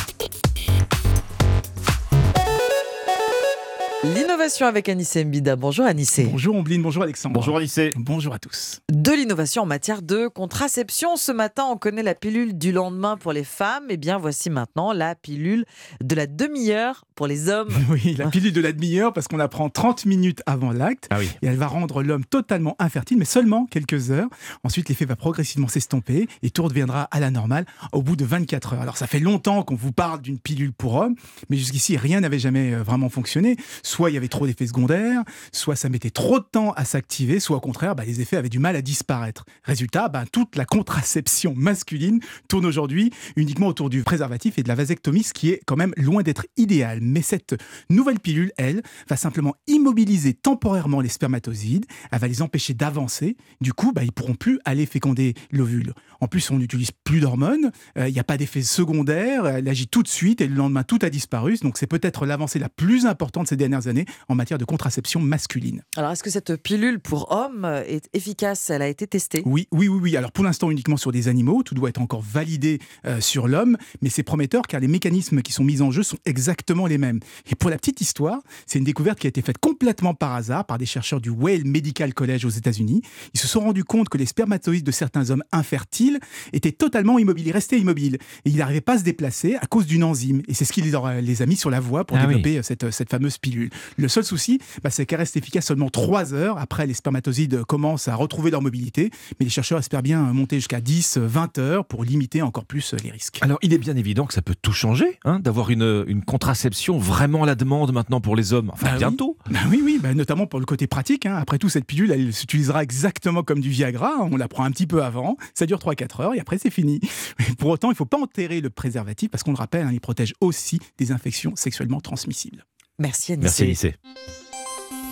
L'innovation avec Anissé Mbida. Bonjour Anissé. Bonjour Ombline, bonjour Alexandre. Bonjour Anissé. Bonjour à tous. De l'innovation en matière de contraception. Ce matin, on connaît la pilule du lendemain pour les femmes. Et eh bien, voici maintenant la pilule de la demi-heure pour les hommes. Oui, la pilule de la demi-heure parce qu'on la prend 30 minutes avant l'acte. Ah oui. Et elle va rendre l'homme totalement infertile, mais seulement quelques heures. Ensuite, l'effet va progressivement s'estomper et tout redeviendra à la normale au bout de 24 heures. Alors, ça fait longtemps qu'on vous parle d'une pilule pour hommes, mais jusqu'ici, rien n'avait jamais euh, vraiment fonctionné soit il y avait trop d'effets secondaires, soit ça mettait trop de temps à s'activer, soit au contraire, bah, les effets avaient du mal à disparaître. Résultat, bah, toute la contraception masculine tourne aujourd'hui uniquement autour du préservatif et de la vasectomie, ce qui est quand même loin d'être idéal. Mais cette nouvelle pilule, elle, va simplement immobiliser temporairement les spermatozoïdes, elle va les empêcher d'avancer. Du coup, bah, ils pourront plus aller féconder l'ovule. En plus, on n'utilise plus d'hormones, euh, il n'y a pas d'effet secondaire, elle agit tout de suite et le lendemain, tout a disparu. Donc c'est peut-être l'avancée la plus importante ces dernières années en matière de contraception masculine. Alors, est-ce que cette pilule pour hommes est efficace? Elle a été testée Oui, oui, oui, oui. Alors, pour l'instant, uniquement sur des animaux. Tout doit être encore validé euh, sur l'homme, mais c'est prometteur car les mécanismes qui sont mis en jeu sont exactement les mêmes. Et pour la petite histoire, c'est une découverte qui a été faite complètement par hasard par des chercheurs du Whale Medical College aux États-Unis. Ils se sont rendus compte que les spermatozoïdes de certains hommes infertiles étaient totalement immobiles, ils restaient immobiles. Et ils n'arrivaient pas à se déplacer à cause d'une enzyme. Et c'est ce qui les a mis sur la voie pour ah développer cette, cette fameuse pilule. Le seul souci, bah, c'est qu'elle reste efficace seulement 3 heures. Après, les spermatozoïdes commencent à retrouver leur mobilité, mais les chercheurs espèrent bien monter jusqu'à 10, 20 heures pour limiter encore plus les risques. Alors, il est bien évident que ça peut tout changer, hein, d'avoir une, une, contraception vraiment à la demande maintenant pour les hommes. Enfin, bah bientôt. Oui. Bah oui, oui, bah, notamment pour le côté pratique. Hein. Après tout, cette pilule, elle s'utilisera exactement comme du Viagra. On la prend un petit peu avant, ça dure 3-4 heures et après, c'est fini. Mais pour autant, il ne faut pas enterrer le préservatif parce qu'on le rappelle, hein, il protège aussi des infections sexuellement transmissibles. Merci Anissé. Merci Anissé.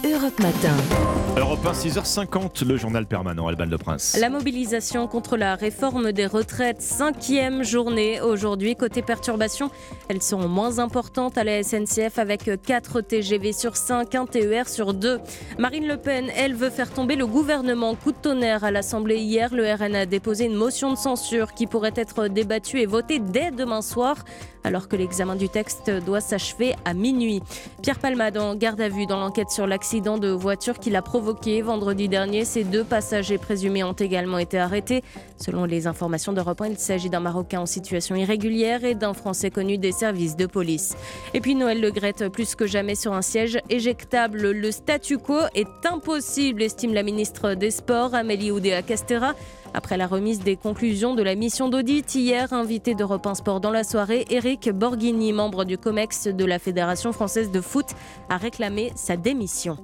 Europe Matin. Europe 1, 6h50, le journal permanent, Alban Le Prince. La mobilisation contre la réforme des retraites, cinquième journée aujourd'hui. Côté perturbations, elles seront moins importantes à la SNCF avec 4 TGV sur 5, 1 TER sur 2. Marine Le Pen, elle, veut faire tomber le gouvernement. Coup de tonnerre à l'Assemblée hier. Le RN a déposé une motion de censure qui pourrait être débattue et votée dès demain soir, alors que l'examen du texte doit s'achever à minuit. Pierre Palmade en garde à vue dans l'enquête sur l'accident de voiture qui l'a provoqué vendredi dernier. Ces deux passagers présumés ont également été arrêtés. Selon les informations d'Europe 1, il s'agit d'un Marocain en situation irrégulière et d'un Français connu des services de police. Et puis Noël Le Grette, plus que jamais sur un siège éjectable. Le statu quo est impossible, estime la ministre des Sports, Amélie Oudéa-Castera. Après la remise des conclusions de la mission d'audit hier, invité d'Europe 1 Sport dans la soirée, Eric Borghini, membre du COMEX de la Fédération française de foot, a réclamé sa démission.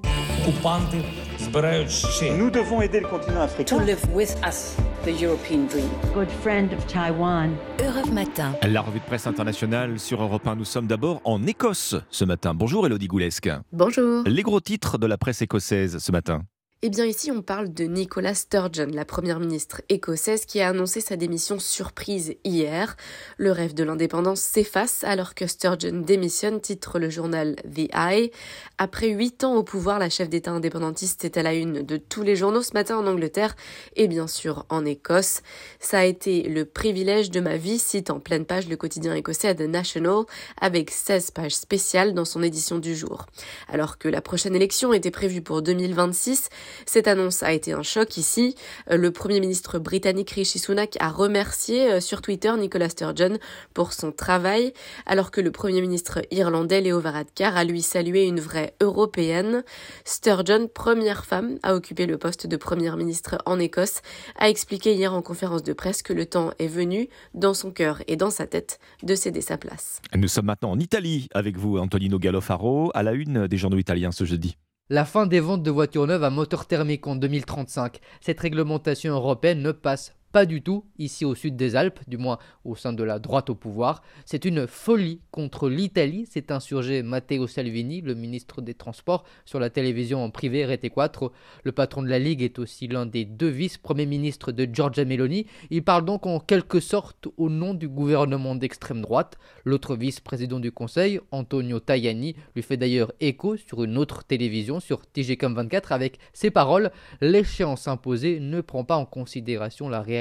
Nous devons aider le continent africain. To live with us the European dream. Good friend of Taiwan. Europe Matin. La revue de presse internationale sur Europe 1. Nous sommes d'abord en Écosse ce matin. Bonjour Elodie Goulesque. Bonjour. Les gros titres de la presse écossaise ce matin. Eh bien ici on parle de Nicola Sturgeon, la première ministre écossaise qui a annoncé sa démission surprise hier. Le rêve de l'indépendance s'efface alors que Sturgeon démissionne, titre le journal The Eye. Après huit ans au pouvoir, la chef d'État indépendantiste est à la une de tous les journaux ce matin en Angleterre et bien sûr en Écosse. Ça a été le privilège de ma vie, cite en pleine page le quotidien écossais The National avec 16 pages spéciales dans son édition du jour. Alors que la prochaine élection était prévue pour 2026, cette annonce a été un choc ici. Euh, le Premier ministre britannique Rishi Sunak a remercié euh, sur Twitter Nicola Sturgeon pour son travail, alors que le Premier ministre irlandais Leo Varadkar a lui salué une vraie européenne. Sturgeon, première femme à occuper le poste de Premier ministre en Écosse, a expliqué hier en conférence de presse que le temps est venu, dans son cœur et dans sa tête, de céder sa place. Nous sommes maintenant en Italie avec vous, Antonino Gallofaro, à la une des journaux italiens ce jeudi. La fin des ventes de voitures neuves à moteur thermique en 2035. Cette réglementation européenne ne passe pas du tout ici au sud des Alpes, du moins au sein de la droite au pouvoir. C'est une folie contre l'Italie, s'est insurgé Matteo Salvini, le ministre des Transports, sur la télévision en privé Rete 4. Le patron de la Ligue est aussi l'un des deux vice-premiers ministres de Giorgia Meloni. Il parle donc en quelque sorte au nom du gouvernement d'extrême droite. L'autre vice-président du Conseil, Antonio Tajani, lui fait d'ailleurs écho sur une autre télévision, sur TGCOM 24, avec ces paroles L'échéance imposée ne prend pas en considération la réalité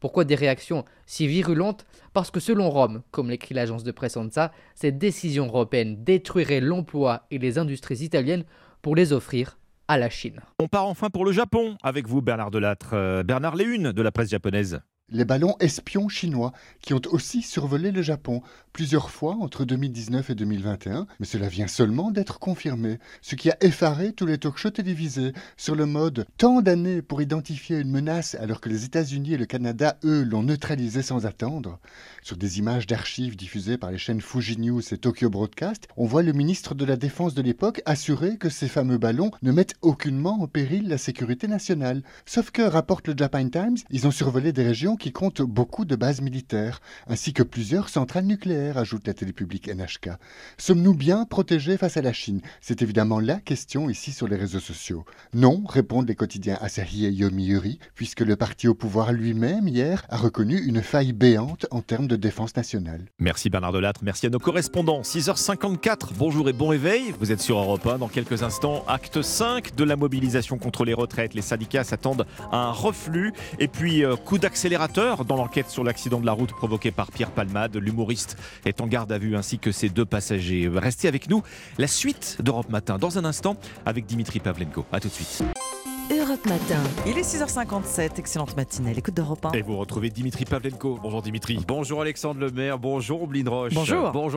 pourquoi des réactions si virulentes? Parce que selon Rome, comme l'écrit l'agence de presse ANSA, cette décision européenne détruirait l'emploi et les industries italiennes pour les offrir à la Chine. On part enfin pour le Japon avec vous Bernard Delattre. Euh, Bernard Léune de la presse japonaise les ballons espions chinois qui ont aussi survolé le Japon plusieurs fois entre 2019 et 2021, mais cela vient seulement d'être confirmé, ce qui a effaré tous les talk-shows télévisés sur le mode tant d'années pour identifier une menace alors que les États-Unis et le Canada, eux, l'ont neutralisé sans attendre. Sur des images d'archives diffusées par les chaînes Fuji News et Tokyo Broadcast, on voit le ministre de la Défense de l'époque assurer que ces fameux ballons ne mettent aucunement en péril la sécurité nationale. Sauf que, rapporte le Japan Times, ils ont survolé des régions qui compte beaucoup de bases militaires, ainsi que plusieurs centrales nucléaires, ajoute la télépublique NHK. Sommes-nous bien protégés face à la Chine? C'est évidemment la question ici sur les réseaux sociaux. Non, répondent les quotidiens Asahi et Yomiuri, puisque le parti au pouvoir lui-même, hier, a reconnu une faille béante en termes de défense nationale. Merci Bernard Delattre, merci à nos correspondants. 6h54, bonjour et bon réveil. Vous êtes sur Europe 1. Dans quelques instants, acte 5 de la mobilisation contre les retraites. Les syndicats s'attendent à un reflux et puis euh, coup d'accélérateur dans l'enquête sur l'accident de la route provoqué par Pierre Palmade. L'humoriste est en garde à vue ainsi que ses deux passagers. Restez avec nous. La suite d'Europe Matin dans un instant avec Dimitri Pavlenko. A tout de suite. Europe Matin. Il est 6h57, excellente matinée, l'écoute d'Europe 1. Et vous retrouvez Dimitri Pavlenko. Bonjour Dimitri. Bonjour Alexandre Lemaire, bonjour Oblin Roche. Bonjour. bonjour.